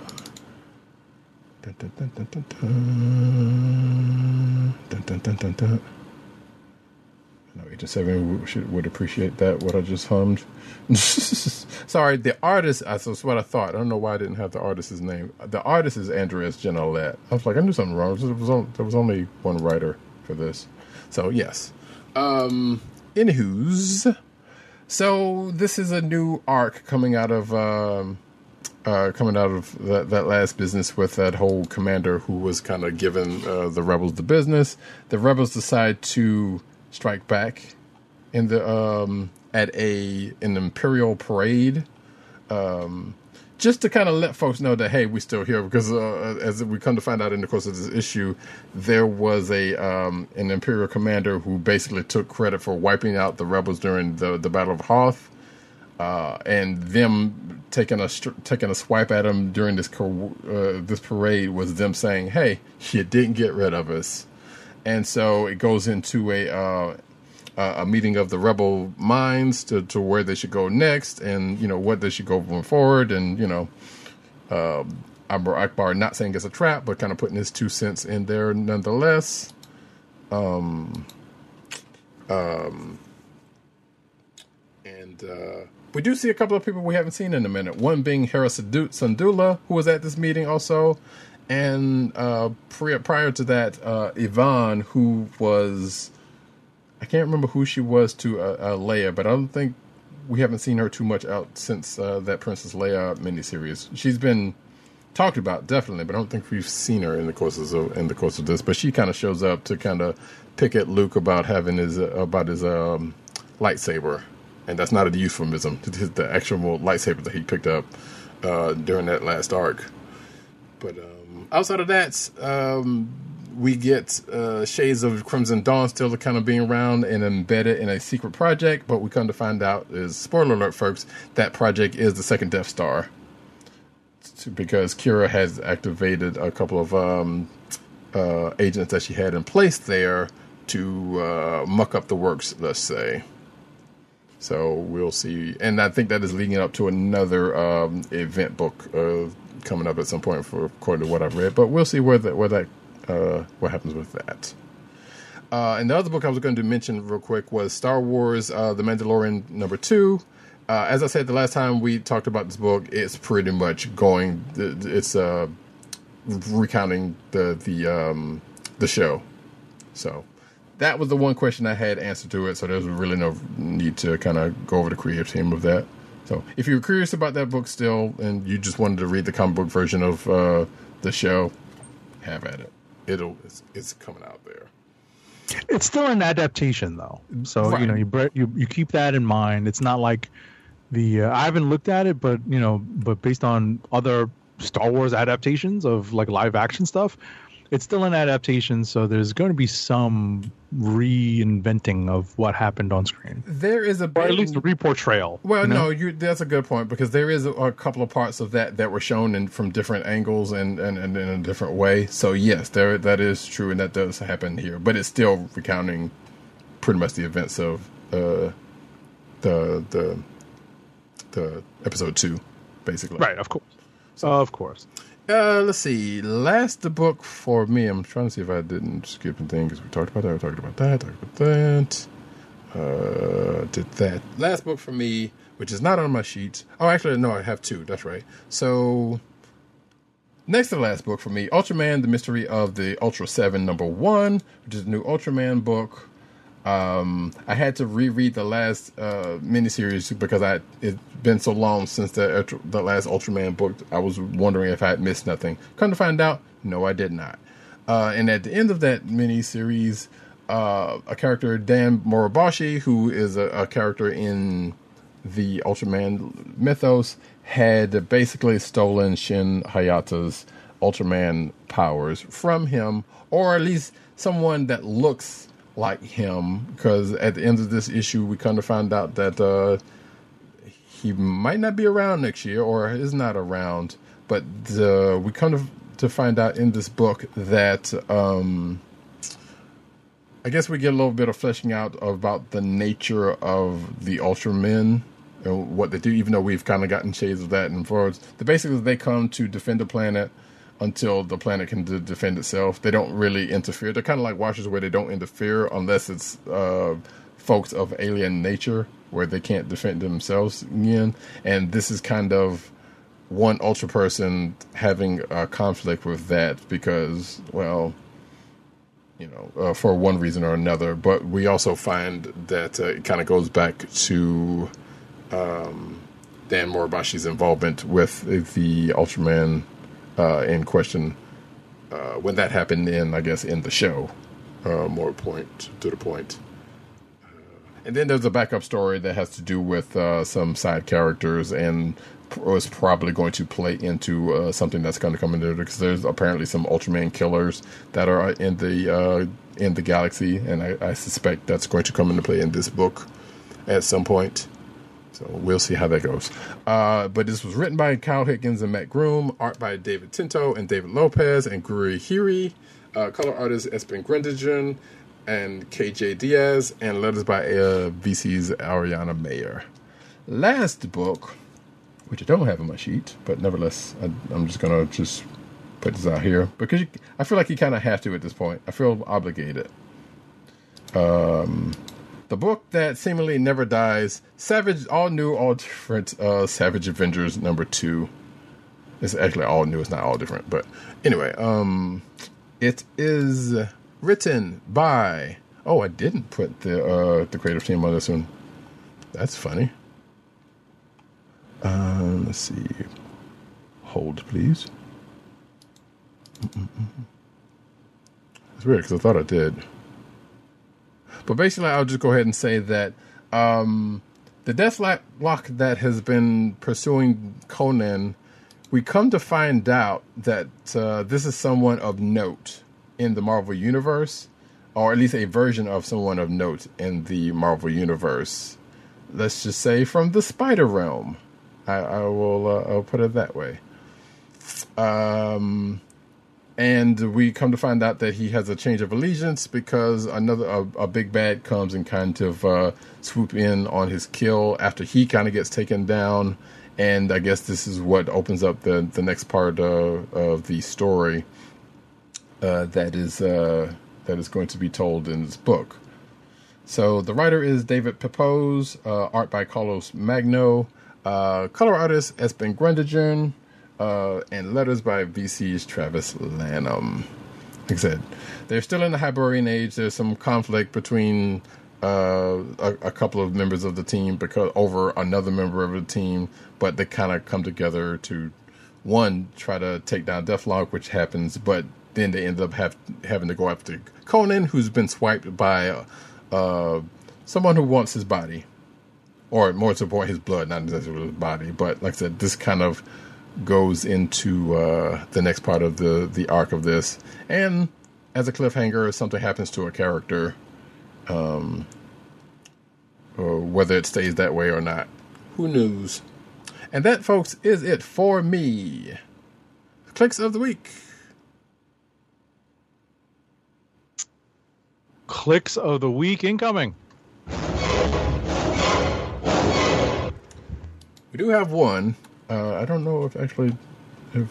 dun, dun, dun, dun, dun. Dun, dun, dun, dun, dun. I know Seven should, would appreciate that. What I just hummed. Sorry, the artist. That's what I thought. I don't know why I didn't have the artist's name. The artist is Andreas Genolet. I was like, I knew something wrong. There was, on- there was only one writer for this. So yes. Um. Anywho's. So this is a new arc coming out of. Um, uh, coming out of that, that last business with that whole commander who was kind of giving uh, the rebels the business. The rebels decide to strike back in the um, at a an imperial parade, um, just to kind of let folks know that hey, we're still here. Because uh, as we come to find out in the course of this issue, there was a um, an imperial commander who basically took credit for wiping out the rebels during the the Battle of Hoth uh, and them taking a taking a swipe at him during this uh, this parade was them saying, "Hey, you didn't get rid of us," and so it goes into a uh, a meeting of the rebel minds to, to where they should go next, and you know what they should go moving forward, and you know. Uh, Admiral Ackbar not saying it's a trap, but kind of putting his two cents in there nonetheless. Um, um, and uh, we do see a couple of people we haven't seen in a minute. One being Hera Syndulla, who was at this meeting also, and uh, pri- prior to that, uh, Evaan, who was I can't remember who she was to uh, uh, Leia, but I don't think we haven't seen her too much out since uh, that Princess Leia miniseries. She's been talked about definitely, but I don't think we've seen her in the courses of in the course of this. But she kind of shows up to kind of pick at Luke about having his uh, about his um, lightsaber, and that's not a euphemism. It's the actual lightsaber that he picked up uh, during that last arc. But um, outside of that, um, we get uh, shades of Crimson Dawn still kind of being around and embedded in a secret project. But we come to find out is spoiler alert, folks. That project is the second Death Star because Qi'ra has activated a couple of um, uh, agents that she had in place there to uh, muck up the works, let's say. So we'll see, and I think that is leading up to another um, event book uh, coming up at some point, for according to what I've read. But we'll see where that where that uh, what happens with that. Uh, and the other book I was going to mention real quick was Star Wars: uh, The Mandalorian number two. Uh, as I said the last time we talked about this book, it's pretty much going. It's uh, recounting the the um, the show. So that was the one question I had answered to it. So there's really no need to kind of go over the creative team of that. So if you're curious about that book still, and you just wanted to read the comic book version of uh, the show, have at it. It'll it's, it's coming out there. It's still an adaptation, though. So Right. you know you, you you keep that in mind. It's not like the uh, I haven't looked at it, but you know, but based on other Star Wars adaptations of like live action stuff, it's still an adaptation. So there's going to be some reinventing of what happened on screen, There is a or at least a reportrayal. Well, you know? no, you, that's a good point because there is a, a couple of parts of that that were shown in, from different angles and, and, and in a different way. So yes, there that is true, and that does happen here. But it's still recounting pretty much the events of uh, the the the episode two, basically. right? Of course, So. of course. Uh, let's see. Last book for me. I'm trying to see if I didn't skip anything because we talked about that. We talked about that. Talked about that. Uh, did that last book for me, which is not on my sheet. Oh, actually, no, I have two. That's right. So, Next to the last book for me, Ultraman: The Mystery of the Ultra Seven, number one, which is a new Ultraman book. Um, I had to reread the last uh, miniseries because I it's been so long since the the last Ultraman book. I was wondering if I had missed nothing. Come to find out, no, I did not. Uh, and at the end of that miniseries, uh, a character Dan Moroboshi, who is a, a character in the Ultraman mythos, had basically stolen Shin Hayata's Ultraman powers from him, or at least someone that looks like him. Because at the end of this issue, we kind of find out that uh, he might not be around next year, or is not around. But we kind of to find out in this book that um, I guess we get a little bit of fleshing out about the nature of the Ultramen and what they do, even though we've kind of gotten shades of that and forwards. The basically they come to defend the planet until the planet can defend itself. They don't really interfere. They're kind of like Watchers, where they don't interfere unless it's uh, folks of alien nature, where they can't defend themselves again. And this is kind of one ultra person having a conflict with that because, well, you know, uh, for one reason or another. But we also find that uh, it kind of goes back to um, Dan Moroboshi's involvement with the Ultraman uh, in question uh, when that happened in, I guess, in the show. Uh, more point to the point. Uh, And then there's a backup story that has to do with uh, some side characters and was probably going to play into uh, something that's going to come into because there's apparently some Ultraman killers that are in the in the galaxy, and I, I suspect that's going to come into play in this book at some point. So we'll see how that goes. Uh, but this was written by Kyle Higgins and Mat Groom, art by Davide Tinto and David Lopez and Gurihiru, uh, color artist Espen Grundetjern and KJ Diaz, and letters by uh, VC's Ariana Maher. Last book, which I don't have on my sheet, but nevertheless, I, I'm just gonna just put this out here because you, I feel like you kind of have to at this point. I feel obligated. Um, the book that seemingly never dies, Savage, all new, all different, uh, Savage Avengers number two. It's actually all new, it's not all different, but anyway, um, it is written by, oh, I didn't put the, uh, the creative team on this one. That's funny. Um, let's see. Hold, please. Mm-mm-mm. It's weird because I thought I did. But basically, I'll just go ahead and say that um, the Deathlok that has been pursuing Conan, we come to find out that uh, this is someone of note in the Marvel Universe, or at least a version of someone of note in the Marvel Universe. Let's just say from the Spider Realm. I, I will uh, I'll put it that way. Um, and we come to find out that he has a change of allegiance because another a, a big bad comes and kind of uh, swoop in on his kill after he kind of gets taken down. And I guess this is what opens up the the next part uh, of the story uh, that is uh, that is going to be told in this book. So the writer is David Pepose, uh, art by Carlos Magno, uh, color artist Espen Grundetjern, uh, and letters by VC's Travis Lanham. Like I said, they're still in the Hyborian age. There's some conflict between uh, a, a couple of members of the team because over another member of the team, but they kind of come together to one try to take down Deathlok, which happens, but then they end up have, having to go after Conan, who's been swiped by uh, someone who wants his body, or more to point, his blood, not necessarily his body. But like I said, this kind of goes into uh, the next part of the the arc of this, and as a cliffhanger, if something happens to a character, um, or whether it stays that way or not, who knows? And that, folks, is it for me. Clicks of the week. Clicks of the week incoming. We do have one. Uh, I don't know if actually if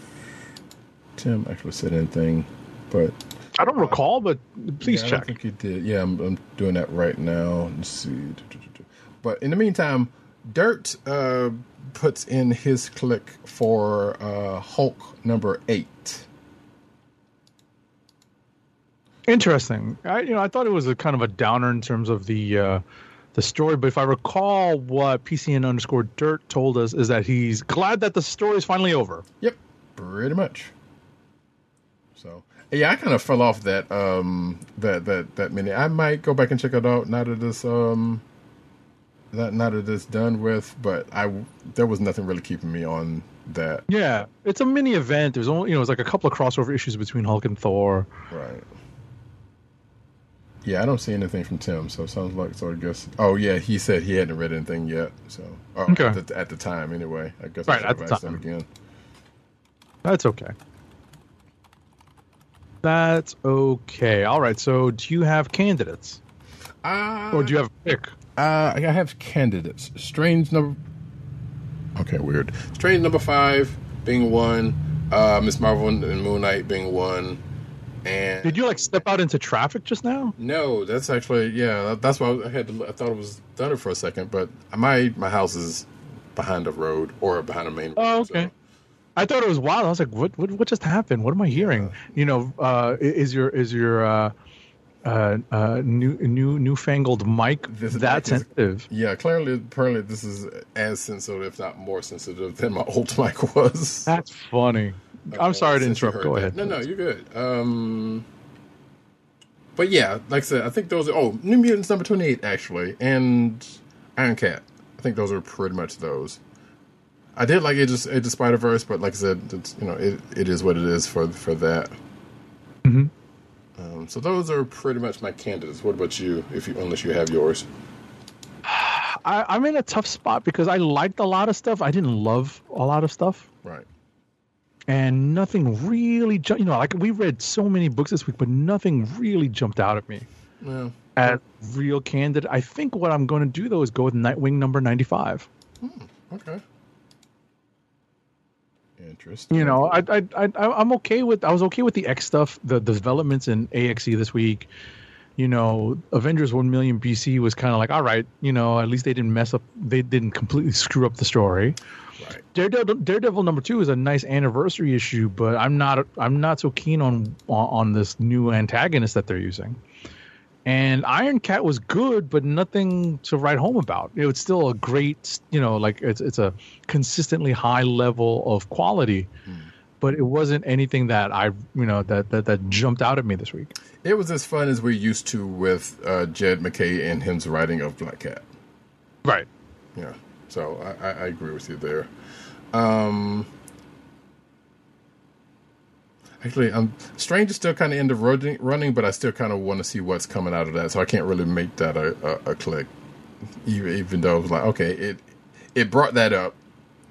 Tim actually said anything, but I don't recall, but please yeah, I think he did. Yeah, I'm, I'm doing that right now. Let's see. But in the meantime, Dirt uh, puts in his click for uh, Hulk number eight. Interesting. I, you know, I thought it was a kind of a downer in terms of the uh, the story, but if I recall, what PCN underscore Dirt told us is that he's glad that the story is finally over. Yep, pretty much. So yeah, I kind of fell off that um that that that mini. I might go back and check it out now that this um that now that it's done with, but I there was nothing really keeping me on that. Yeah, it's a mini event. There's only you know, it's like a couple of crossover issues between Hulk and Thor. Right. Yeah, I don't see anything from Tim, so it sounds like so. I guess. Oh yeah, he said he hadn't read anything yet. So oh, Okay. at, the, at the time, anyway. I guess Right, I should have asked him again. That's okay. That's okay. All right. So, do you have candidates, Uh, or do you have a pick? Uh, I have candidates. Strange number. Okay, weird. Strange number five being one. Uh, Miss Marvel and Moon Knight being one. And Did you like step out into traffic just now? no, that's actually yeah. That's why I had. To, I thought it was thunder for a second, but my my house is behind a road or behind a main. road. Oh, okay. so- I thought it was wild. I was like, "What? What? What just happened? What am I hearing?" You know, uh, is your is your uh, uh, uh, new new newfangled mic This that is- sensitive? Yeah, clearly, apparently, this is as sensitive, if not more sensitive, than my old mic was. That's funny. I'm sorry to interrupt. Go that. ahead. No, no, you're good. Um, but yeah, like I said, I think those are oh, New Mutants number twenty eight actually, and Iron Cat. I think those are pretty much those. I did like it just Age of Spider Verse, but like I said, it's, you know, it, it is what it is for for that. Mhm. Um, so those are pretty much my candidates. What about you? If you unless you have yours, I, I'm in a tough spot because I liked a lot of stuff. I didn't love a lot of stuff. right? And nothing really ju- you know like we read so many books this week but nothing really jumped out at me Well, as real candidate i think what i'm going to do though is go with nightwing number 95 hmm, okay. Interesting. you know I, I i I- i'm okay with i was okay with the x stuff the, the developments in axe this week you know avengers 1 million bc was kind of like all right you know at least they didn't mess up they didn't completely screw up the story right. Daredevil, Daredevil number two is a nice anniversary issue, but I'm not I'm not so keen on on, this new antagonist that they're using. And Iron Cat was good, but nothing to write home about. Know, it's still a great, you know, like it's it's a consistently high level of quality, but it wasn't anything that I, you know, that that, that jumped out at me this week. It was as fun as we're used to with uh, Jed MacKay and him's writing of Black Cat. Right. Yeah, so I, I agree with you there. Um, actually, um, Strange is still kind of in the running, running, but I still kind of want to see what's coming out of that. So I can't really make that a, a, a click, even, even though it was like, okay, it it brought that up,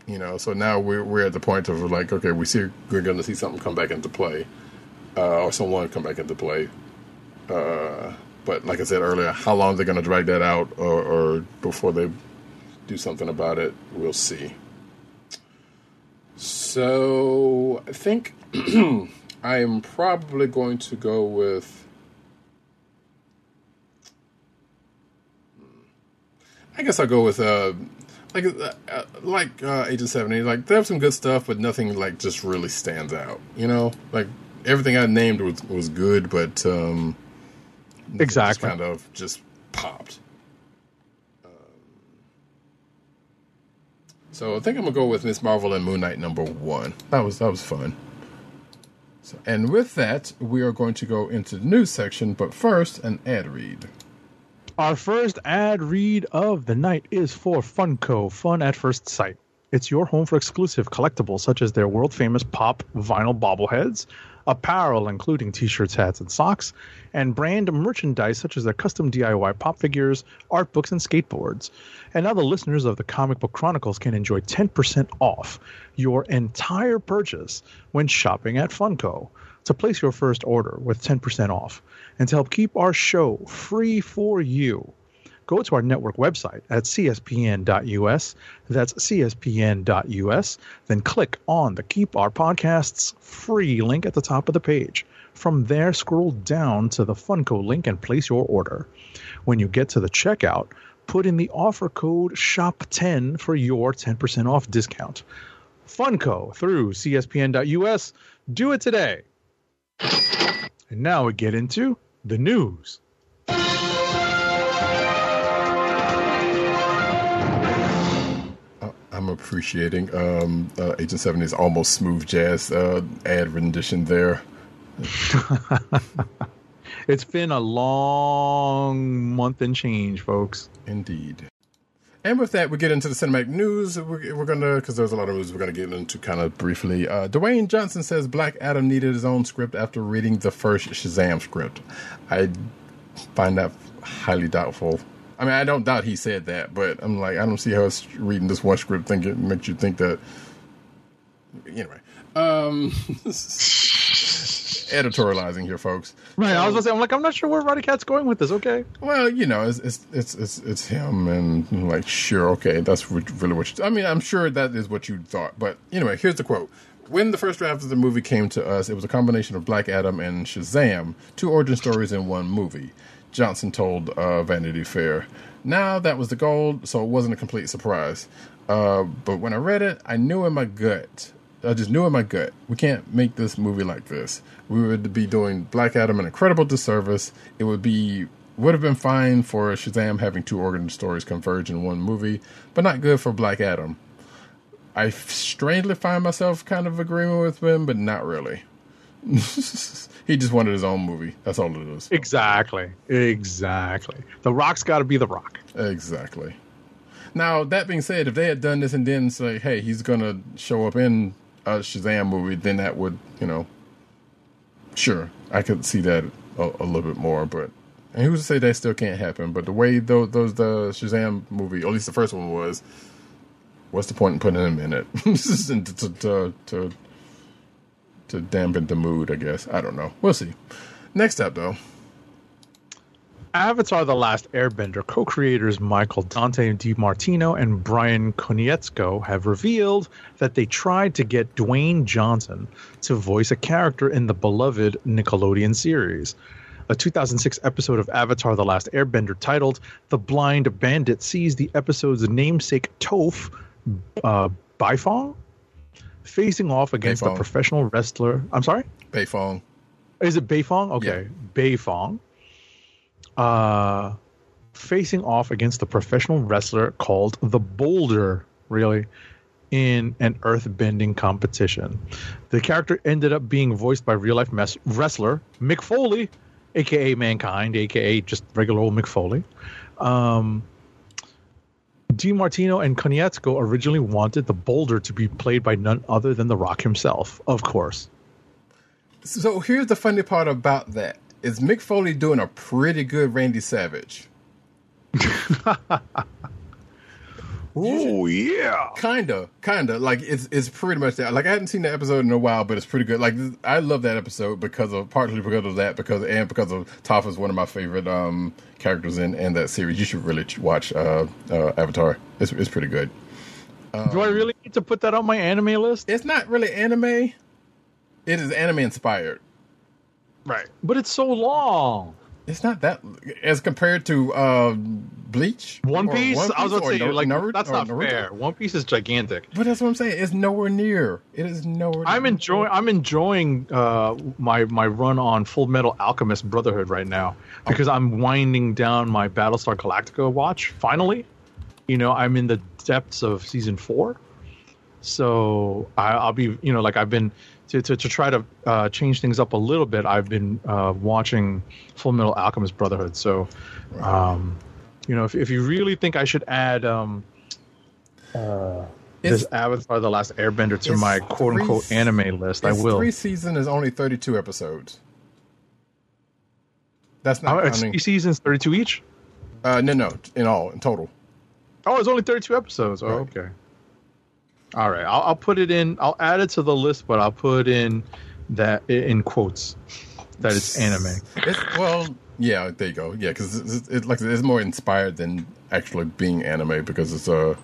you know. So now we're we're at the point of like, okay, we see we're going to see something come back into play, uh, or someone come back into play. Uh, but like I said earlier, how long they're going to drag that out, or, or before they do something about it, we'll see. So I think I am probably going to go with. I guess I'll go with uh, like uh, uh, like uh, Agent Seventy. Like they have some good stuff, but nothing like just really stands out. You know, like everything I named was was good, but um, Exactly. kind of just popped. So I think I'm gonna go with Miss Marvel and Moon Knight number one. That was that was fun. So, and with that, we are going to go into the news section, but first, an ad read. Our first ad read of the night is for Funko, Fun at First Sight. It's your home for exclusive collectibles such as their world famous pop vinyl bobbleheads, apparel including t shirts, hats, and socks, and brand merchandise such as their custom DIY pop figures, art books, and skateboards. And now the listeners of the Comic Book Chronicles can enjoy 10% off your entire purchase when shopping at Funko. To place your first order with 10% off and to help keep our show free for you, go to our network website at cspn.us. That's cspn.us. Then click on the Keep Our Podcasts free link at the top of the page. From there, scroll down to the Funko link and place your order. When you get to the checkout, put in the offer code SHOP10 for your 10% off discount. Funko through cspn.us. Do it today. And now we get into the news. I'm appreciating um, uh, Agent 70's almost smooth jazz uh, ad rendition there. It's been a long month and change, folks. Indeed. And with that, we get into the cinematic news. We're, we're going to, because there's a lot of news we're going to get into kind of briefly. Uh, Dwayne Johnson says Black Adam needed his own script after reading the first Shazam script. I find that highly doubtful. I mean, I don't doubt he said that, but I'm like, I don't see how us reading this one script think it makes you think that. Anyway, um, editorializing here, folks. Right. I was gonna say, I'm like, I'm not sure where Roddy Cat's going with this. Okay. Well, you know, it's it's it's it's, it's him, and I'm like, sure, okay, that's what- really what. You, I mean, I'm sure that is what you thought, but anyway, here's the quote. When the first draft of the movie came to us, it was a combination of Black Adam and Shazam, two origin stories in one movie. Johnson told uh, Vanity Fair. Now that was the goal, so it wasn't a complete surprise. Uh, but when I read it, I knew in my gut I just knew in my gut, we can't make this movie like this. We would be doing Black Adam an incredible disservice. It would be would have been fine for Shazam having two origin stories converge in one movie, but not good for Black Adam. I strangely find myself kind of agreeing with him, but not really. he just wanted his own movie. That's all it is. Exactly. Exactly. The Rock's got to be the Rock. Exactly. Now that being said, if they had done this and then say, "Hey, he's gonna show up in a Shazam movie," then that would, you know, sure, I could see that a, a little bit more. But and who's to say that still can't happen? But the way those, those the Shazam movie, or at least the first one was, what's the point in putting him in it? to, to, to, to dampen the mood, I guess. I don't know. We'll see. Next up, though. Avatar: The Last Airbender co-creators Michael Dante DiMartino and Brian Konietzko have revealed that they tried to get Dwayne Johnson to voice a character in the beloved Nickelodeon series. A 2006 episode of Avatar: The Last Airbender titled "The Blind Bandit" sees the episode's namesake Toph uh, Beifong facing off against Beifong. the professional wrestler. I'm sorry. Beifong. Is it Beifong? Okay, Beifong. Uh, facing off against the professional wrestler called the Boulder, really, in an earth-bending competition. The character ended up being voiced by real-life mes- wrestler Mick Foley, aka Mankind, aka just regular old Mick Foley. Um, DiMartino and Konietzko originally wanted the Boulder to be played by none other than The Rock himself, of course. So here's the funny part about that: is Mick Foley doing a pretty good Randy Savage? Oh yeah. Kinda, kinda. Like it's it's pretty much that. Like I hadn't seen that episode in a while, but it's pretty good. Like I love that episode because of partly because of that, because and because of Toph is one of my favorite um characters in in that series. You should really watch uh, uh Avatar. It's it's pretty good. Do I really need to put that on my anime list? It's not really anime. It is anime inspired. Right. But it's so long. It's not that as compared to uh, Bleach. One or Piece, I was to say, Nar- like, Naruto- that's not Naruto. fair. One Piece is gigantic. But that's what I'm saying. It's nowhere near. It is nowhere. I'm near. enjoying. I'm enjoying uh, my my run on Full Metal Alchemist Brotherhood right now because I'm winding down my Battlestar Galactica watch. Finally, you know, I'm in the depths of season four, so I, I'll be, you know, like I've been to to, to try to uh, change things up a little bit. I've been uh, watching Full Metal Alchemist Brotherhood. So, um, you know, if if you really think I should add. Um, this Avatar: The Last Airbender to my quote unquote three- anime list. I will. Three season is only 32 episodes. That's not Oh, three seasons, thirty-two each. Uh, no, no, in all, in total. Oh, it's only thirty-two episodes. Oh, Right. okay. All right, I'll, I'll put it in. I'll add it to the list, but I'll put in that in quotes. that it's anime. It's, well, yeah, there you go. Yeah, because it's, it's like it's more inspired than actually being anime because it's a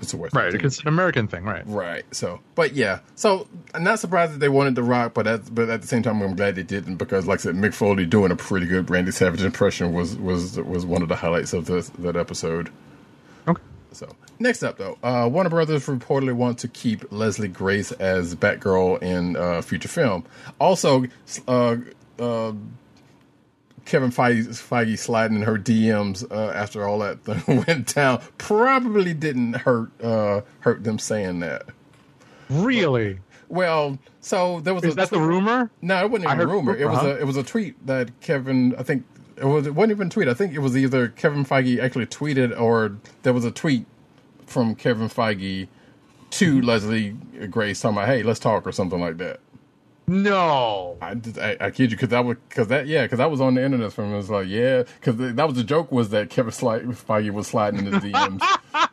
it's a Western. Right, thing. it's an American thing, right? Right. So, but yeah. So, I'm not surprised that they wanted The Rock, but at, but at the same time, I'm glad they didn't because, like I said, Mick Foley doing a pretty good Randy Savage impression was was was one of the highlights of this, that episode. Okay. So, next up though, uh, Warner Brothers reportedly want to keep Leslie Grace as Batgirl in uh, future film. Also, uh, uh, Kevin Feige, Feige sliding in her DMs uh, after all that went down probably didn't hurt uh, hurt them saying that. Really? Well, so there was Is a that the rumor? No, it wasn't even a rumor. It was huh? a it was a tweet that Kevin I think it was it wasn't even a tweet. I think it was either Kevin Feige actually tweeted or there was a tweet from Kevin Feige to mm-hmm. Leslie Grace talking about, "Hey, let's talk" or something like that. No. I, just- I, I kid you because that was because that yeah because that was on the internet from it was like yeah because that was the joke was that Kevin Sli- Feige was sliding into DMs.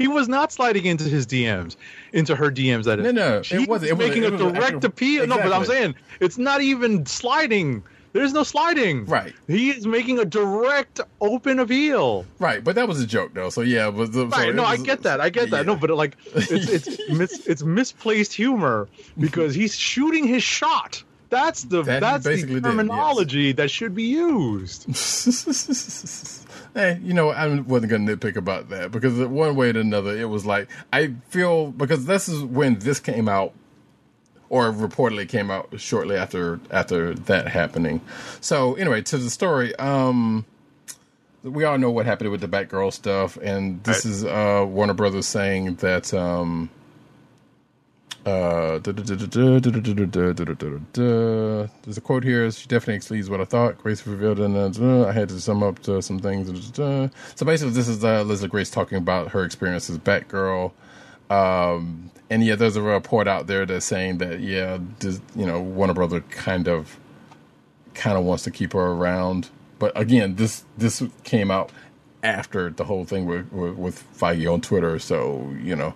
He was not sliding into his DMs, into her DMs. That is. No, no, it wasn't. It was- making it a was an direct appeal. No, but I'm saying it's not even sliding. There's no sliding. Right. He is making a direct, open appeal. right, but that was a joke though. So yeah, but so Right. no, I get that. I get that. No, but like, it's it's mis, it's misplaced humor because he's shooting his shot. That's the That that's the did, yes. terminology that should be used. Hey, you know, I wasn't gonna nitpick about that because one way or another, it was like I feel because this is when this came out, or reportedly came out shortly after after that happening. So anyway, to the story. Um, we all know what happened with the Batgirl stuff, and this Right. is uh, Warner Brothers saying that. Um, uh, there's a quote here. She definitely exceeds what I thought. Grace revealed, and uh, I had to sum up to some things. So basically, this is uh, Leslie Grace talking about her experience as Batgirl. Um, and yeah, there's a report out there that's saying that yeah, this, you know, Warner Brother kind of, kind of wants to keep her around. But again, this this came out after the whole thing with with, Feige on Twitter, so you know.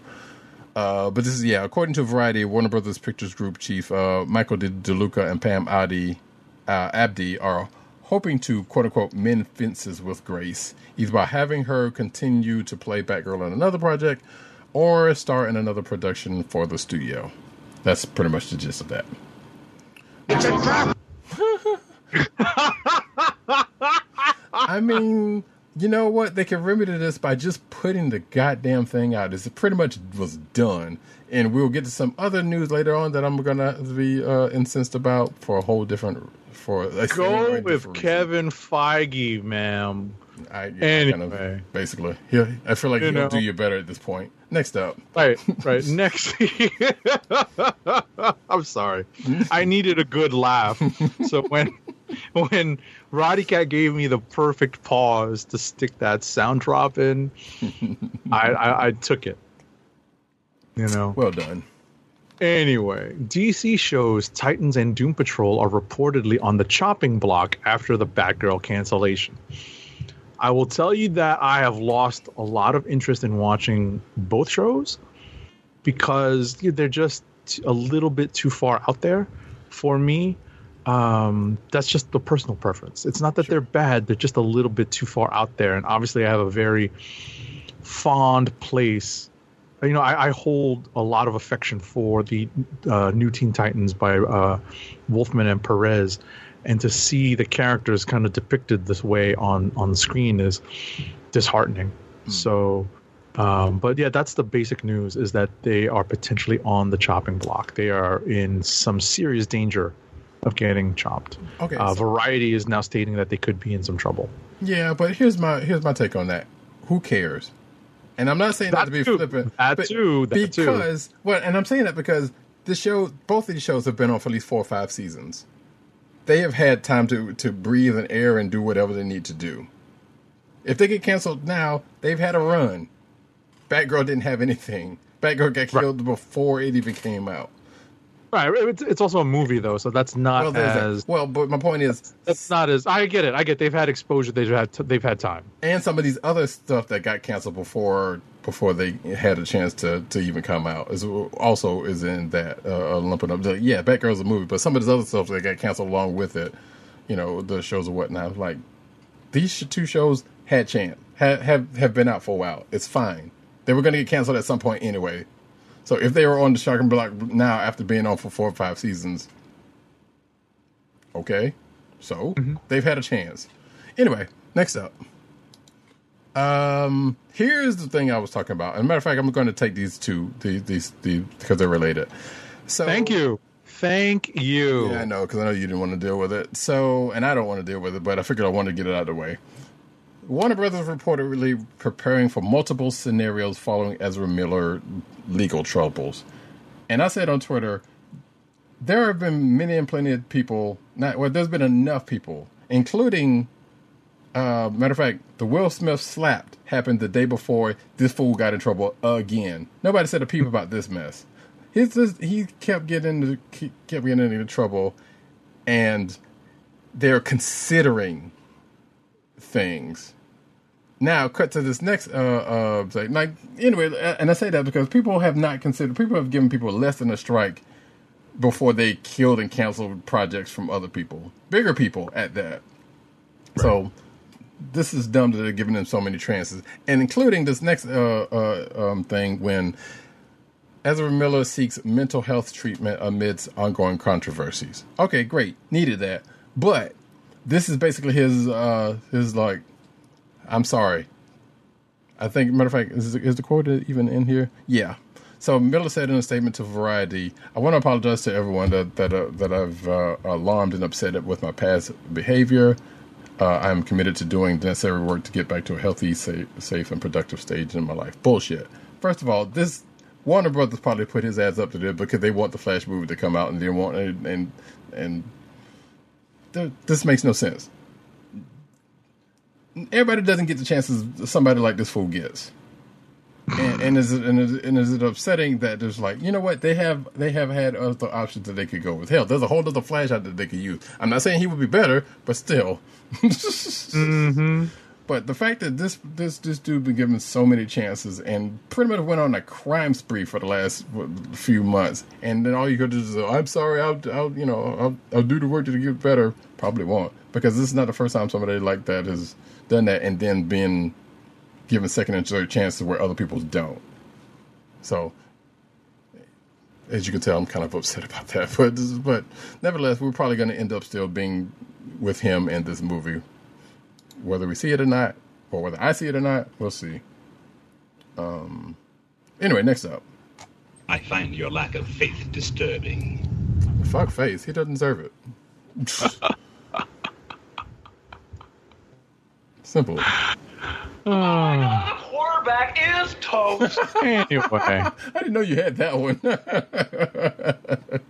Uh, but this is yeah, according to Variety, Warner Brothers Pictures Group chief uh, Michael De- DeLuca and Pam Adi, uh, Abdy are hoping to quote unquote mend fences with Grace, either by having her continue to play Batgirl in another project, or star in another production for the studio. That's pretty much the gist of that. It's a trap. I mean, you know what? They can remedy this by just putting the goddamn thing out. It's pretty much was done, and we'll get to some other news later on that I'm gonna be uh, incensed about for a whole different for a Go with different reason. Kevin Feige, ma'am. I, yeah, I kind of basically, yeah, I feel like You he'll know. do you better at this point. Next up, Right, right. Next, I'm sorry. I needed a good laugh. So when when Roddy Cat gave me the perfect pause to stick that sound drop in, I, I, I took it. You know. well done. Anyway, DC shows Titans and Doom Patrol are reportedly on the chopping block after the Batgirl cancellation. I will tell you that I have lost a lot of interest in watching both shows because they're just a little bit too far out there for me. Um, that's just the personal preference. It's not that they're bad; they're just a little bit too far out there. And obviously, I have a very fond place. You know, I, I hold a lot of affection for the uh, New Teen Titans by uh, Wolfman and Perez, and to see the characters kind of depicted this way on on the screen is disheartening. So, um, but yeah, that's the basic news: is that they are potentially on the chopping block. They are in some serious danger of getting chopped. Okay, Uh, so- Variety is now stating that they could be in some trouble. Yeah, but here's my here's my take on that. Who cares? And I'm not saying that, That to be too. flippant. That but too. That too. because well, and I'm saying that because the show, both of these shows have been on for at least four or five seasons. They have had time to to breathe and air and do whatever they need to do. If they get canceled now, they've had a run. Batgirl didn't have anything. Batgirl got killed before it even came out. Right. It's, it's also a movie though, so that's not Well, there's that. as well, but my point is, that's not as I get it. I get they've had exposure. They've had they've had time. and some of these other stuff that got canceled before before they had a chance to, to even come out. Is also is in that uh, uh, lumping up. The- Yeah, Batgirl's a movie, but some of this other stuff that got canceled along with it, you know, the shows and whatnot. Like these two shows had chance, have have have been out for a while. It's fine. They were going to get canceled at some point anyway. So if they were on the shocking block now after being on for four or five seasons, okay, so they've had a chance. Anyway, next up. Um, here's the thing I was talking about. As a matter of fact, I'm going to take these two, these, these, these because they're related. So Thank you. Thank you. Yeah, I know because I know you didn't want to deal with it. So, and I don't want to deal with it, but I figured I wanted to get it out of the way. Warner Brothers reportedly preparing for multiple scenarios following Ezra Miller legal troubles. And I said on Twitter, there have been many and plenty of people. Not well, there's been enough people, including. Uh, matter of fact, the Will Smith slapped happened the day before this fool got in trouble again. Nobody said a peep about this mess. He kept getting into kept getting into trouble, and they're considering things. Now, cut to this next uh uh. Like anyway, and I say that because people have not considered. People have given people less than a strike before they killed and canceled projects from other people, bigger people at that. So this is dumb that they're giving them so many chances, and including this next uh, uh um thing when Ezra Miller seeks mental health treatment amidst ongoing controversies. Okay, great, needed that, but this is basically his uh his like I'm sorry. I think matter of fact is, is the quote even in here? Yeah. So Miller said in a statement to Variety, "I want to apologize to everyone that that uh, that I've uh, alarmed and upset with my past behavior. Uh, I'm committed to doing the necessary work to get back to a healthy, safe, safe, and productive stage in my life." Bullshit. First of all, this Warner Brothers probably put his ass up to there because they want the Flash movie to come out and they want and and, and th- this makes no sense. Everybody doesn't get the chances somebody like this fool gets. And, and is it and is, and is it upsetting that there's like you know what they have they have had other options that they could go with hell there's a whole other flash out that they could use I'm not saying he would be better but still Mm-hmm. but the fact that this this this dude been given so many chances and pretty much went on a crime spree for the last few months, and then all you could do is, "I'm sorry, I'll, I'll you know, I'll, I'll do the work to get better." Probably won't because this is not the first time somebody like that has done that, and then been given second and third chances where other people don't. So, as you can tell, I'm kind of upset about that. But but nevertheless, we're probably going to end up still being with him in this movie whether we see it or not, or whether I see it or not, we'll see. Um. Anyway, next up, I find your lack of faith disturbing. fuck faith. He doesn't deserve it. Simple. Ah, Quarterback is toast. anyway, I didn't know you had that one.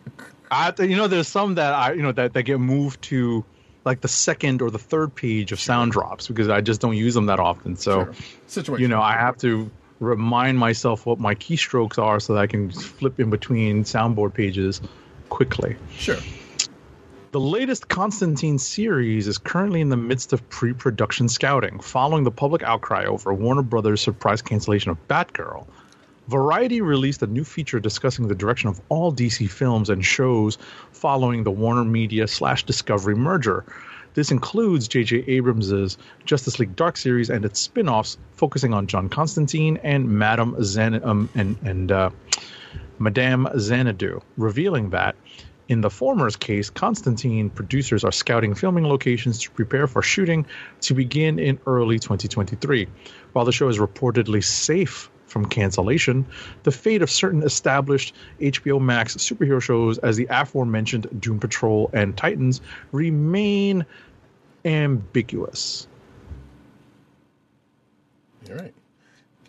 I you know there's some that I you know that, that get moved to like the second or the third page of sound drops because I just don't use them that often. So Sure. Situation. you know I have to remind myself what my keystrokes are so that I can flip in between soundboard pages quickly. sure. The latest Constantine series is currently in the midst of pre production scouting, following the public outcry over Warner Brothers' surprise cancellation of Batgirl. Variety released a new feature discussing the direction of all DC films and shows following the Warner Media slash Discovery merger. This includes J.J. Abrams' Justice League Dark series and its spin offs, focusing on John Constantine and Madame um, and, and uh, Madame Xanadu, revealing that in the former's case, Constantine producers are scouting filming locations to prepare for shooting to begin in early 2023. While the show is reportedly safe from cancellation, the fate of certain established HBO Max superhero shows, as the aforementioned Doom Patrol and Titans, remain ambiguous. All right.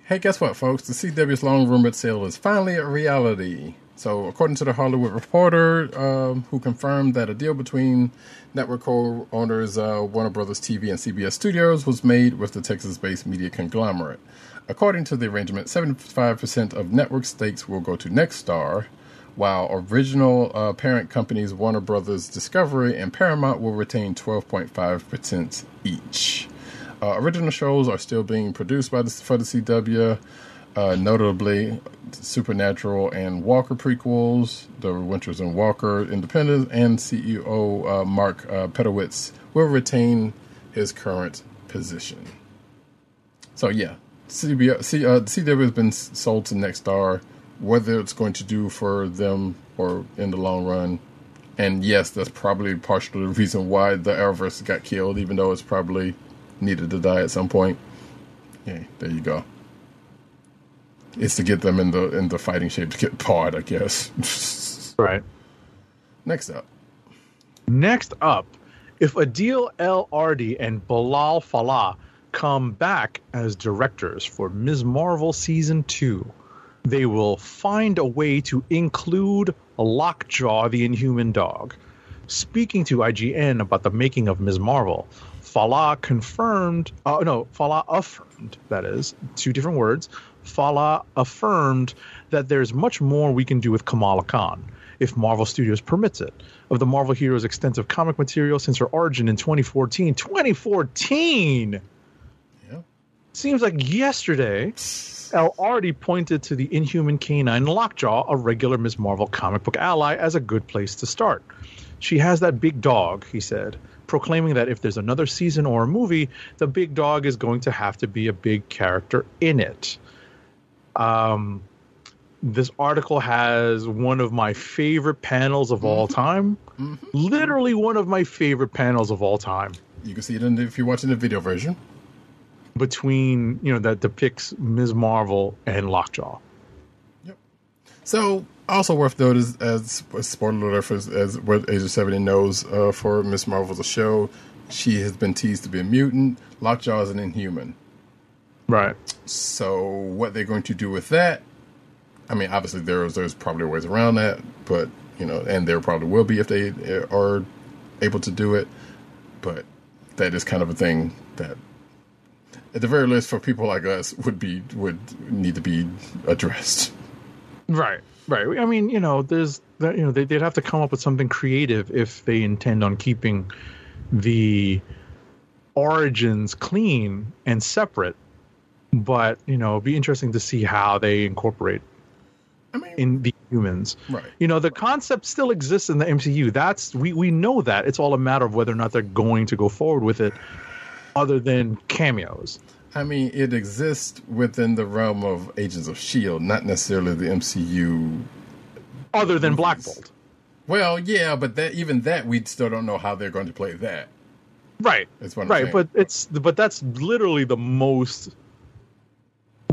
Hey, guess what, folks? The CW's long rumored sale is finally a reality. So, according to the Hollywood Reporter, um, who confirmed that a deal between network co-owners uh, Warner Brothers TV and CBS Studios was made with the Texas-based media conglomerate. According to the arrangement, 75% of network stakes will go to Nexstar, while original uh, parent companies Warner Brothers Discovery and Paramount will retain 12.5% each. Uh, original shows are still being produced by the, for the CW. Uh, notably Supernatural and Walker prequels. The Winters and Walker Independence and CEO uh, Mark uh, Pedowitz will retain his current position. So yeah, CBS, C, uh, CW has been sold to Nexstar. Whether it's going to do for them or in the long run, and yes, that's probably partially the reason why the Arrowverse got killed, even though it's probably needed to die at some point. Yeah, there you go. It's to get them in the in the fighting shape to get pawed, I guess. Right. Next up, Next up, if Adil El Arbi and Bilall Fallah come back as directors for Ms. Marvel season 2, they will find a way to include Lockjaw the Inhuman Dog. Speaking to IGN about the making of Ms. Marvel, Fallah confirmed, uh, no, Fallah affirmed, that is, two different words. Fallah affirmed that there's much more we can do with Kamala Khan if Marvel Studios permits it. Of the Marvel hero's extensive comic material since her origin in 2014. 2014! Yeah. Seems like yesterday, El Arbi pointed to the Inhuman Canine Lockjaw, a regular Ms. Marvel comic book ally, as a good place to start. She has that big dog, he said, proclaiming that if there's another season or a movie, the big dog is going to have to be a big character in it. Um, this article has one of my favorite panels of all time. Literally one of my favorite panels of all time you can see it in the, if you're watching the video version. between, you know, that depicts Ms. Marvel and Lockjaw. Yep. So, also worth noting, as, as a spoiler alert, for, as what Agent 70 knows uh, for Ms. Marvel's show, she has been teased to be a mutant. Lockjaw is an inhuman. Right. So, what they're going to do with that? I mean, obviously, there's there's probably ways around that, but you know, and there probably will be if they uh, are able to do it. But that is kind of a thing that, at the very least, for people like us, would be would need to be addressed. Right. Right. I mean, you know, there's that, you know, they'd have to come up with something creative if they intend on keeping the origins clean and separate. But, you know, it'd be interesting to see how they incorporate I mean, in the humans. Right. You know, the concept still exists in the MCU. That's we we know that. It's all a matter of whether or not they're going to go forward with it other than cameos. I mean, it exists within the realm of Agents of Shield, not necessarily the MCU. Other than Black Bolt. Well, yeah, but that even that we still don't know how they're going to play that. Right. That's what I'm right, saying. but it's but that's literally the most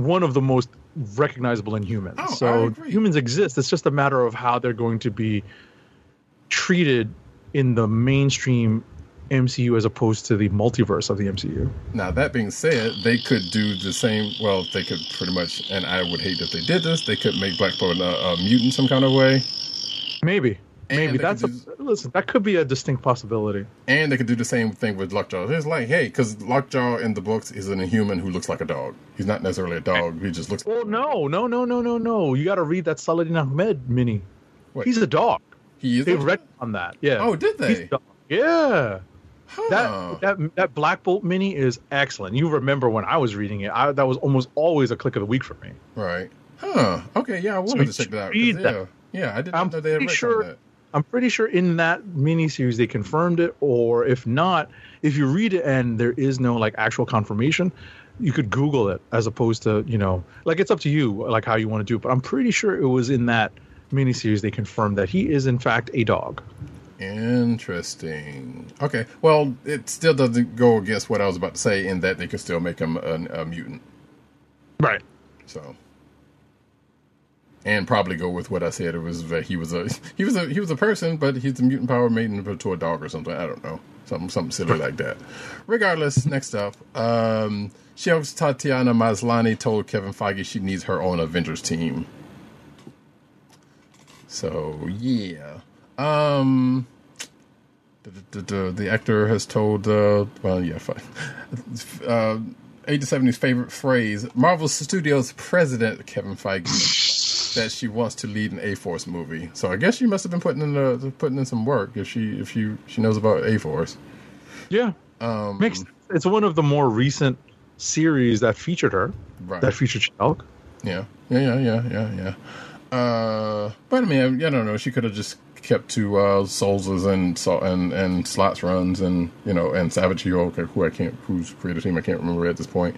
one of the most recognizable Inhumans. Oh, so humans exist. It's just a matter of how they're going to be treated in the mainstream MCU as opposed to the multiverse of the MCU. Now that being said, they could do the same. Well, they could pretty much, and I would hate if they did this. They could make Black Bolt a, a mutant some kind of way, Maybe. Maybe that's a listen. That could be a distinct possibility. and they could do the same thing with Lockjaw. It's like, hey, because Lockjaw in the books is an inhuman who looks like a dog. He's not necessarily a dog. He just looks. Well, no, no, no, no, no, no. You got to read that Saladin Ahmed mini. Wait. He's a dog. He is. They a- read on that. Yeah. Oh, did He's they? a dog. Yeah. Huh. That that that Black Bolt mini is excellent. You remember when I was reading it? I, that was almost always a click of the week for me. Right. Huh. Okay. Yeah, I wanted you to check that out. read Yeah. that. Yeah, I didn't I'm know they had pretty retconned sure- that. I'm pretty sure in that miniseries they confirmed it, or if not, if you read it and there is no like actual confirmation, you could Google it as opposed to you know like it's up to you like how you want to do it. But I'm pretty sure it was in that miniseries they confirmed that he is in fact a dog. Interesting. Okay. Well, it still doesn't go against what I was about to say in that they could still make him a, a mutant. Right. So, and probably go with what I said. It was that he was a he was a he was a person, but he's a mutant power made into a dog or something. I don't know. Something something silly like that. Regardless, next up, um, Sheriff Tatiana Maslany told Kevin Feige she needs her own Avengers team. So yeah, um, the, the, the, actor has told, uh, well, yeah, fine. Uh, 80 70's favorite phrase Marvel Studios president Kevin Feige that she wants to lead an A Force movie. So I guess she must have been putting in the, putting in some work if she if she she knows about A Force. Yeah. Um, Makes it's one of the more recent series that featured her. Right. That featured She-Hulk. Yeah, yeah, yeah, yeah, yeah, yeah. Uh, but I mean, I, I don't know. She could have just kept to uh, and and and Slott's runs and you know and Savage Hero, who I can't whose creative team I can't remember at this point.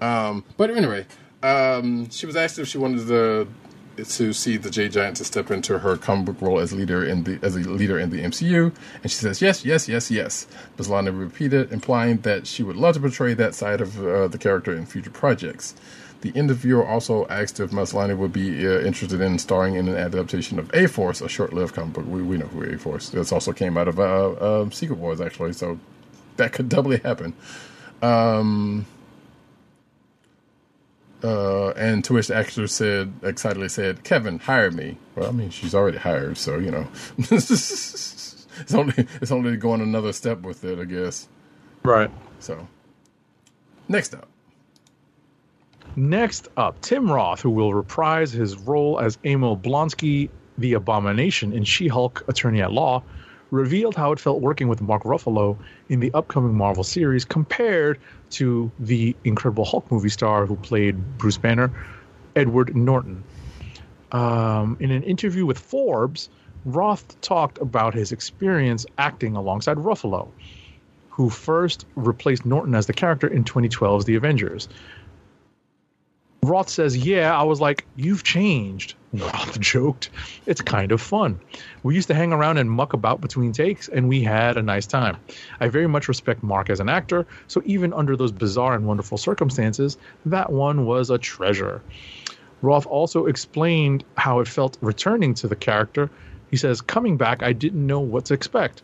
Um, but anyway, um, she was asked if she wanted to to see the J Giant to step into her comic book role as leader in the as a leader in the MCU, and she says yes, yes, yes, yes. Maslany repeated, implying that she would love to portray that side of uh, the character in future projects. The interviewer also asked if Maslany would be uh, interested in starring in an adaptation of A Force, a short-lived comic book. We, we know who A Force. This also came out of uh, uh, Secret Wars, actually, so that could doubly happen. Um, uh, and to which the actor said, excitedly said, "Kevin, hire me." Well, I mean, she's already hired, so you know, it's only it's only going another step with it, I guess. Right. So, next up, Next up, Tim Roth, who will reprise his role as Emil Blonsky, the Abomination in She Hulk Attorney at Law, revealed how it felt working with Mark Ruffalo in the upcoming Marvel series compared to the Incredible Hulk movie star who played Bruce Banner, Edward Norton. Um, in an interview with Forbes, Roth talked about his experience acting alongside Ruffalo, who first replaced Norton as the character in 2012's The Avengers. Roth says, Yeah, I was like, You've changed. Roth joked, It's kind of fun. We used to hang around and muck about between takes, and we had a nice time. I very much respect Mark as an actor, so even under those bizarre and wonderful circumstances, that one was a treasure. Roth also explained how it felt returning to the character. He says, Coming back, I didn't know what to expect.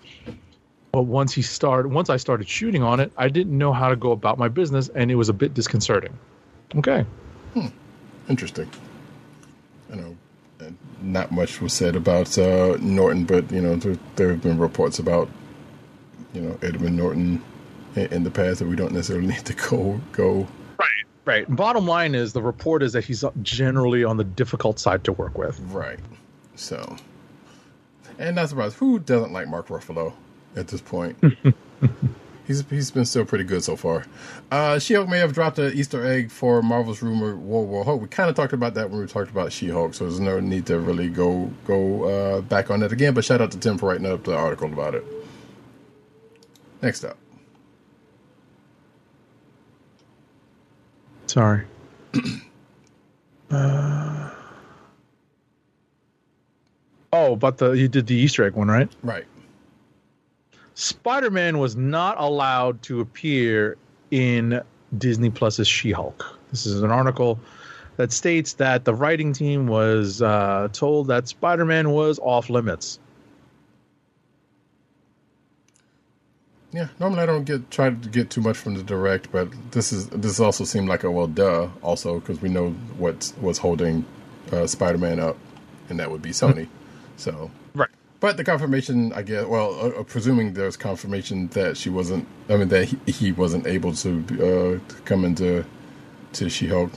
But once he started, once I started shooting on it, I didn't know how to go about my business, and it was a bit disconcerting. Okay. Interesting. I know uh, not much was said about uh, Norton, but you know there, there have been reports about you know Edward Norton in, in the past that we don't necessarily need to go go. Right. Right. Bottom line is the report is that he's generally on the difficult side to work with. Right. So, and not surprised. Who doesn't like Mark Ruffalo at this point? he's he's been still pretty good so far. Uh, She-Hulk may have dropped an Easter egg for Marvel's rumored World War Hulk. We kind of talked about that when we talked about She-Hulk, so there's no need to really go go uh, back on that again. But shout out to Tim for writing up the article about it. Next up, Sorry. uh, oh, but the you did the Easter egg one, right? right? Spider Man was not allowed to appear in Disney Plus's She Hulk. This is an article that states that the writing team was uh, told that Spider Man was off limits. Yeah, normally I don't get try to get too much from the direct, but this is this also seemed like a well, duh. Also, because we know what's what's holding uh, Spider-Man up, and that would be Sony. So, Right. But the confirmation, I guess, well, uh, uh, presuming there's confirmation that she wasn't, I mean, that he, he wasn't able to, uh, to come into to She-Hulk,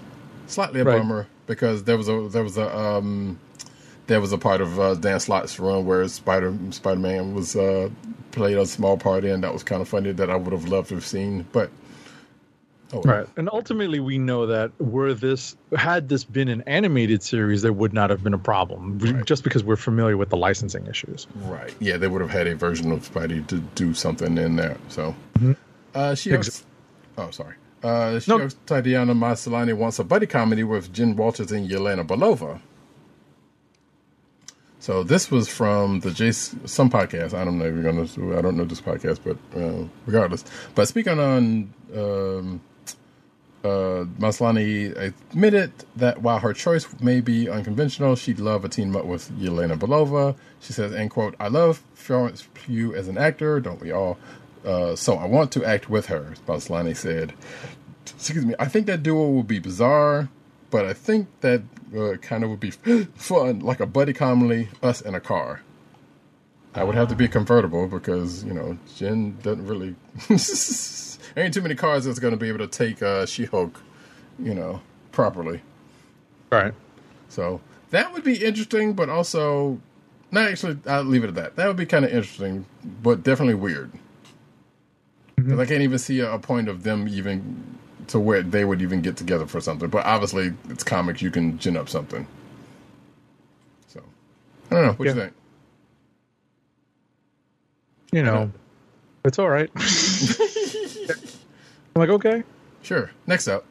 slightly a Right. bummer because there was a there was a um there was a part of uh, Dan Slott's run where Spider Spider Man was uh, played a small part in that was kind of funny that I would have loved to have seen, but oh. Right. And ultimately, we know that were this had this been an animated series, there would not have been a problem, Right. just because we're familiar with the licensing issues. right, yeah, they would have had a version of Spidey to do something in there. So, uh, she Ex- oh sorry, uh, she Nope. Tatiana Maslany wants a buddy comedy with Jen Walters and Yelena Belova. So this was from the Jace some podcast. I don't know if you're gonna. I don't know this podcast, but uh, regardless. But speaking on um, uh, Maslany admitted that while her choice may be unconventional, she'd love a team up with Yelena Belova. She says, "End quote. I love Florence Pugh as an actor, don't we all? Uh, so I want to act with her." Maslany said. Excuse me. I think that duo will be bizarre, but I think that uh, kind of would be fun, like a buddy comedy, us in a car. I would have to be convertible because you know Jen doesn't really. there ain't too many cars that's going to be able to take uh, She-Hulk, you know, properly. Right. So that would be interesting, but also, not actually. I'll leave it at that. That would be kind of interesting, but definitely weird. 'Cause I can't even see a, a point of them even to where they would even get together for something. But obviously, it's comics. You can gin up something. So I don't know. What do you think? You know, it's all right. I'm like, okay. Sure. Next up.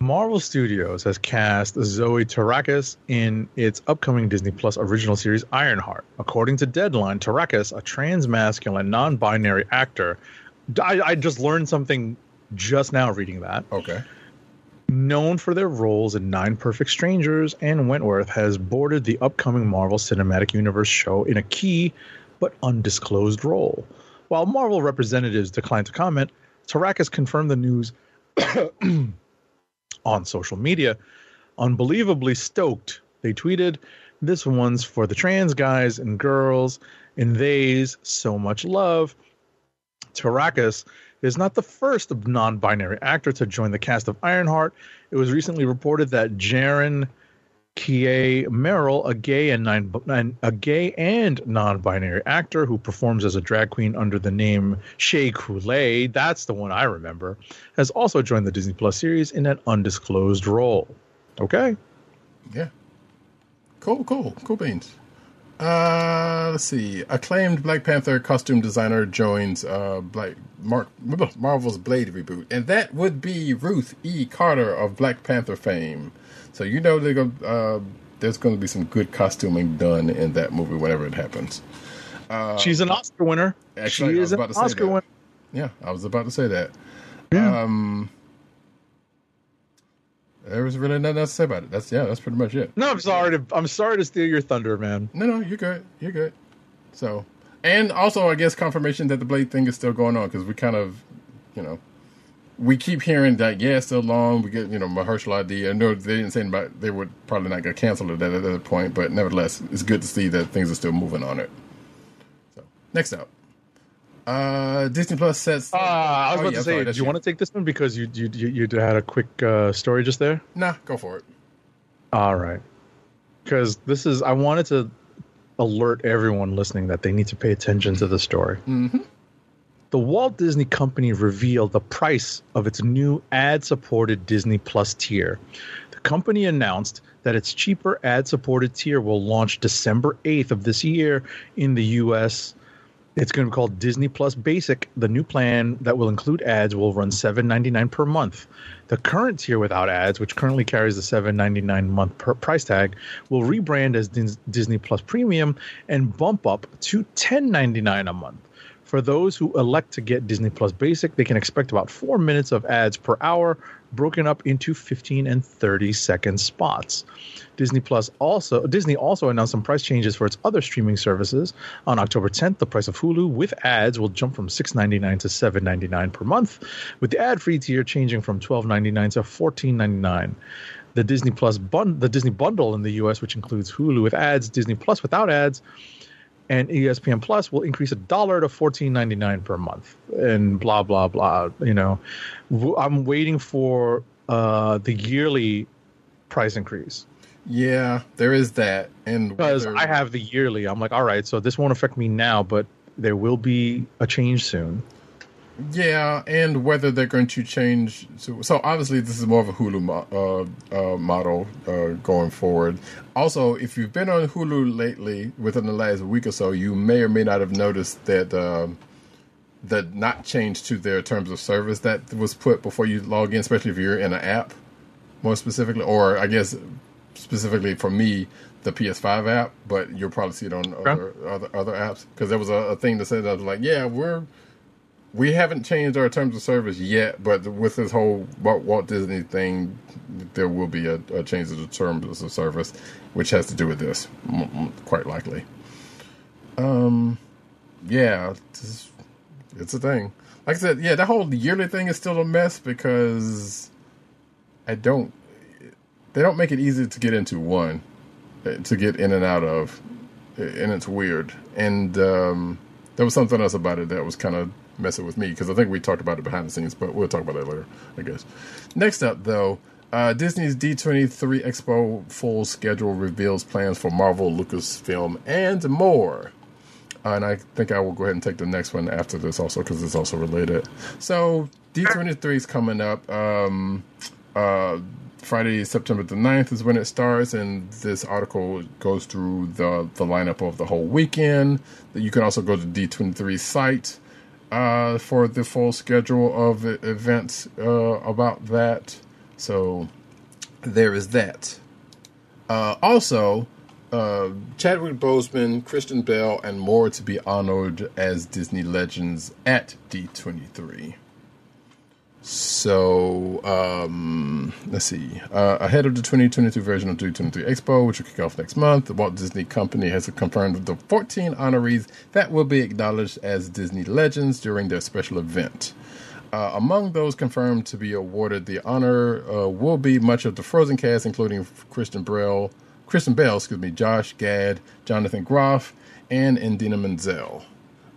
Marvel Studios has cast Zoe Terakes in its upcoming Disney Plus original series Ironheart. According to Deadline, Terakes, a trans masculine, non binary actor, I, I just learned something just now reading that. Okay. Known for their roles in Nine Perfect Strangers and Wentworth, has boarded the upcoming Marvel Cinematic Universe show in a key but undisclosed role. While Marvel representatives declined to comment, Terakes confirmed the news on social media. Unbelievably stoked, they tweeted, This one's for the trans guys and girls, and they's so much love. Terakes is not the first non binary actor to join the cast of Ironheart. It was recently reported that Jaren Kye Merrell, a gay and non, a gay and non-binary actor who performs as a drag queen under the name Shea Coulee, that's the one I remember, has also joined the Disney Plus series in an undisclosed role. Okay. Yeah. Cool, cool, cool beans. Uh, let's see. Acclaimed Black Panther costume designer joins uh Black Marvel's Blade reboot, and that would be Ruth E. Carter of Black Panther fame. So you know they're gonna, uh, there's going to be some good costuming done in that movie whenever it happens. Uh, She's an Oscar winner. Actually, she I is an about to say Oscar winner. Yeah, I was about to say that. Yeah. Um, there was really nothing else to say about it. That's yeah, that's pretty much it. No, I'm sorry to I'm sorry to steal your thunder, man. No, no, you're good. You're good. So, and also, I guess confirmation that the blade thing is still going on because we kind of, you know, we keep hearing that yeah, it's still long. We get you know Mahershala Ali. I know they didn't say about they would probably not get canceled at that at that point, but nevertheless, it's good to see that things are still moving on it. So, next up, uh, Disney Plus sets. Uh, I was Oh, about yeah, to say, sorry, do that's you want to take this one because you you you, you had a quick uh, story just there? Nah, go for it. All right. Because this is, I wanted to alert everyone listening that they need to pay attention to the story. Mm-hmm. The Walt Disney Company revealed the price of its new ad supported Disney Plus tier. The company announced that its cheaper ad supported tier will launch December 8th of this year in the US. It's going to be called Disney Plus Basic. The new plan that will include ads will run $7.99 per month. The current tier without ads, which currently carries the $7.99 month price tag, will rebrand as Disney Plus Premium and bump up to $10.99 a month. For those who elect to get Disney Plus Basic, they can expect about four minutes of ads per hour, broken up into 15 and 30 second spots. Disney Plus also Disney also announced some price changes for its other streaming services. On October 10th, the price of Hulu with ads will jump from $6.99 to $7.99 per month, with the ad-free tier changing from $12.99 to $14.99. The Disney Plus bun- the Disney bundle in the US, which includes Hulu with ads, Disney Plus without ads, and ESPN Plus will increase a dollar to fourteen ninety nine per month, and blah blah blah. You know, I'm waiting for uh, the yearly price increase Yeah, there is that, and because whether- I have the yearly. I'm like, all right, so this won't affect me now, but there will be a change soon. Yeah, and whether they're going to change. So, so obviously, this is more of a Hulu mo- uh, uh, model uh, going forward. Also, if you've been on Hulu lately, within the last week or so, you may or may not have noticed that um, the not change to their terms of service that was put before you log in, especially if you're in an app, more specifically, or I guess specifically for me, the PS5 app. But you'll probably see it on other other, other apps because there was a, a thing that said that was like, yeah, we're we haven't changed our terms of service yet, but with this whole Walt, Disney thing, there will be a, a change of the terms of service, which has to do with this, quite likely. Um, yeah, it's, it's a thing. Like I said, yeah, that whole yearly thing is still a mess because I don't. They don't make it easy to get into one, uh, to get in and out of, and it's weird. And um, there was something else about it that was kind of messing with me because I think we talked about it behind the scenes, but we'll talk about that later, I guess. Next up, though, uh, Disney's D23 Expo full schedule reveals plans for Marvel, Lucasfilm, and more. Uh, and I think I will go ahead and take the next one after this also because it's also related. So D23 is coming up. Um, uh, Friday, September the 9th is when it starts, and this article goes through the, the lineup of the whole weekend. You can also go to D23 site uh, for the full schedule of events uh, about that. So there is that. Uh, also, uh, Chadwick Boseman, Christian Bell, and more to be honored as Disney legends at D23. So, um, let's see. Uh, ahead of the 2022 version of D23 Expo, which will kick off next month, the Walt Disney Company has confirmed the 14 honorees that will be acknowledged as Disney legends during their special event. Uh, among those confirmed to be awarded the honor uh, will be much of the Frozen cast, including Kristen Bell, Christian Bell, excuse me, Josh Gad, Jonathan Groff, and Idina Menzel.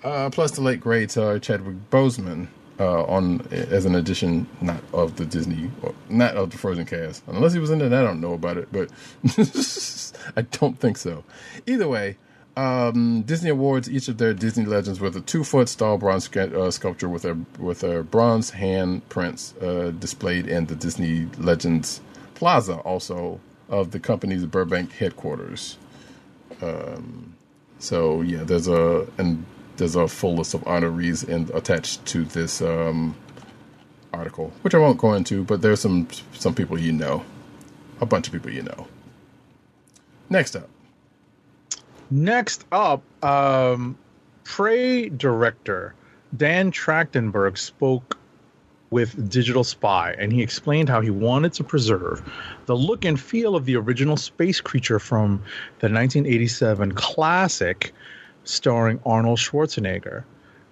Uh, plus the late great uh, Chadwick Boseman uh, on as an addition, not of the Disney, or not of the Frozen cast. Unless he was in it, I don't know about it, but I don't think so. Either way, um, Disney awards each of their Disney legends with a two-foot stall bronze uh, sculpture with a with a bronze hand prints uh, displayed in the Disney Legends Plaza, also of the company's Burbank headquarters. Um, so yeah, there's a and there's a full list of honorees in, attached to this um, article, which I won't go into, but there's some some people you know, a bunch of people you know. Next up. Next up, um, Prey director Dan Trachtenberg spoke with Digital Spy, and he explained how he wanted to preserve the look and feel of the original space creature from the 1987 classic starring Arnold Schwarzenegger.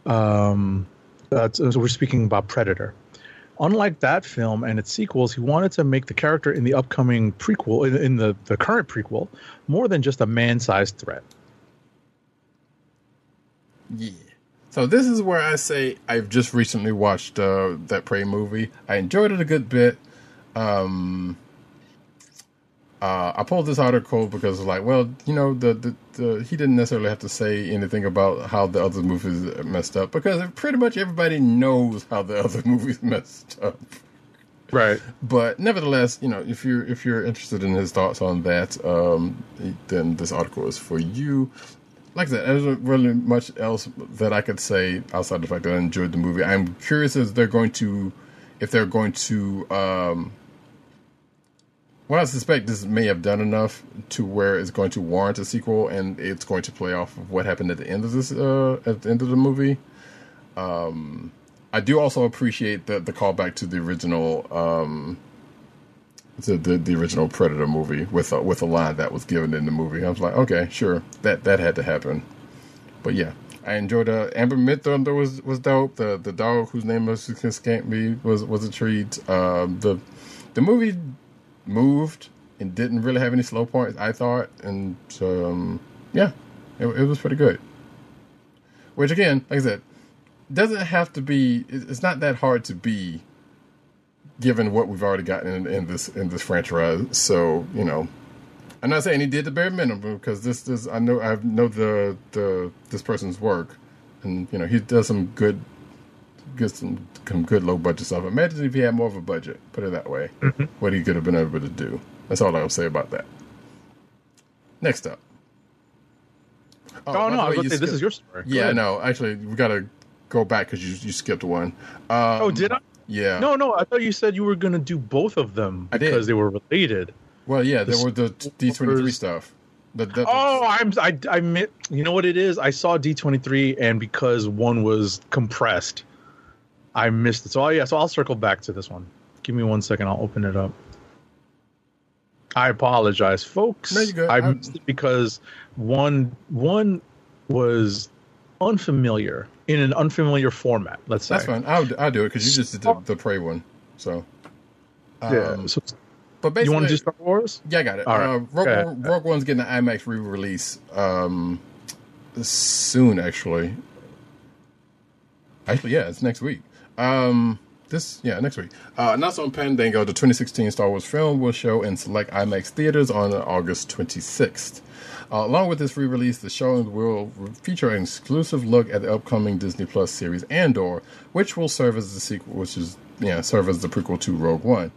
Um, so we're speaking about Predator. Unlike that film and its sequels, he wanted to make the character in the upcoming prequel, in, in the, the current prequel, more than just a man sized threat. Yeah. So this is where I say I've just recently watched uh, that Prey movie. I enjoyed it a good bit. Um, uh, I pulled this article because, like, well, you know, the, the, the he didn't necessarily have to say anything about how the other movies messed up because pretty much everybody knows how the other movies messed up. Right. But nevertheless, you know, if you're if you're interested in his thoughts on that, um, then this article is for you. Like I said, there's really much else that I could say outside the fact that I enjoyed the movie. I'm curious if they're going to, if they're going to. Um, well, I suspect this may have done enough to where it's going to warrant a sequel, and it's going to play off of what happened at the end of this, uh, at the end of the movie. Um, I do also appreciate the the callback to the original, um, the, the the original Predator movie with a, with a line that was given in the movie. I was like, okay, sure, that that had to happen. But yeah, I enjoyed. Uh, Amber Midthunder was was dope. The the dog whose name was escaped me was was a treat. Um, the the movie moved and didn't really have any slow points. I thought, and um, yeah, it, it was pretty good. Which again, like I said, doesn't have to be. It's not that hard to be, given what we've already gotten in, in this in this franchise. So you know, I'm not saying he did the bare minimum because this is I know I know the the this person's work, and you know he does some good, good some, some good low budget stuff. Imagine if he had more of a budget. Put it that way, what he could have been able to do. That's all I'll say about that. Next up. Oh, by no, I was way, gonna you say, this is your story. Go Yeah, ahead. no, actually, we got to go back because you you skipped one. Um, Oh, did I? Yeah. No, no, I thought you said you were going to do both of them because they were related. Well, yeah, there were the D twenty three stuff. The, the, Oh, I'm I I mi- you know what it is? I saw D23 and because one was compressed, I missed it. So oh, yeah, so I'll circle back to this one. Give me one second. I'll open it up. I apologize, folks. No, you're good. I missed it because one one was unfamiliar in an unfamiliar format. Let's say that's fine. I'll I'll do it because you just did the, the prey one. So, Yeah. um, so but basically, you want to do Star Wars? Yeah, I got it. All right. Uh, Rogue, Okay. Rogue One's getting an IMAX re-release um, soon. Actually, actually, yeah, it's next week. Um, this yeah next week. Uh, announced on Fandango, the 2016 Star Wars film will show in select IMAX theaters on August 26th. Uh, along with this re-release, the show will feature an exclusive look at the upcoming Disney Plus series Andor, which will serve as the sequel, which is yeah serve as the prequel to Rogue One.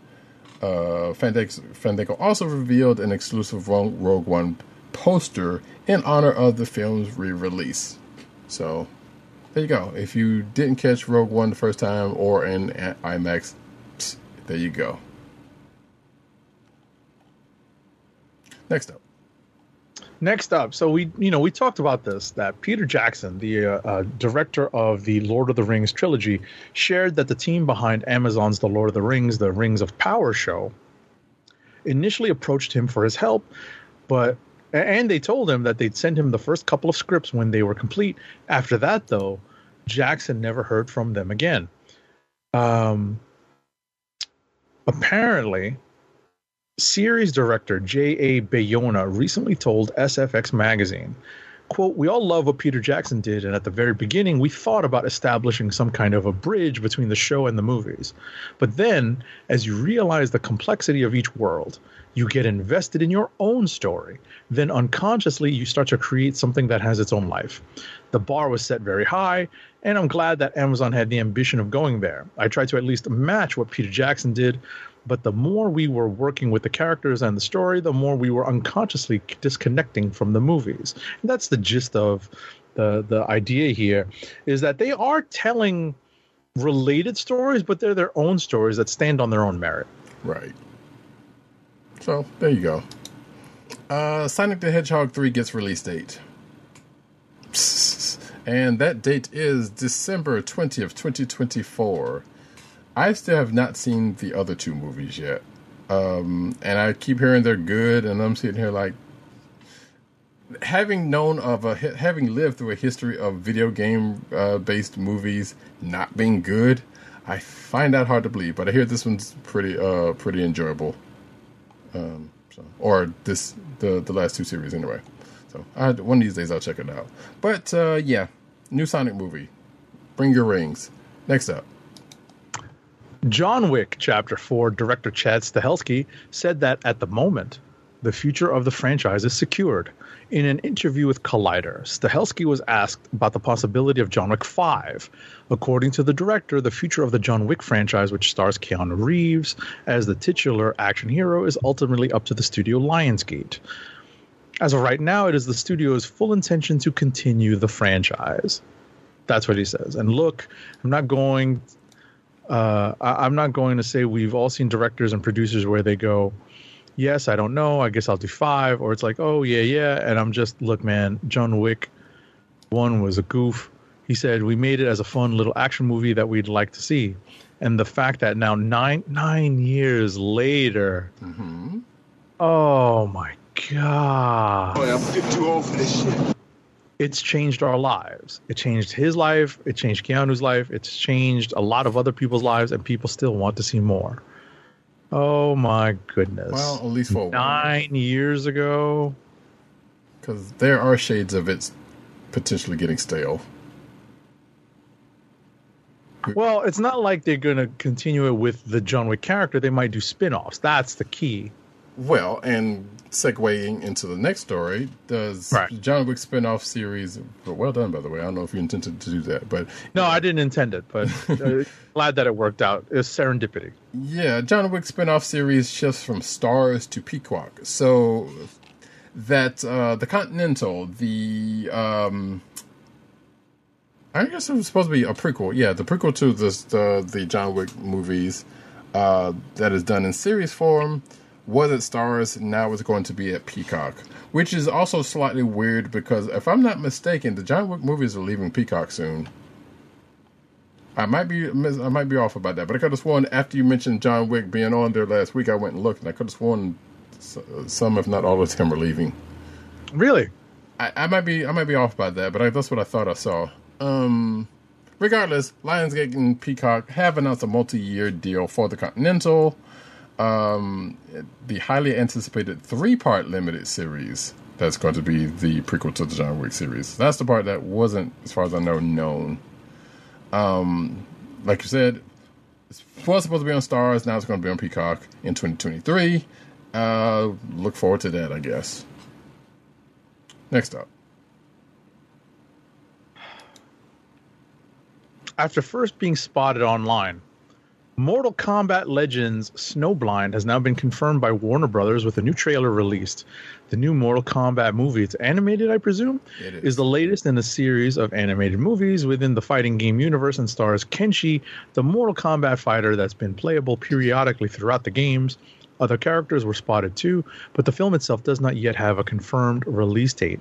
Uh, Fandango, Fandango also revealed an exclusive Rogue Rogue One poster in honor of the film's re-release. So there you go. If you didn't catch Rogue One the first time or in IMAX, there you go. Next up. Next up, so we you know we talked about this that Peter Jackson, the uh, uh, director of the Lord of the Rings trilogy, shared that the team behind Amazon's The Lord of the Rings, The Rings of Power show, initially approached him for his help, but and they told him that they'd send him the first couple of scripts when they were complete. After that, though, Jackson never heard from them again. Um, apparently, series director J.A. Bayona recently told SFX magazine, quote, we all love what Peter Jackson did, and at the very beginning, we thought about establishing some kind of a bridge between the show and the movies. But then, as you realize the complexity of each world, you get invested in your own story. Then unconsciously, you start to create something that has its own life. The bar was set very high, and I'm glad that Amazon had the ambition of going there. I tried to at least match what Peter Jackson did, but the more we were working with the characters and the story, the more we were unconsciously disconnecting from the movies. And that's the gist of the the idea here is that they are telling related stories, but they're their own stories that stand on their own merit. Right. So there you go. Uh, Sonic the Hedgehog 3 gets release date. And that date is December 20th, 2024. I still have not seen the other two movies yet. Um, and I keep hearing they're good, and I'm sitting here like, having known of a having lived through a history of video game uh, based movies not being good, I find that hard to believe. But I hear this one's pretty uh pretty enjoyable. Um, so, or this the the last two series anyway. So I, one of these days I'll check it out. But uh, yeah, new Sonic movie. Bring your rings. Next up. John Wick Chapter 4 director Chad Stahelski said that at the moment, the future of the franchise is secured. In an interview with Collider, Stahelski was asked about the possibility of John Wick 5. According to the director, the future of the John Wick franchise, which stars Keanu Reeves as the titular action hero, is ultimately up to the studio Lionsgate. As of right now, it is the studio's full intention to continue the franchise. That's what he says. And look, I'm not going uh, I, am not going to say we've all seen directors and producers where they go, yes, I don't know, I guess I'll do five, or it's like, oh yeah, yeah, and I'm just look, man, John Wick one was a goof. He said we made it as a fun little action movie that we'd like to see, and the fact that now nine nine years later, mm-hmm. oh my god, Boy, I'm too old for this shit it's changed our lives. It changed his life. It changed Keanu's life. It's changed a lot of other people's lives, and people still want to see more. Oh my goodness! Well, at least for nine years ago. Because there are shades of it potentially getting stale. Well, it's not like they're going to continue it with the John Wick character. They might do spin offs. That's the key. Well, and segueing into the next story, does right. John Wick spin-off series well done by the way. I don't know if you intended to do that, but No, I didn't intend it, but uh, glad that it worked out. It's serendipity. Yeah, John Wick spin-off series shifts from Starz to Peacock. So that uh the Continental, the um I guess it was supposed to be a prequel. Yeah, the prequel to this the the John Wick movies uh that is done in series form was at Starz, now it's going to be at Peacock, which is also slightly weird because if I'm not mistaken, the John Wick movies are leaving Peacock soon. I might be I might be off about that, but I could have sworn after you mentioned John Wick being on there last week, I went and looked, and I could have sworn some, if not all of them, are leaving. Really? I, I might be I might be off about that, but I, that's what I thought I saw. Um, regardless, Lionsgate and Peacock have announced a multi-year deal for the Continental um, the highly anticipated three part limited series that's going to be the prequel to the John Wick series. That's the part that wasn't, as far as I know, known. Um, like you said, was supposed to be on Starz. Now it's going to be on Peacock in 2023. Uh, look forward to that, I guess. Next up. After first being spotted online, Mortal Kombat Legends Snowblind has now been confirmed by Warner Brothers with a new trailer released. The new Mortal Kombat movie, it's animated, I presume, It is. is the latest in a series of animated movies within the fighting game universe and stars Kenshi, the Mortal Kombat fighter that's been playable periodically throughout the games. Other characters were spotted too, but the film itself does not yet have a confirmed release date.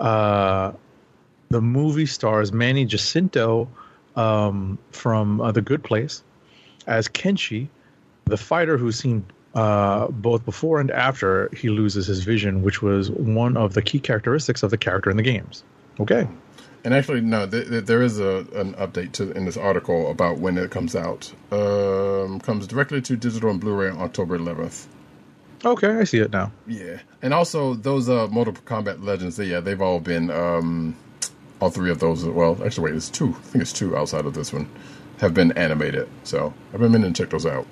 Uh, the movie stars Manny Jacinto um, from uh, The Good Place as Kenshi, the fighter who's seen uh, both before and after he loses his vision, which was one of the key characteristics of the character in the games. Okay. And actually, no, th- th- there is a an update to in this article about when it comes out. Um, comes directly to digital and Blu-ray on October 11th. Okay, I see it now. Yeah, and also those uh, Mortal Kombat Legends. They, yeah, they've all been um, all three of those. Well, actually, wait, it's two. I think it's two outside of this one have been animated. So I've been meaning to check those out.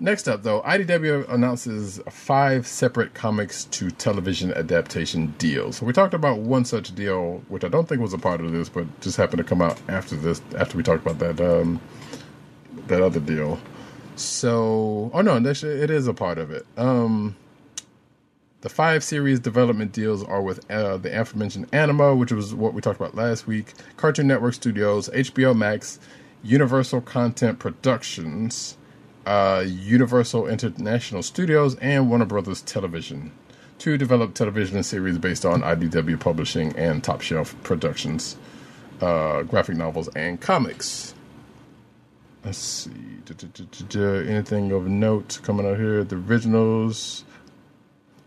Next up, though, IDW announces five separate comics to television adaptation deals. So we talked about one such deal, which I don't think was a part of this, but just happened to come out after this. After we talked about that um, that other deal. So, oh no, actually, it is a part of it. Um, the five series development deals are with uh, the aforementioned Anima, which was what we talked about last week, Cartoon Network Studios, HBO Max, Universal Content Productions, uh, Universal International Studios, and Warner Brothers Television to develop television series based on IDW Publishing and Top Shelf Productions, uh, graphic novels, and comics. Let's see. Anything of note coming out here? The originals.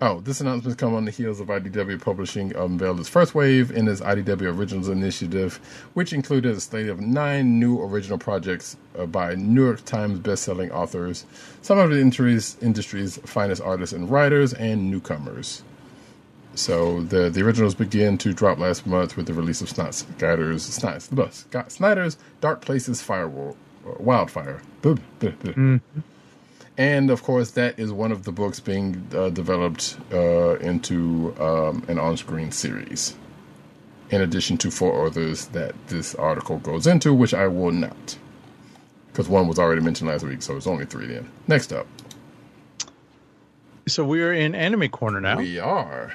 Oh, this announcement come on the heels of IDW Publishing unveiled its first wave in its IDW Originals initiative, which included a slate of nine new original projects uh, by New York Times bestselling authors, some of the industry's, finest artists and writers, and newcomers. So the the originals began to drop last month with the release of Snot Snyder's Snot, Scott Snyder's Dark Spaces Firewall, uh, Wildfire. Blah. And of course, that is one of the books being uh, developed uh, into um, an on-screen series. In addition to four others that this article goes into, which I will not, because one was already mentioned last week, so it's only three. Then next up, So we're in Anime Corner now. we are.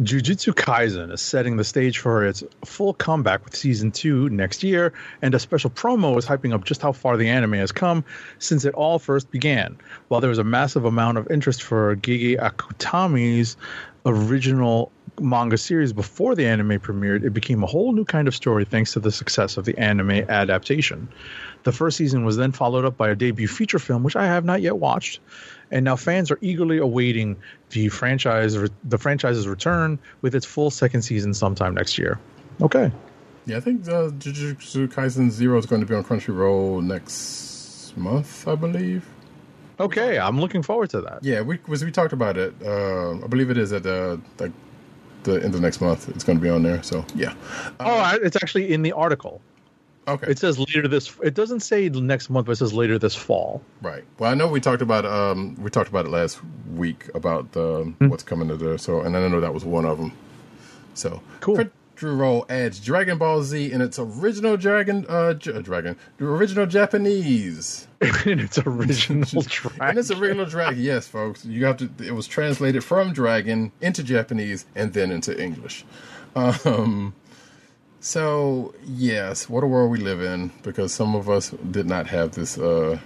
Jujutsu Kaisen is setting the stage for its full comeback with season two next year, and a special promo is hyping up just how far the anime has come since it all first began. While there was a massive amount of interest for Gege Akutami's original manga series before the anime premiered, it became a whole new kind of story thanks to the success of the anime adaptation. The first season was then followed up by a debut feature film, which I have not yet watched, and now fans are eagerly awaiting the franchise the franchise's return with its full second season sometime next year. Okay, Yeah, I think uh, Jujutsu Kaisen Zero is going to be on Crunchyroll next month, I believe. okay, I'm looking forward to that. Yeah, we was we talked about it. Uh, I believe it is at uh, like the end of next month. It's going to be on there. So yeah. oh, it's actually in the article. Okay. It says later this. It doesn't say next month, but it says later this fall. Right. Well, I know we talked about um we talked about it last week about the Hmm. what's coming to there. So and I know that was one of them. So Cool. Crunchyroll adds Dragon Ball Z in its original Dragon uh J- Dragon the original Japanese. in its original track. And it's original Dragon. Yes, folks. You have to. It was translated from Dragon into Japanese and then into English. Um. So yes, what a world we live in because some of us did not have this. uh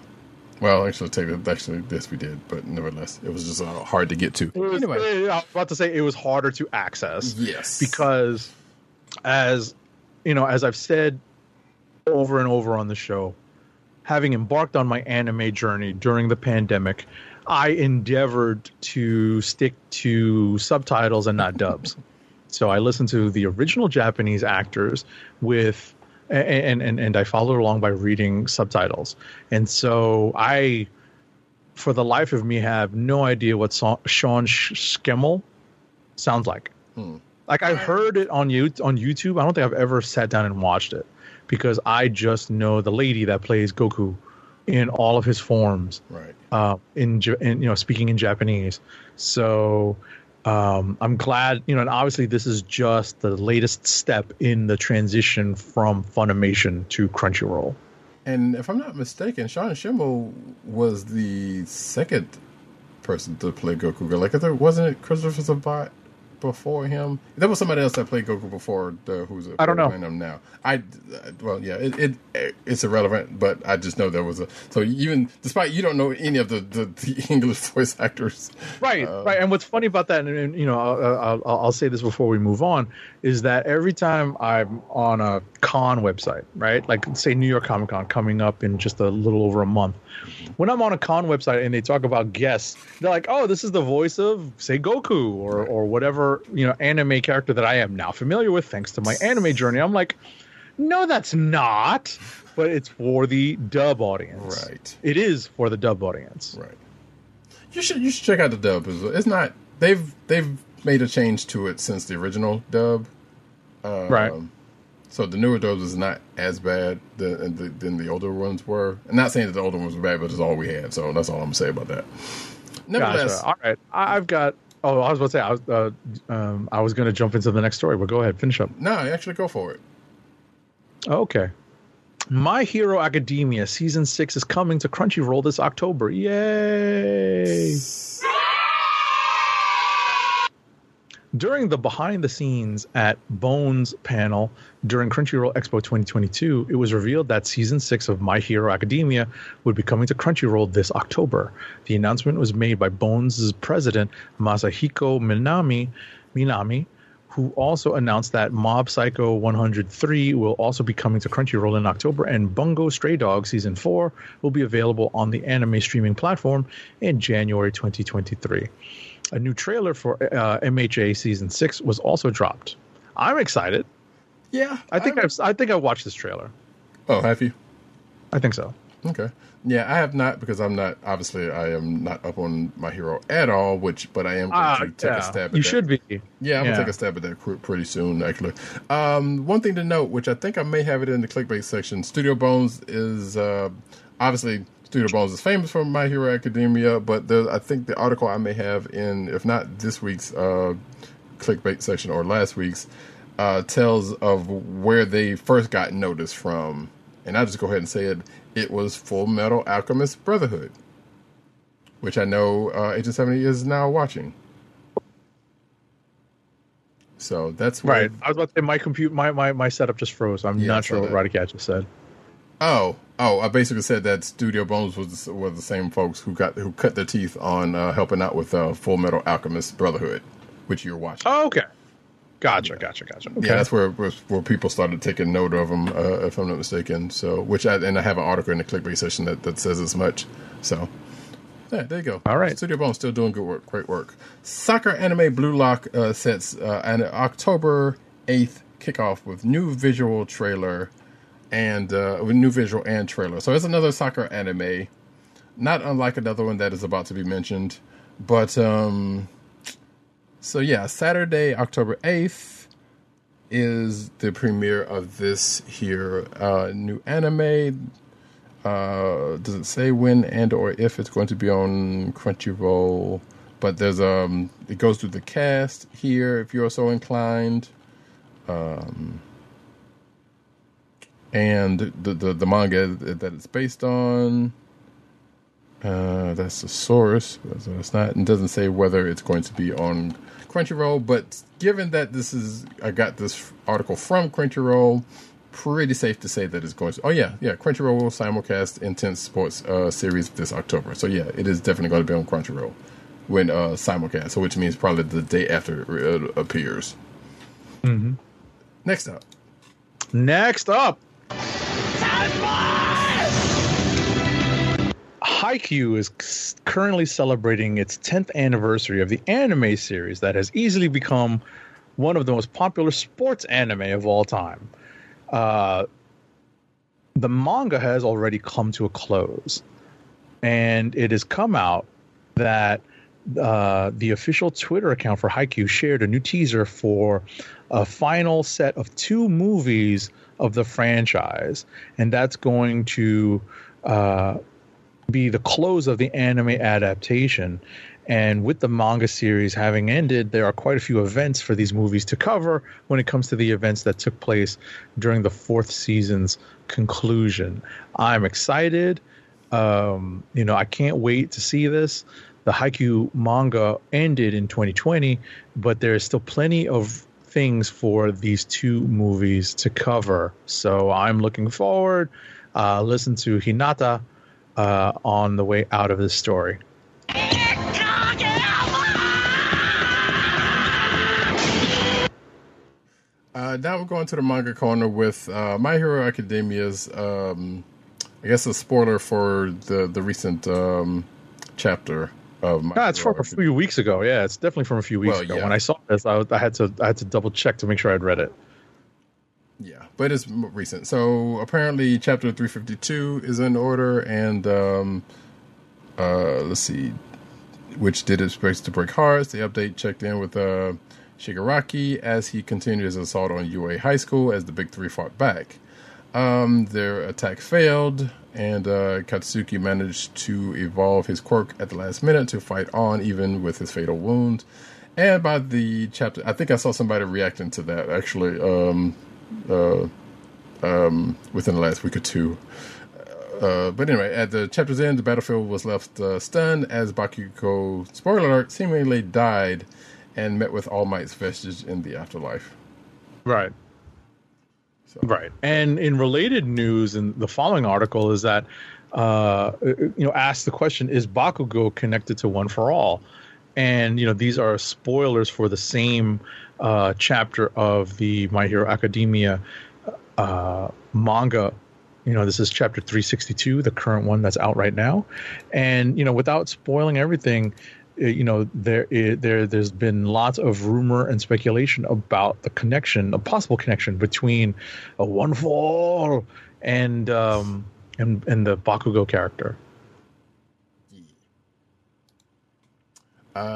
Well, actually, take it. Actually, yes, we did, but nevertheless, it was just uh, hard to get to. Was, Anyway, I was about to say it was harder to access. Yes. because as you know, as I've said over and over on the show, having embarked on my anime journey during the pandemic, I endeavored to stick to subtitles and not dubs. so I listened to the original Japanese actors with and and and I followed along by reading subtitles. And so I for the life of me have no idea what Sean Sch- Schemmel sounds like. Like I heard it on you on YouTube. I don't think I've ever sat down and watched it because I just know the lady that plays Goku in all of his forms. Right. Uh, in, in you know speaking in Japanese. So um, I'm glad you know, and obviously this is just the latest step in the transition from Funimation to Crunchyroll. And if I'm not mistaken, Sean Schemmel was the second person to play Goku. Like, wasn't it Christopher Sabat before him? There was somebody else that played Goku before. The, who's I don't know. him now? I uh, well, yeah, it, it it's irrelevant, but I just know there was a. So even despite you don't know any of the the, the English voice actors, Right, uh, right. And what's funny about that, and, and you know, I'll, I'll, I'll say this before we move on, is that every time I'm on a con website, right, like say New York Comic Con coming up in just a little over a month, when I'm on a con website and they talk about guests, they're like, "Oh, this is the voice of say Goku or or whatever you know anime character that I am now familiar with thanks to my anime journey." I'm like, "No, that's not." But it's for the dub audience. Right. It is for the dub audience. Right. You should you should check out the dub. It's not they've they've made a change to it since the original dub. Um, Right. So the newer dubs is not as bad than, than than the older ones were. I'm not saying that the older ones were bad, but it's all we had. So that's all I'm gonna say about that. Nevertheless, Gotcha. All right, I've got. Oh, I was about to say I was. Uh, um, I was going to jump into the next story, but go ahead, finish up. no, actually go for it. Okay. My Hero Academia season six is coming to Crunchyroll this October. Yay! During the behind the scenes at Bones panel during Crunchyroll Expo 2022, it was revealed that season six of My Hero Academia would be coming to Crunchyroll this October. The announcement was made by Bones' president, Masahiko Minami, Minami, who also announced that Mob Psycho 103 will also be coming to Crunchyroll in October, and Bungo Stray Dog Season 4 will be available on the anime streaming platform in January 2023. A new trailer for uh, MHA Season 6 was also dropped. I'm excited. Yeah, I think I've, I think I watched this trailer. Oh, have you? I think so. Okay. Yeah, I have not because I'm not obviously I am not up on my hero at all. Which, but I am going to take yeah. a stab. At You that. should be. Yeah, I'm Yeah. gonna take a stab at that pretty soon. Actually, um, one thing to note, which I think I may have it in the clickbait section. Studio Bones is uh, obviously Studio Bones is famous for My Hero Academia, but there, I think the article I may have in, if not this week's uh, clickbait section or last week's, uh, tells of where they first got notice from, and I'll just go ahead and say it. It was Full Metal Alchemist Brotherhood, which I know uh, Agent Seventy is now watching. So that's where- Right. I was about to say my compute my, my, my setup just froze. I'm Yeah, not sure what. Roddy Cat just said. Oh, oh! I basically said that Studio Bones was were the same folks who got who cut their teeth on uh, helping out with uh, Full Metal Alchemist Brotherhood, which you're watching. Oh, okay. Gotcha, gotcha, gotcha. Okay. Yeah, that's where where where people started taking note of them, uh, if I'm not mistaken. So, which I and I have an article in the clickbait section that, that says as much. So, yeah, there you go. All right. Studio Bones still doing good work, great work. Soccer anime Blue Lock uh, sets uh, an October eighth kickoff with new visual trailer and uh, new visual and trailer. So it's another soccer anime, not unlike another one that is about to be mentioned, but um. So yeah, Saturday, October eighth, is the premiere of this here uh, new anime. Uh, does it say when and or if it's going to be on Crunchyroll? But there's um, it goes through the cast here if you're so inclined. Um, and the the, the manga that it's based on. Uh, that's the source. So it's not. It doesn't say whether it's going to be on Crunchyroll. But given that this is, I got this article from Crunchyroll. Pretty safe to say that it's going to. Oh yeah, yeah. Crunchyroll will simulcast Intense Sports uh, series this October. So yeah, it is definitely going to be on Crunchyroll when uh, simulcast. So which means probably the day after it appears. Mm-hmm. Next up, Next up. Haikyuu is currently celebrating its 10th anniversary of the anime series that has easily become one of the most popular sports anime of all time. Uh, the manga has already come to a close, and it has come out that uh, the official Twitter account for Haikyuu shared a new teaser for a final set of two movies of the franchise, and that's going to uh, be the close of the anime adaptation. And with the manga series having ended, there are quite a few events for these movies to cover when it comes to the events that took place during the fourth season's conclusion. I'm excited. Um, you know, I can't wait to see this. The Haikyuu manga ended in 2020, but there is still plenty of things for these two movies to cover. So I'm looking forward. Uh, listen to Hinata uh, on the way out of this story. Uh, now we're going to the manga corner with uh, My Hero Academia's, um, I guess, a spoiler for the the recent um, chapter of My Yeah, it's from a few weeks ago. Yeah, it's definitely from a few weeks Well, ago. yeah. When I saw this, I, was- I had to I had to double check to make sure I'd read it. Yeah, but it's recent. So apparently, chapter 352 is in order, and um, uh, let's see, which did its best to break hearts. The update checked in with uh, Shigaraki as he continued his assault on UA High School as the Big Three fought back. Um, their attack failed, and uh, Katsuki managed to evolve his quirk at the last minute to fight on, even with his fatal wound. And by the chapter, I think I saw somebody reacting to that actually. Um, uh, um, within the last week or two. Uh, but anyway, at the chapter's end, the battlefield was left uh, stunned as Bakugo, spoiler alert, seemingly died and met with All Might's vestige in the afterlife. Right. Right. And in related news, in the following article is that, uh, you know, asked the question: Is Bakugo connected to One for All? And you know, these are spoilers for the same uh, chapter of the My Hero Academia uh, manga. You know, this is chapter 362, the current one that's out right now. And you know, without spoiling everything, Uh, you know there i- there there's been lots of rumor and speculation about the connection a possible connection between a one fall and um and and the bakugo character.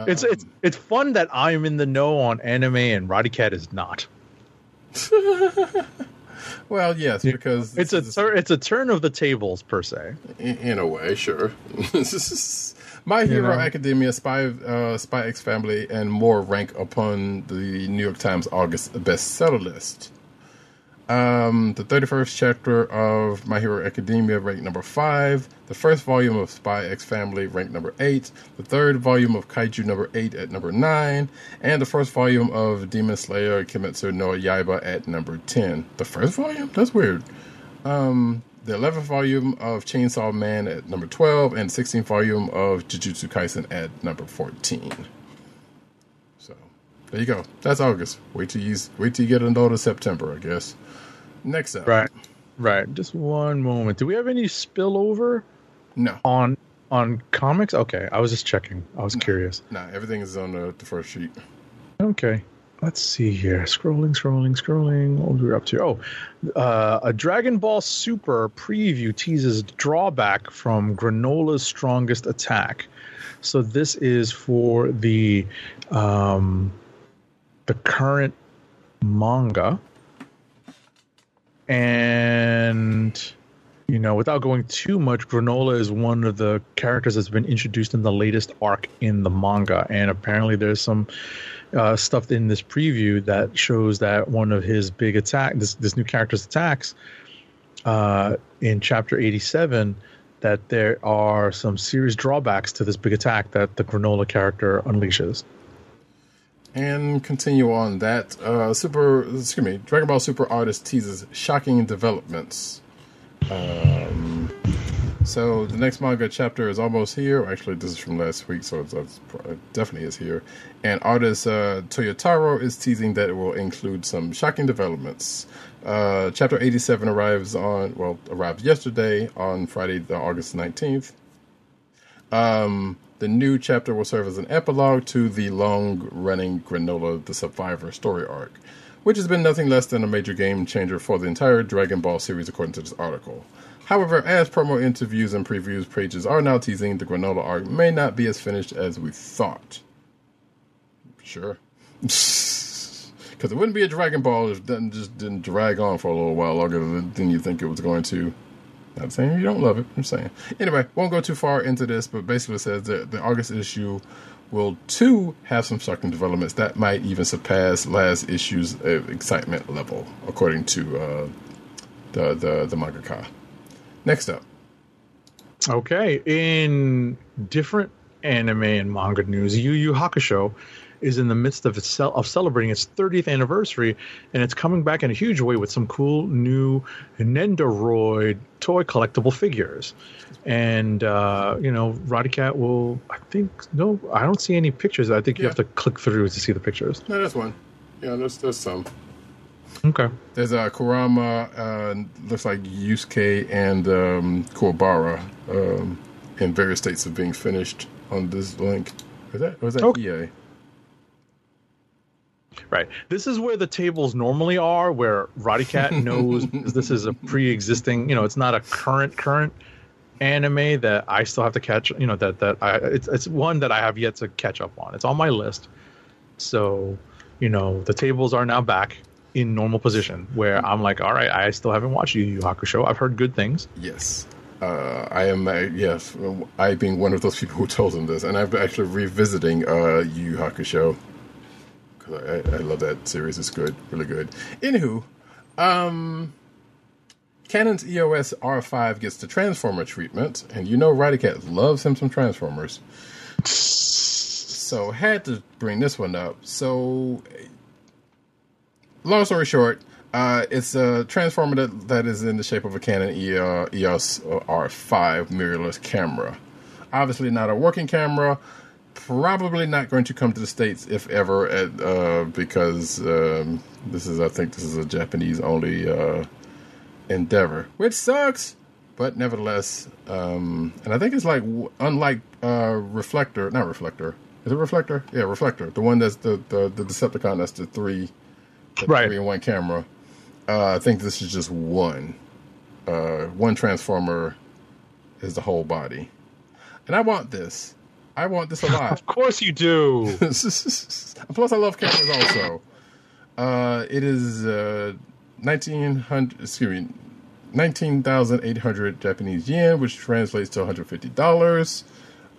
It's it's um, it's fun that i'm in the know on anime and roddy cat is not Well, yes, because it's a tur- it's a turn of the tables per se in, in a way, sure. My You Hero know? Academia, Spy, uh, Spy X Family, and more rank upon the New York Times August bestseller list. Um, the 31st chapter of My Hero Academia ranked number 5. The first volume of Spy X Family ranked number 8. The third volume of Kaiju number 8 at number 9. And the first volume of Demon Slayer Kimetsu no Yaiba at number 10. The first volume? That's weird. Um, the 11th volume of Chainsaw Man at number 12. And 16th volume of Jujutsu Kaisen at number 14. So, there you go. That's August. Wait till you, wait till you get into September, I guess. Next up. right right just one moment do we have any spillover no on on comics okay i was just checking i was curious Nah, everything is on the, the first sheet. Okay. Let's see here. Scrolling, scrolling, scrolling. What were we up to? Oh, uh, a Dragon Ball Super preview teases drawback from Granola's strongest attack. So this is for the um, the current manga, and you know, without going too much, Granola is one of the characters that's been introduced in the latest arc in the manga, and apparently there's some uh, stuff in this preview that shows that one of his big attack, this this new character's attacks, uh, in chapter 87, that there are some serious drawbacks to this big attack that the Granola character unleashes. And continue on that. Uh, Super, excuse me, Dragon Ball Super Artist teases shocking developments. Um, so the next manga chapter is almost here. Actually, this is from last week, so it's, it's it definitely is here. And artist uh, Toyotaro is teasing that it will include some shocking developments. Uh, chapter 87 arrives on, well, arrived yesterday on Friday, the August 19th. Um, The new chapter will serve as an epilogue to the long running Granola the Survivor story arc, which has been nothing less than a major game changer for the entire Dragon Ball series, according to this article. However, as promo interviews and previews pages are now teasing, the Granola arc may not be as finished as we thought. Sure. Because it wouldn't be a Dragon Ball if it just didn't drag on for a little while longer than you think it was going to. Not saying you don't love it. I'm saying. Anyway, won't go too far into this, but basically it says that the August issue will too have some shocking developments that might even surpass last issue's uh, excitement level, according to uh, the the the mangaka. Next up, Okay, in different anime and manga news, Yu Yu Hakusho is in the midst of of celebrating its 30th anniversary, and it's coming back in a huge way with some cool new Nendoroid toy collectible figures. And uh, you know, Roddy Cat will. I think no, I don't see any pictures. I think you have to click through to see the pictures. no, that's one. Yeah, there's there's some. Okay. There's uh, Kurama, uh, looks like Yusuke and um, Kuwabara um, in various states of being finished on this link. Is that or is that Okay. EA? Right. This is where the tables normally are, where Roddy Cat knows this is a pre-existing. You know, it's not a current current anime that I still have to catch. You know that that I it's it's one that I have yet to catch up on. It's on my list. So, you know, the tables are now back in normal position where I'm like, all right, I still haven't watched Yu Yu Hakusho. I've heard good things. Yes. Uh, I am, uh, yes, I being one of those people who told him this, and I've been actually revisiting uh, Yu Yu Hakusho. I, I love that series. It's good, really good. Anywho, um, Canon's EOS R5 gets the Transformer treatment, and you know Roddy Cat loves him some Transformers. So had to bring this one up. So long story short, uh, it's a transformer that, that is in the shape of a Canon EOS R5 mirrorless camera. Obviously, not a working camera. Probably not going to come to the states if ever, at, uh, because um, this is, I think, this is a Japanese only uh, endeavor, which sucks. But nevertheless, um, and I think it's like unlike uh, Reflector, not Reflector. Is it Reflector? Yeah, Reflector. The one that's the the, the Decepticon. That's the three the Right. three in one camera. Uh, I think this is just one. Uh, one transformer is the whole body, and I want this. I want this a lot. Of course you do. Plus, I love cameras also. Uh, it is uh, nineteen hundred. Excuse me, nineteen thousand eight hundred Japanese yen, which translates to one hundred fifty dollars.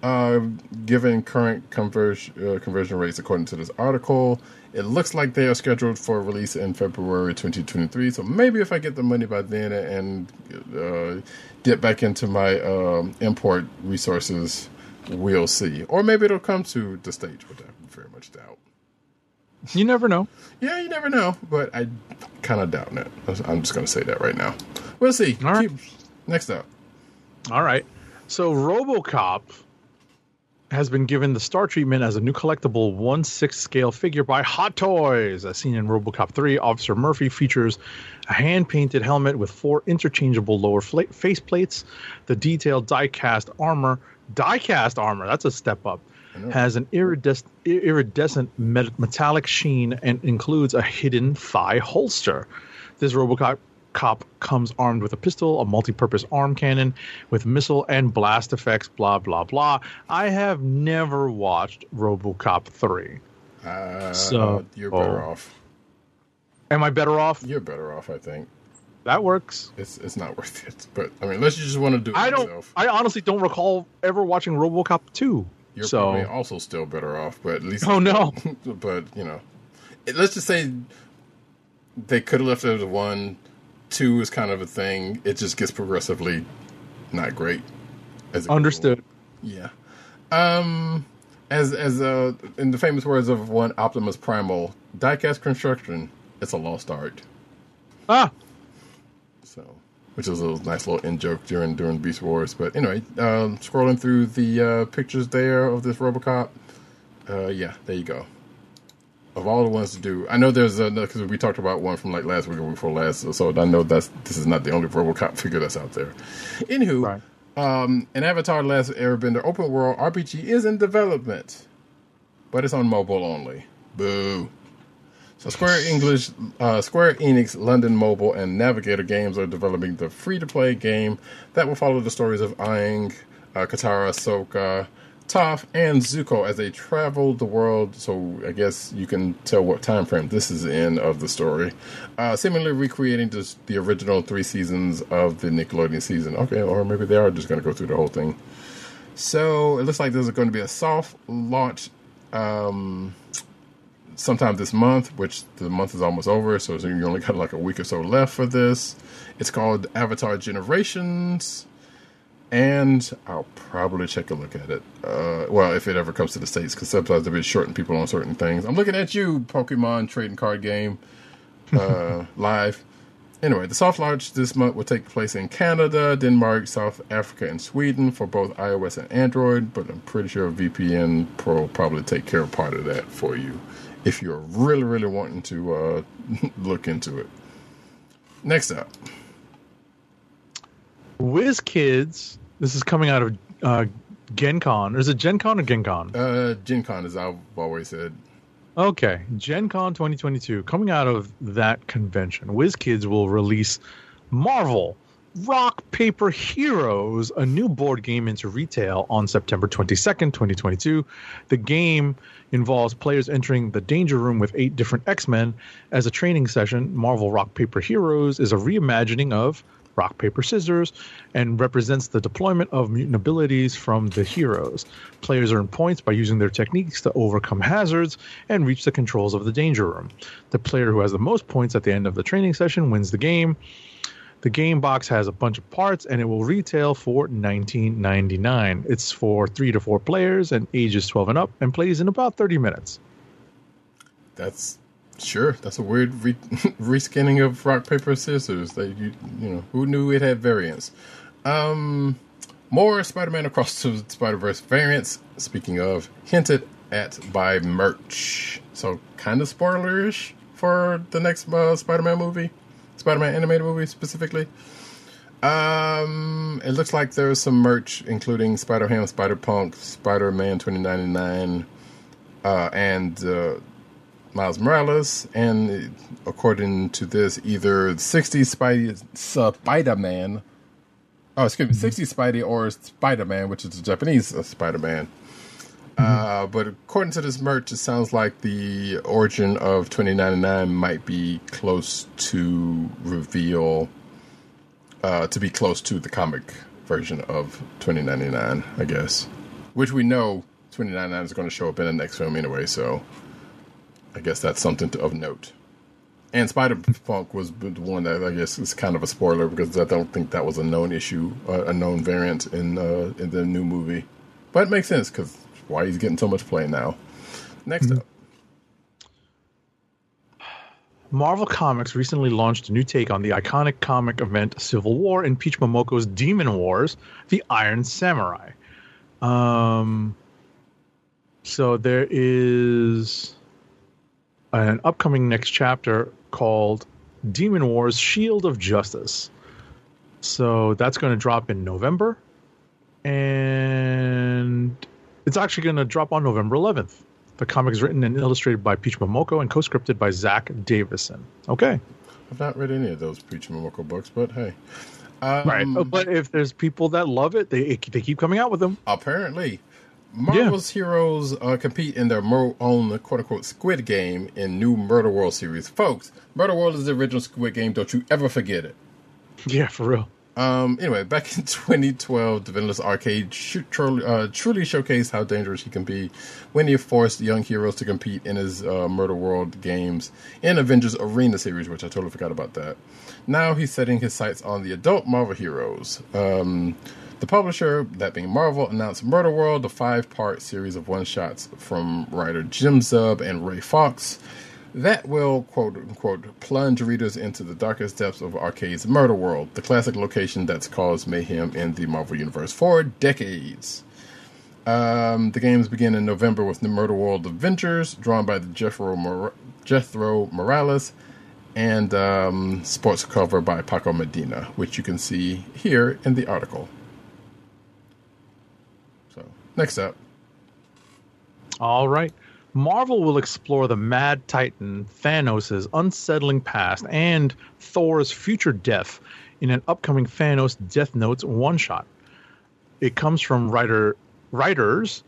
Uh, given current conversion uh, conversion rates, according to this article, it looks like they are scheduled for release in February 2023. So maybe if I get the money by then and uh, get back into my um, import resources, we'll see. Or maybe it'll come to the stage, which I very much doubt. you never know. Yeah, you never know, but I kind of doubt it. I'm just going to say that right now. We'll see. All right. Keep- next up. All right. So RoboCop has been given the star treatment as a new collectible 1 6 scale figure by Hot Toys. As seen in RoboCop 3, Officer Murphy features a hand painted helmet with four interchangeable lower fla- face plates. The detailed die cast armor, die cast armor, that's a step up, has an iridescent, iridescent met- metallic sheen and includes a hidden thigh holster. This RoboCop cop comes armed with a pistol, a multi-purpose arm cannon with missile and blast effects, blah blah blah. I have never watched RoboCop 3. Uh, So- you're better oh. off. Am I better off? You're better off, I think. That works. It's it's not worth it. But I mean, unless you just want to do it I don't yourself, I honestly don't recall ever watching RoboCop 2. you're so probably also still better off. But at least, Oh no. but you know, let's just say they could have left it as one. Two is kind of a thing. It just gets progressively not great. As Understood. Yeah. Um, as as uh, in the famous words of one Optimus Primal, diecast construction, it's a lost art. Ah, So, which is a little, nice little in joke during during Beast Wars. But anyway, um, scrolling through the uh, pictures there of this RoboCop, uh, yeah, there you go. Of all the ones to do, I know there's another because we talked about one from like last week or week before last, so I know that's this is not the only RoboCop figure that's out there. Anywho, Right. Um, an Avatar: The Last Airbender open world RPG is in development, but it's on mobile only. Boo. So Square English, uh, Square Enix, London Mobile, and Navigator Games are developing the free-to-play game that will follow the stories of Aang, uh, Katara, Sokka, Toph, and Zuko as they travel the world. So I guess you can tell what time frame this is in of the story. Uh, seemingly recreating just the original three seasons of the Nickelodeon season. Okay, or maybe they are just going to go through the whole thing. So it looks like there's going to be a soft launch um, sometime this month, which the month is almost over. So you only got like a week or so left for this. It's called Avatar Generations. And I'll probably take a look at it. Uh, well, if it ever comes to the States, because sometimes they're a bit shorting people on certain things. I'm looking at you, Pokemon trading card game uh, live. Anyway, the soft launch this month will take place in Canada, Denmark, South Africa, and Sweden for both iOS and Android. But I'm pretty sure VPN Pro will probably take care of part of that for you if you're really, really wanting to uh, look into it. Next up, WizKids. This is coming out of uh, Gen Con. Or is it Gen Con or Gen Con? uh, Gen Con, as I've always said. Okay, Gen Con 2022. Coming out of that convention, WizKids will release Marvel Rock Paper Heroes, a new board game into retail on September 22nd, 2022. The game involves players entering the Danger Room with eight different X Men as a training session. Marvel Rock Paper Heroes is a reimagining of rock paper scissors and represents the deployment of mutant abilities from the heroes. Players earn points by using their techniques to overcome hazards and reach the controls of the danger room. The player who has the most points at the end of the training session wins the game. The game box has a bunch of parts and it will retail for $19.99 it's for three to four players and ages 12 and up and plays in about 30 minutes. That's sure. That's a weird re- reskinning of rock paper scissors. That you you know who knew it had variants. Um, more Spider-Man across the Spider-Verse variants. Speaking of, hinted at by merch. So kind of spoilerish for the next uh, Spider-Man movie, Spider-Man animated movie specifically. Um, it looks like there's some merch, including Spider-Ham, Spider-Punk, Spider-Man 2099, uh, and uh, Miles Morales. And according to this, either 60 Spidey, Spider-Man, oh, excuse me, 60 Spidey or Spider-Man, which is the Japanese uh, Spider-Man. Uh, but according to this merch, it sounds like the origin of 2099 might be close to reveal, uh, to be close to the comic version of 2099, I guess. Which we know 2099 is going to show up in the next film anyway, so I guess that's something to, of note. And Spider-Punk was the one that I guess is kind of a spoiler because I don't think that was a known issue, uh, a known variant in uh, in the new movie. But it makes sense because why he's getting so much play now. Next up, Marvel Comics recently launched a new take on the iconic comic event Civil War in Peach Momoko's Demon Wars, The Iron Samurai. Um, so there is an upcoming next chapter called Demon Wars Shield of Justice. So that's going to drop in November. And it's actually going to drop on November 11th. The comic is written and illustrated by Peach Momoko and co-scripted by Zack Davisson. Okay, I've not read any of those Peach Momoko books, but hey, um, right. But if there's people that love it, they they keep coming out with them. apparently, Marvel's heroes uh, compete in their mo- own quote unquote Squid Game in new Murder World series. Folks, Murder World is the original Squid Game. Don't you ever forget it. Yeah, for real. Um, anyway, back in 2012, Divinless Arcade truly, uh, truly showcased how dangerous he can be when he forced young heroes to compete in his uh, Murder World games in Avengers Arena series, which I totally forgot about that. Now he's setting his sights on the adult Marvel heroes. Um, the publisher, that being Marvel, announced Murder World, a five part series of one shots from writer Jim Zub and Ray Fawkes that will quote unquote plunge readers into the darkest depths of Arcade's Murder World, the classic location that's caused mayhem in the Marvel Universe for decades. Um, the games begin in November with the Murder World Adventures, drawn by the Jethro, Mor- Jethro Morales, and um, sports cover by Paco Medina, which you can see here in the article. So, next up. All right. Marvel will explore the Mad Titan Thanos' unsettling past and Thor's future death in an upcoming Thanos Death Notes one shot. It comes from writer writers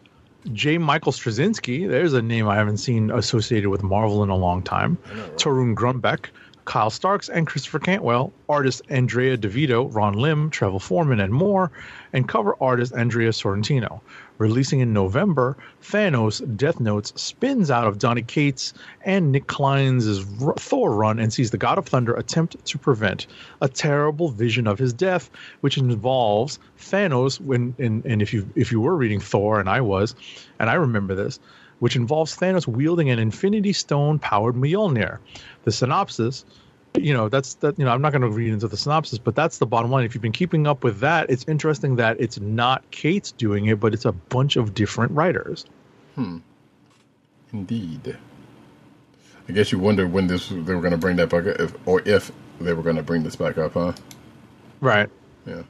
J. Michael Straczynski. There's a name I haven't seen associated with Marvel in a long time. Torunn Grønbekk, Kyle Starks, and Christopher Cantwell. Artist Andrea Di Vito, Ron Lim, Travel Foreman, and more. And cover artist Andrea Sorrentino. Releasing in November, Thanos Death Notes spins out of Donny Cates and Nic Klein's Thor run and sees the God of Thunder attempt to prevent a terrible vision of his death, which involves Thanos. When and, and if you if you were reading Thor, and I was, and I remember this, which involves Thanos wielding an Infinity Stone powered Mjolnir. The synopsis you know that's that you know i'm not going to read into the synopsis but that's the bottom line if you've been keeping up with that it's interesting that it's not Cates' doing it but it's a bunch of different writers Hmm. Indeed. I guess you wonder when this they were going to bring that back if, or if they were going to bring this back up, huh? right Yeah.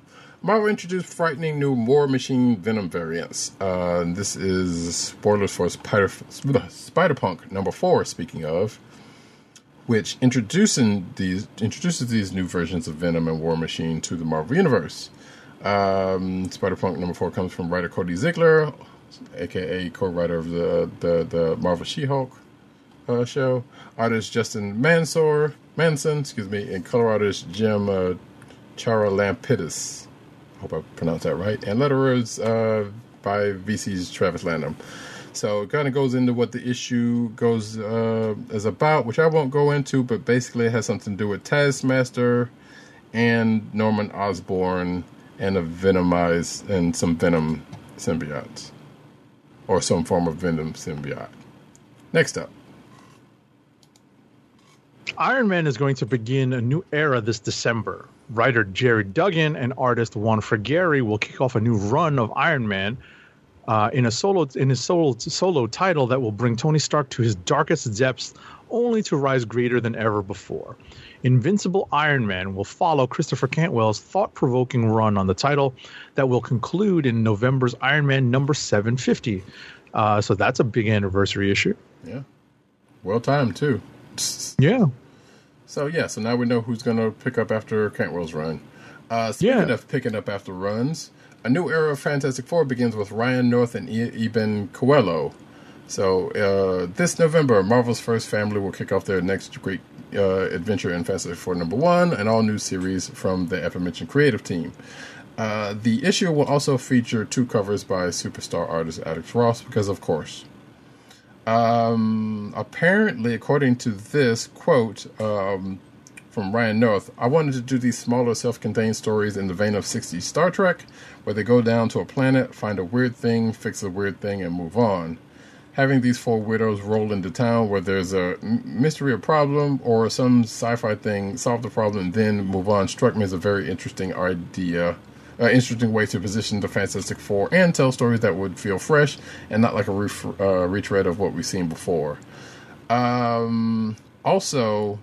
Marvel introduced frightening new War Machine Venom variants. Uh, this is spoilers for Spider Spider Punk number four. Speaking of, which introducing these introduces these new versions of Venom and War Machine to the Marvel universe. Um, Spider Punk number four comes from writer Cody Ziegler, aka co-writer of the the, the Marvel She-Hulk uh, show. Artist Justin Mansour Manson, excuse me, and color artist Jim uh, Charalampidis. Hope I pronounced that right. And letterers uh, by VC's Travis Lanham. So it kind of goes into what the issue goes uh, is about, which I won't go into, but basically it has something to do with Taskmaster and Norman Osborn and a venomized and some venom symbiotes or some form of venom symbiote. Next up. Iron Man is going to begin a new era this December. Writer Gerry Duggan and artist Juan Frigeri will kick off a new run of Iron Man uh, in a solo in his solo solo title that will bring Tony Stark to his darkest depths, only to rise greater than ever before. Invincible Iron Man will follow Christopher Cantwell's thought-provoking run on the title that will conclude in November's Iron Man number 750. Uh, so that's a big anniversary issue. Yeah. Well timed too. Yeah. So yeah, so now we know who's going to pick up after Cantwell's run. Uh, speaking Yeah. of picking up after runs, a new era of Fantastic Four begins with Ryan North and Iban Coello. So uh, this November, Marvel's first family will kick off their next great uh, adventure in Fantastic Four number one, an all new series from the aforementioned creative team. Uh, the issue will also feature two covers by superstar artist Alex Ross, because of course. Um, apparently, according to this quote um, from Ryan North, I wanted to do these smaller, self-contained stories in the vein of 60s Star Trek, where they go down to a planet, find a weird thing, fix a weird thing, and move on. Having these four widows roll into town where there's a mystery or problem or some sci-fi thing, solve the problem, and then move on struck me as a very interesting idea uh, interesting way to position the Fantastic Four and tell stories that would feel fresh and not like a ref- uh, retread of what we've seen before. Um, also,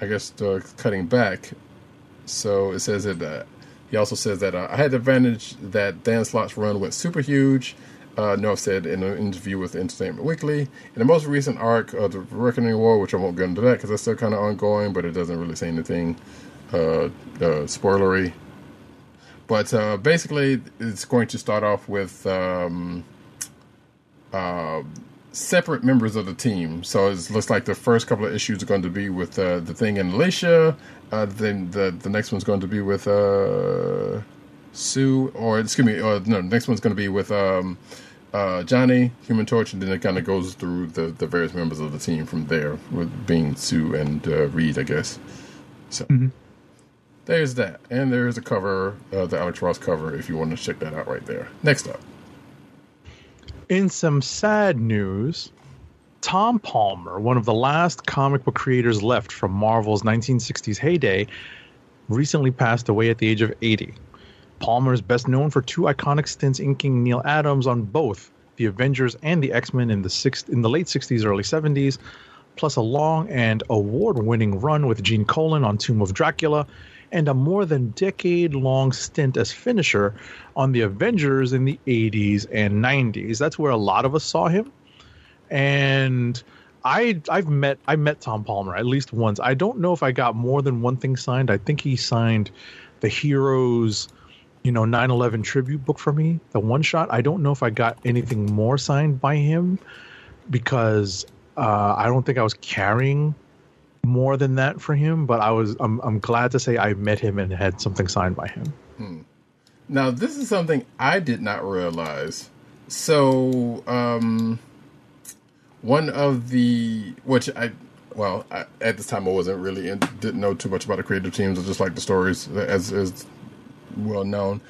I guess uh, cutting back, so it says that he also says that uh, I had the advantage that Dan Slott's run went super huge. Uh, North said in an interview with Entertainment Weekly. In the most recent arc of the Reckoning War, which I won't get into that because that's still kind of ongoing, but it doesn't really say anything uh, uh, spoilery. But uh, basically, it's going to start off with um, uh, separate members of the team. So it looks like the first couple of issues are going to be with uh, the Thing and Alicia. Uh, then the the next one's going to be with uh, Sue, or excuse me, uh, no, the next one's going to be with um, uh, Johnny, Human Torch, and then it kind of goes through the, the various members of the team from there, with being Sue and uh, Reed, I guess. So there's that, and there's a cover, uh, the Alex Ross cover, if you want to check that out right there. Next up. In some sad news, Tom Palmer, one of the last comic book creators left from Marvel's 1960s heyday, recently passed away at the age of 80. Palmer is best known for two iconic stints inking Neal Adams on both the Avengers and the X-Men in the in the late 60s early 70s. plus a long and award winning run with Gene Colan on Tomb of Dracula, and a more than decade long stint as finisher on the Avengers in the 80s and 90s. That's where a lot of us saw him. And I I've met I met Tom Palmer at least once. I don't know if I got more than one thing signed. I think he signed the Heroes, you know, 9/11 tribute book for me, the one shot. I don't know if I got anything more signed by him because uh, I don't think I was carrying more than that for him. But I was I'm I'm glad to say I met him and had something signed by him. Now, this is something I did not realize. So, um, one of the which I well I, at this time I wasn't really in, didn't know too much about the creative teams. I just like the stories as as well known.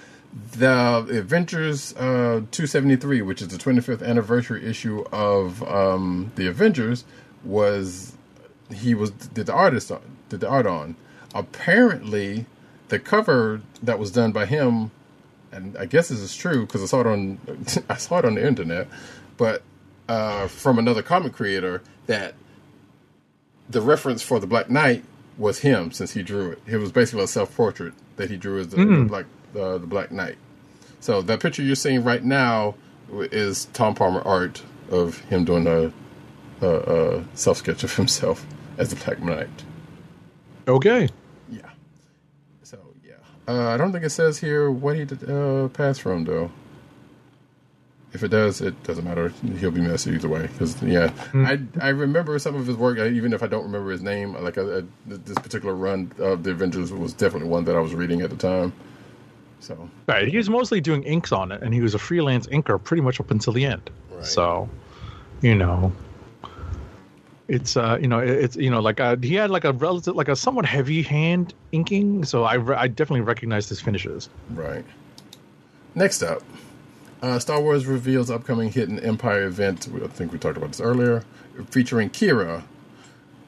The Avengers uh, 273, which is the 25th anniversary issue of um, the Avengers, was he was did the artist on, did the art on. Apparently, the cover that was done by him, and I guess this is true because I saw it on I saw it on the internet, but uh, from another comic creator that the reference for the Black Knight was him since he drew it. It was basically a self portrait that he drew as the, the Black uh, the Black Knight. So that picture you're seeing right now is Tom Palmer art of him doing a, a, a self sketch of himself as the Black Knight. Okay. Yeah. So yeah, uh, I don't think it says here what he did, uh, passed from though. If it does, it doesn't matter. He'll be missed either way. Because yeah, I I remember some of his work, uh, even if I don't remember his name. Like uh, uh, this particular run of the Avengers was definitely one that I was reading at the time. So Right. He was mostly doing inks on it, and he was a freelance inker pretty much up until the end. Right. So, you know, it's uh, you know, it's you know, like uh, he had like a relative, like a somewhat heavy hand inking. So I re- I definitely recognized his finishes. Right. Next up, uh, Star Wars reveals upcoming Hidden Empire event. I think we talked about this earlier, featuring Qi'ra,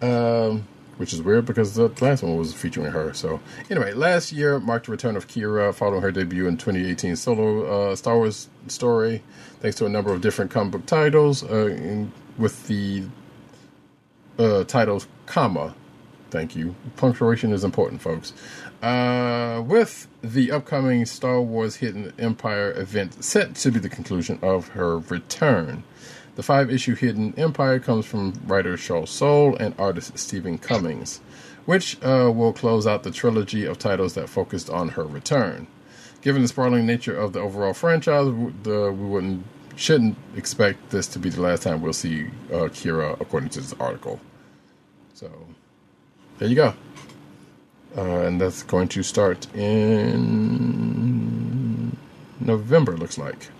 um, which is weird because the last one was featuring her. So anyway, last year marked the return of Qi'ra following her debut in 2018 solo uh, Star Wars story, thanks to a number of different comic book titles, uh, with the uh, titles comma. Thank you. Punctuation is important, folks. Uh, with the upcoming Star Wars Hidden Empire event set to be the conclusion of her return. The five issue Hidden Empire comes from writer Charles Soule and artist Steven Cummings, which uh, will close out the trilogy of titles that focused on her return. Given the sprawling nature of the overall franchise, the, we wouldn't shouldn't expect this to be the last time we'll see uh, Qi'ra, according to this article. So there you go. Uh, and that's going to start in November, looks like.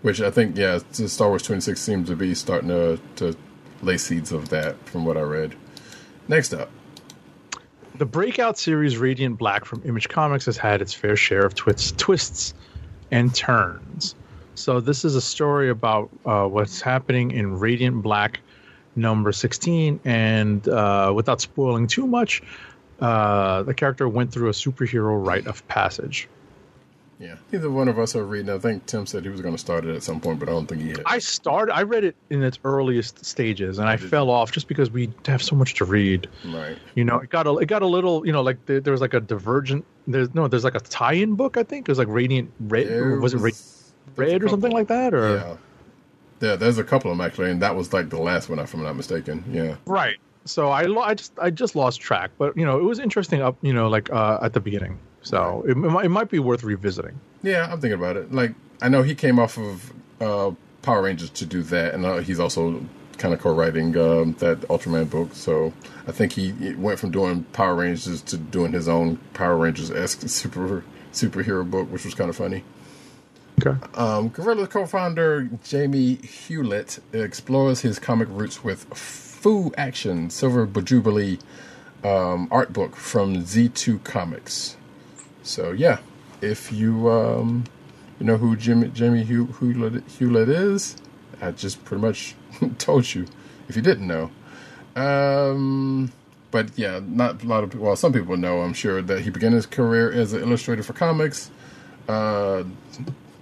Which I think, yeah, Star Wars 26 seems to be starting to, to lay seeds of that from what I read. Next up. The breakout series Radiant Black from Image Comics has had its fair share of twists, twists and turns. So this is a story about uh, what's happening in Radiant Black number 16, and uh, without spoiling too much, uh, the character went through a superhero rite of passage. Yeah. Either one of us are reading. I think Tim said he was going to start it at some point, but I don't think he had. I started, I read it in its earliest stages, and I fell off just because we have so much to read. Right. You know, it got a it got a little, you know, like there, there was like a divergent. There's no, there's like a tie-in book. I think it was like Radiant Red. There was it Ra- was- Red or something like that? Or Yeah. Yeah, there's a couple of them actually, and that was like the last one, if I'm not mistaken. Yeah. right. So I lo- I just I just lost track, but you know, it was interesting up, you know, like uh, at the beginning. So it, it, might, it might be worth revisiting. Yeah, I'm thinking about it. Like, I know he came off of uh, Power Rangers to do that, and uh, he's also kind of co-writing um, that Ultraman book. So I think he went from doing Power Rangers to doing his own Power Rangers esque super superhero book, which was kind of funny. Okay. Um, Gorilla co-founder Jamie Hewlett explores his comic roots with Fu Action Silver Jubilee um, art book from Z2 Comics. So yeah, if you um, you know who Jimmy Jamie Hewlett, Hewlett is, I just pretty much told you. If you didn't know, um, but yeah, not a lot of well, some people know. I'm sure that he began his career as an illustrator for comics. Uh,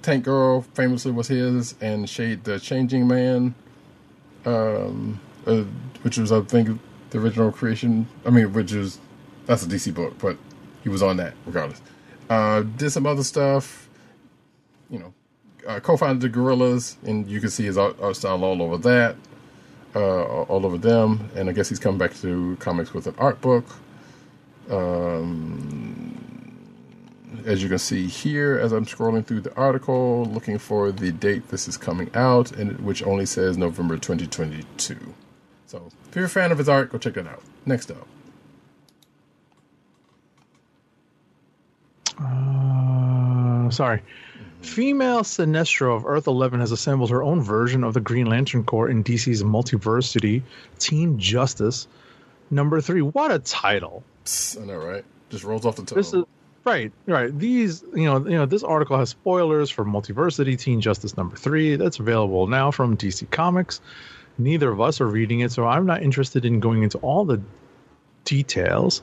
Tank Girl famously was his, and Shade the Changing Man. Um, uh, which was I think the original creation. I mean, which is that's a DC book, but he was on that regardless. Uh, did some other stuff, you know. Uh, co-founded the Gorillaz, and you can see his art, art style all over that, uh, all over them. And I guess he's come back to comics with an art book. Um, as you can see here, as I'm scrolling through the article, looking for the date this is coming out, and which only says November 2022. So, if you're a fan of his art, go check that out. Next up, Uh, sorry. Female Sinestro of Earth 11 has assembled her own version of the Green Lantern Corps in DC's Multiversity Teen Justice number three. What a title! I know, right? Just rolls off the tongue. This is right, right. These, you know, you know, this article has spoilers for Multiversity Teen Justice number three. That's available now from DC Comics. Neither of us are reading it, so I'm not interested in going into all the details.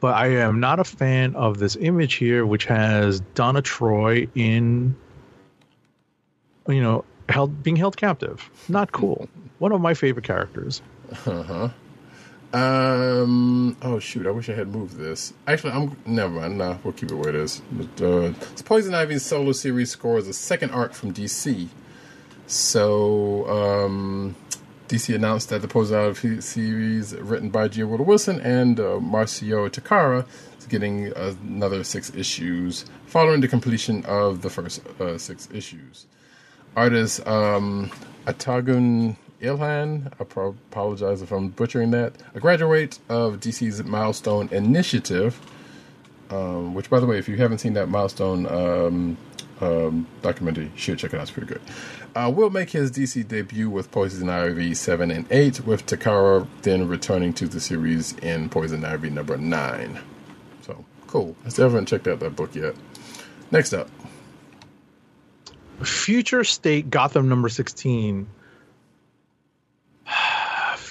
But I am not a fan of this image here, which has Donna Troy in, you know, held being held captive. Not cool. One of my favorite characters. Uh huh. Um. Oh shoot! I wish I had moved this. Actually, I'm never mind. Nah, we'll keep it where it is. But uh, Poison Ivy's solo series scores a second arc from DC. So, um, DC announced that the Poison Ivy series, written by G. Willow Wilson and uh, Marcio Takara, is getting another six issues following the completion of the first uh, six issues. Artist um, Atagun Ilhan, I pro- apologize if I'm butchering that, a graduate of DC's Milestone Initiative, um, which, by the way, if you haven't seen that Milestone um, um, documentary, you should check it out. It's pretty good. Uh, will make his DC debut with Poison Ivy 7 and 8, with Takara then returning to the series in Poison Ivy number 9. So, cool. I still haven't checked out that book yet. Next up. Future State Gotham number 16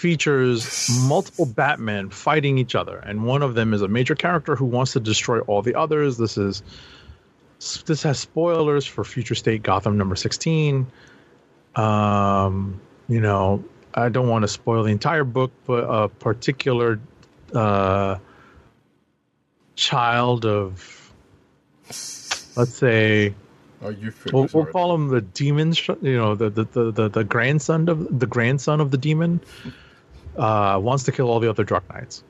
features multiple Batmen fighting each other, and one of them is a major character who wants to destroy all the others. This is this has spoilers for Future State Gotham number 16. Um, you know, I don't want to spoil the entire book, but a particular uh, child of, let's say, Are you we'll, we'll call him the demon. You know, the the, the, the the grandson of the grandson of the demon uh, wants to kill all the other Dark Knights.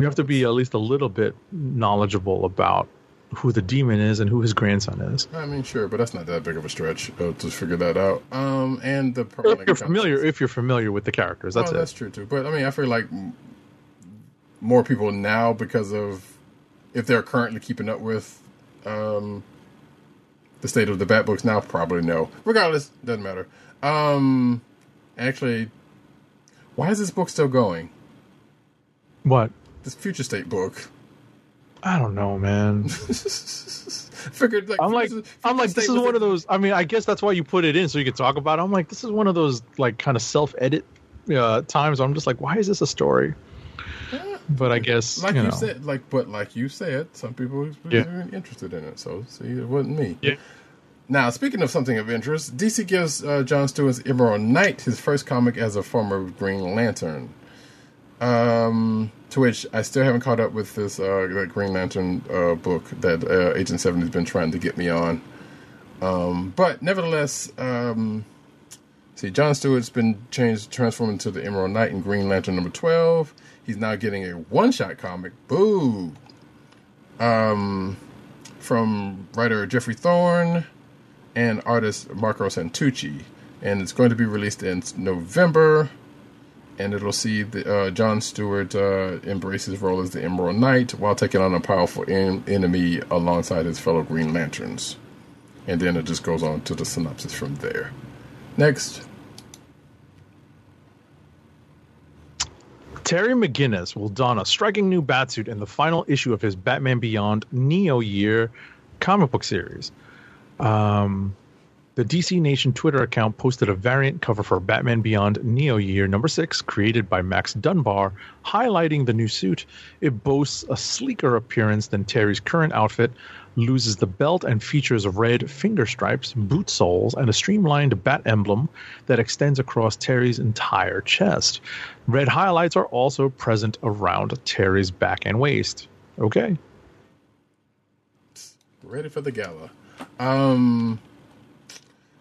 You have to be at least a little bit knowledgeable about who the demon is and who his grandson is. I mean, sure, but that's not that big of a stretch uh, to figure that out. Um, and the If you're familiar, if you're familiar with the characters, that's oh, it. that's true too. But I mean, I feel like more people now because of if they're currently keeping up with um, the state of the Bat books now, probably know. Regardless, doesn't matter. Um, actually, why is this book still going? What? This Future State book. I don't know, man. Figured like I'm like, Future- I'm like, this is one of those. I mean, I guess that's why you put it in so you could talk about it. I'm like, this is one of those like kind of self-edit uh, times. I'm just like, why is this a story? But I guess like you you, said, like but like you said, some people were Yeah. interested in it. So see, it wasn't me. Yeah. Now, speaking of something of interest, DC gives uh, John Stewart's Emerald Knight his first comic as a former Green Lantern. Um, to which I still haven't caught up with this uh, Green Lantern uh, book that uh, Agent Seven has been trying to get me on. Um, but nevertheless, um, see, John Stewart's been changed, transformed into the Emerald Knight in Green Lantern number twelve. He's now getting a one-shot comic. Boo! Um, from writer Geoffrey Thorne and artist Marco Santucci, and it's going to be released in November. And it'll see the, uh, John Stewart uh, embrace his role as the Emerald Knight while taking on a powerful en- enemy alongside his fellow Green Lanterns. And then it just goes on to the synopsis from there. Next. Terry McGinnis will don a striking new batsuit in the final issue of his Batman Beyond Neo Year comic book series. Um, The DC Nation Twitter account posted a variant cover for Batman Beyond Neo Year number 6, created by Max Dunbar, highlighting the new suit. It boasts a sleeker appearance than Terry's current outfit, loses the belt and features red finger stripes, boot soles, and a streamlined bat emblem that extends across Terry's entire chest. Red highlights are also present around Terry's back and waist. Okay. Ready for the gala. Um,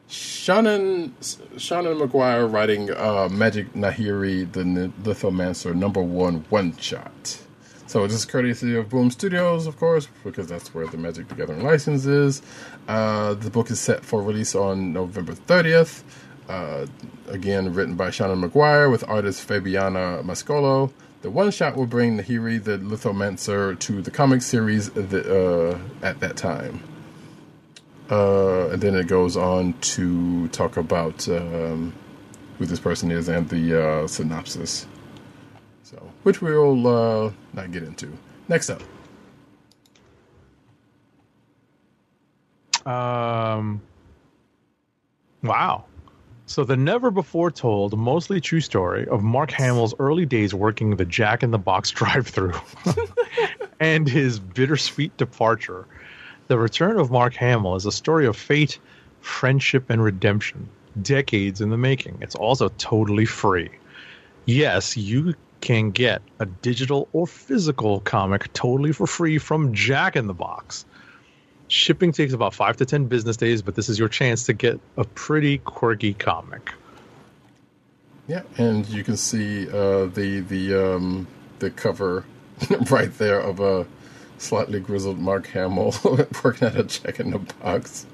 Shannon Seanan McGuire writing uh, Magic Nahiri, the Lithomancer number one one shot. So this is courtesy of Boom Studios, of course, because that's where the Magic the Gathering license is. Uh, the book is set for release on November 30th. Uh, again, written by Seanan McGuire with artist Fabiana Mascolo. The one shot will bring Nahiri, the Lithomancer, to the comic series the, uh, at that time. Uh, and then it goes on to talk about um, who this person is and the uh, synopsis. So, which we'll uh, not get into. Next up, Um, wow. So the never before told, mostly true story of Mark Hamill's early days working the Jack in the Box drive-through and his bittersweet departure. The return of Mark Hamill is a story of fate, friendship, and redemption. Decades in the making. It's also totally free. Yes, you can get a digital or physical comic totally for free from Jack in the Box. Shipping takes about five to ten business days, but this is your chance to get a pretty quirky comic. yeah, and you can see uh, the the um, the cover right there of a slightly grizzled Mark Hamill working at a Jack in the Box.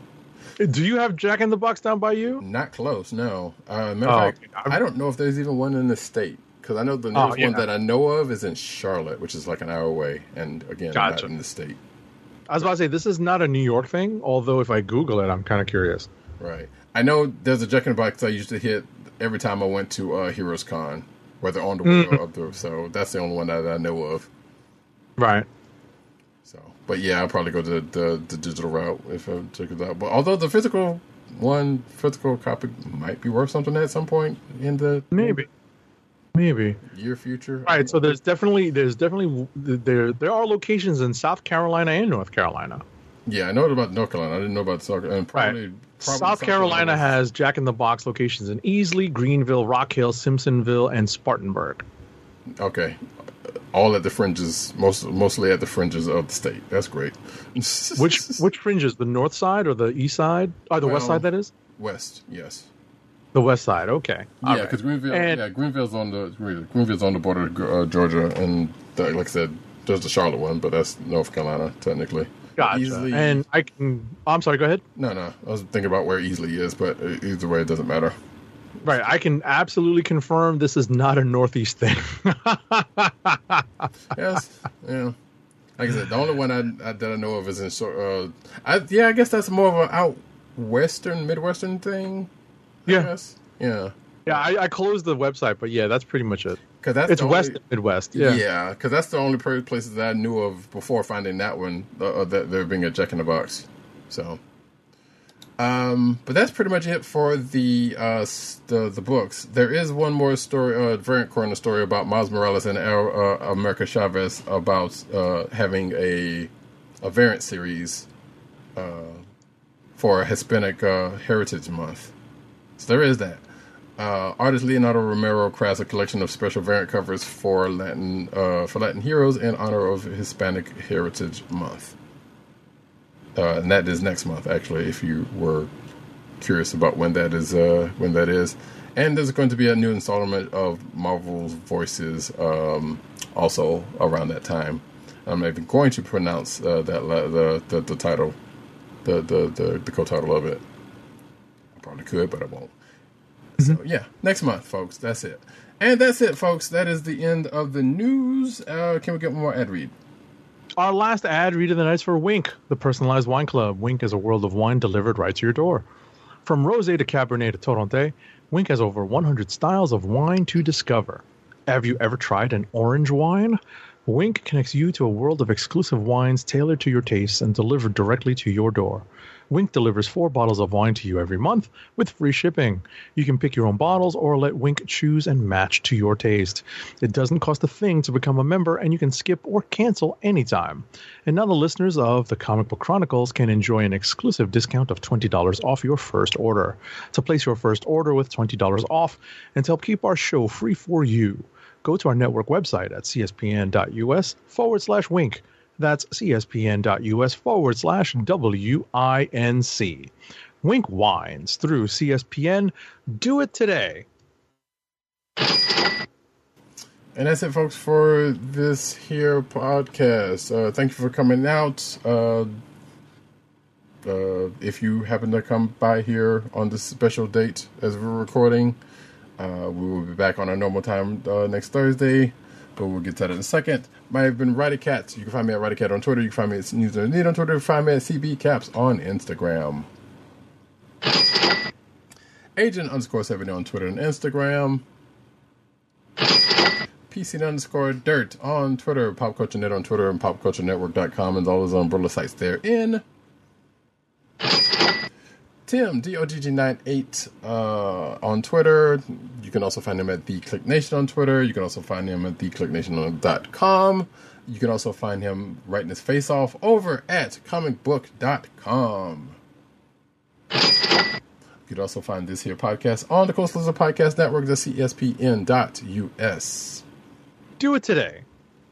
Do you have Jack in the Box down by you? Not close, no. Uh, matter Oh, of fact, I don't know if there's even one in the state because I know the Oh, nearest yeah. one that I know of is in Charlotte, which is like an hour away, and again, Gotcha. not in the state. I was about to say this is not a New York thing, although if I Google it, I'm kind of curious. Right. I know there's a Jack in the Box I used to hit every time I went to uh, Heroes Con, whether on the way Mhm. or up there. So that's the only one that I know of. Right. So, but yeah, I'll probably go to the, the digital route if I check it out. But although the physical one, physical copy might be worth something at some point in the Maybe. Maybe. your future. Right. So there's definitely there's definitely there there are locations in South Carolina and North Carolina. Yeah, I know about North Carolina. I didn't know about South and probably, probably South Carolina has Jack in the Box locations in Easley, Greenville, Rock Hill, Simpsonville, and Spartanburg. Okay, all at the fringes, most mostly at the fringes of the state. That's great. Which which fringes? The north side or the east side? Or the west side? That is West, yes. the west side. Okay. All Yeah, right. because Greenville, And- yeah, Greenville's on the Greenville's on the border of uh, Georgia, and the, like I said, there's the Charlotte one, but that's North Carolina technically. Gotcha. Easley- And I can. I'm sorry. Go ahead. No, no, I was thinking about where Easley is, but uh, either way, it doesn't matter. Right. I can absolutely confirm this is not a northeast thing. yes, yeah. Like I said, the only one I, I that I know of is in sort. Uh, I yeah, I guess that's more of an out western, midwestern thing. Yeah. yeah. yeah, I, I closed the website, but yeah, that's pretty much it. Because that's it's west only- and midwest. Yeah. Yeah, because that's the only places that I knew of before finding that one, uh, uh, that there being a Jack in the Box. So, um, but that's pretty much it for the uh, the the books. There is one more story, uh, variant corner story about Miles Morales and uh, America Chavez about uh, having a a variant series uh, for Hispanic uh, Heritage Month. So there is that. Uh, artist Leonardo Romero crafts a collection of special variant covers for Latin for Latin heroes in honor of Hispanic Heritage Month. Uh, and that is next month, actually, if you were curious about when that is. Uh, when that is, and there's going to be a new installment of Marvel's Voices um, also around that time. I'm not even going to pronounce uh, that la- the, the the title, the the the, the co-title of it. I probably could, but I won't. So yeah, next month, folks. That's it. And that's it, folks. That is the end of the news. Uh, can we get one more ad read? Our last ad read of the night is for Winc, the personalized wine club. Winc is a world of wine delivered right to your door. From rosé to cabernet to torronté, Winc has over 100 styles of wine to discover. Have you ever tried an orange wine? Winc connects you to a world of exclusive wines tailored to your tastes and delivered directly to your door. Winc delivers four bottles of wine to you every month with free shipping. You can pick your own bottles or let Winc choose and match to your taste. It doesn't cost a thing to become a member, and you can skip or cancel anytime. And now the listeners of the Comic Book Chronicles can enjoy an exclusive discount of $20 off your first order. To place your first order with $20 off and to help keep our show free for you, go to our network website at cspn.us forward slash winc. That's cspn.us forward slash W-I-N-C. Winc Wines through CSPN. Do it today. And that's it, folks, for this here podcast. Uh, thank you for coming out. Uh, uh, if you happen to come by here on this special date as we're recording, uh, we will be back on our normal time uh, next Thursday, but we'll get to that in a second. I have been Roddy Cat. You can find me at Roddy Cat on Twitter. You can find me at News and Need on Twitter. You can find me at CB Caps on Instagram. Agent underscore 70 on Twitter and Instagram. PC underscore dirt on Twitter, Pop Culture Net on Twitter, and PopCultureNetwork.com, and all those umbrella sites therein. Tim, DOGG98 uh, on Twitter. You can also find him at The Kliq Nation on Twitter. You can also find him at TheKliqNation.com. You can also find him writing his face off over at comicbook.com. You can also find this here podcast on the Coast Lizard Podcast Network, the CSPN.us. Do it today.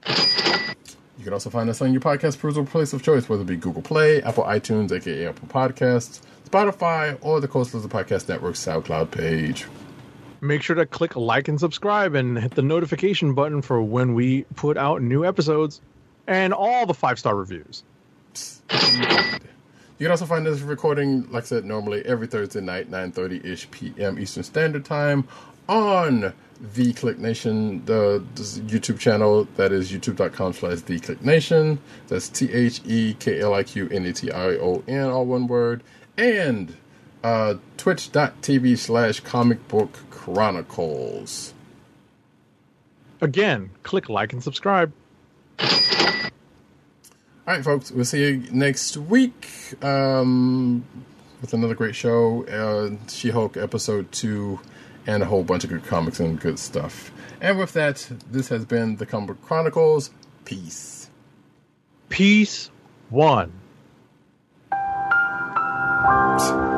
You can also find us on your podcast perusal place of choice, whether it be Google Play, Apple iTunes, aka Apple Podcasts, Spotify, or the Coast Lizard Podcast Network SoundCloud page. Make sure to click like and subscribe and hit the notification button for when we put out new episodes and all the five star reviews. You can also find this recording, like I said, normally every Thursday night, 9.30ish p.m. Eastern Standard Time on The Kliq Nation, the, the YouTube channel. That is youtube.com slash The Kliq Nation. That's T-H-E-K-L-I-Q-N-E-T-I-O-N, all one word. And uh, twitch.tv slash comic book chronicles. Again, click like and subscribe. All right, folks. We'll see you next week um, with another great show, uh, She-Hulk episode two, and a whole bunch of good comics and good stuff. And with that, this has been the Comic Book Chronicles. Peace. Peace one. Psst.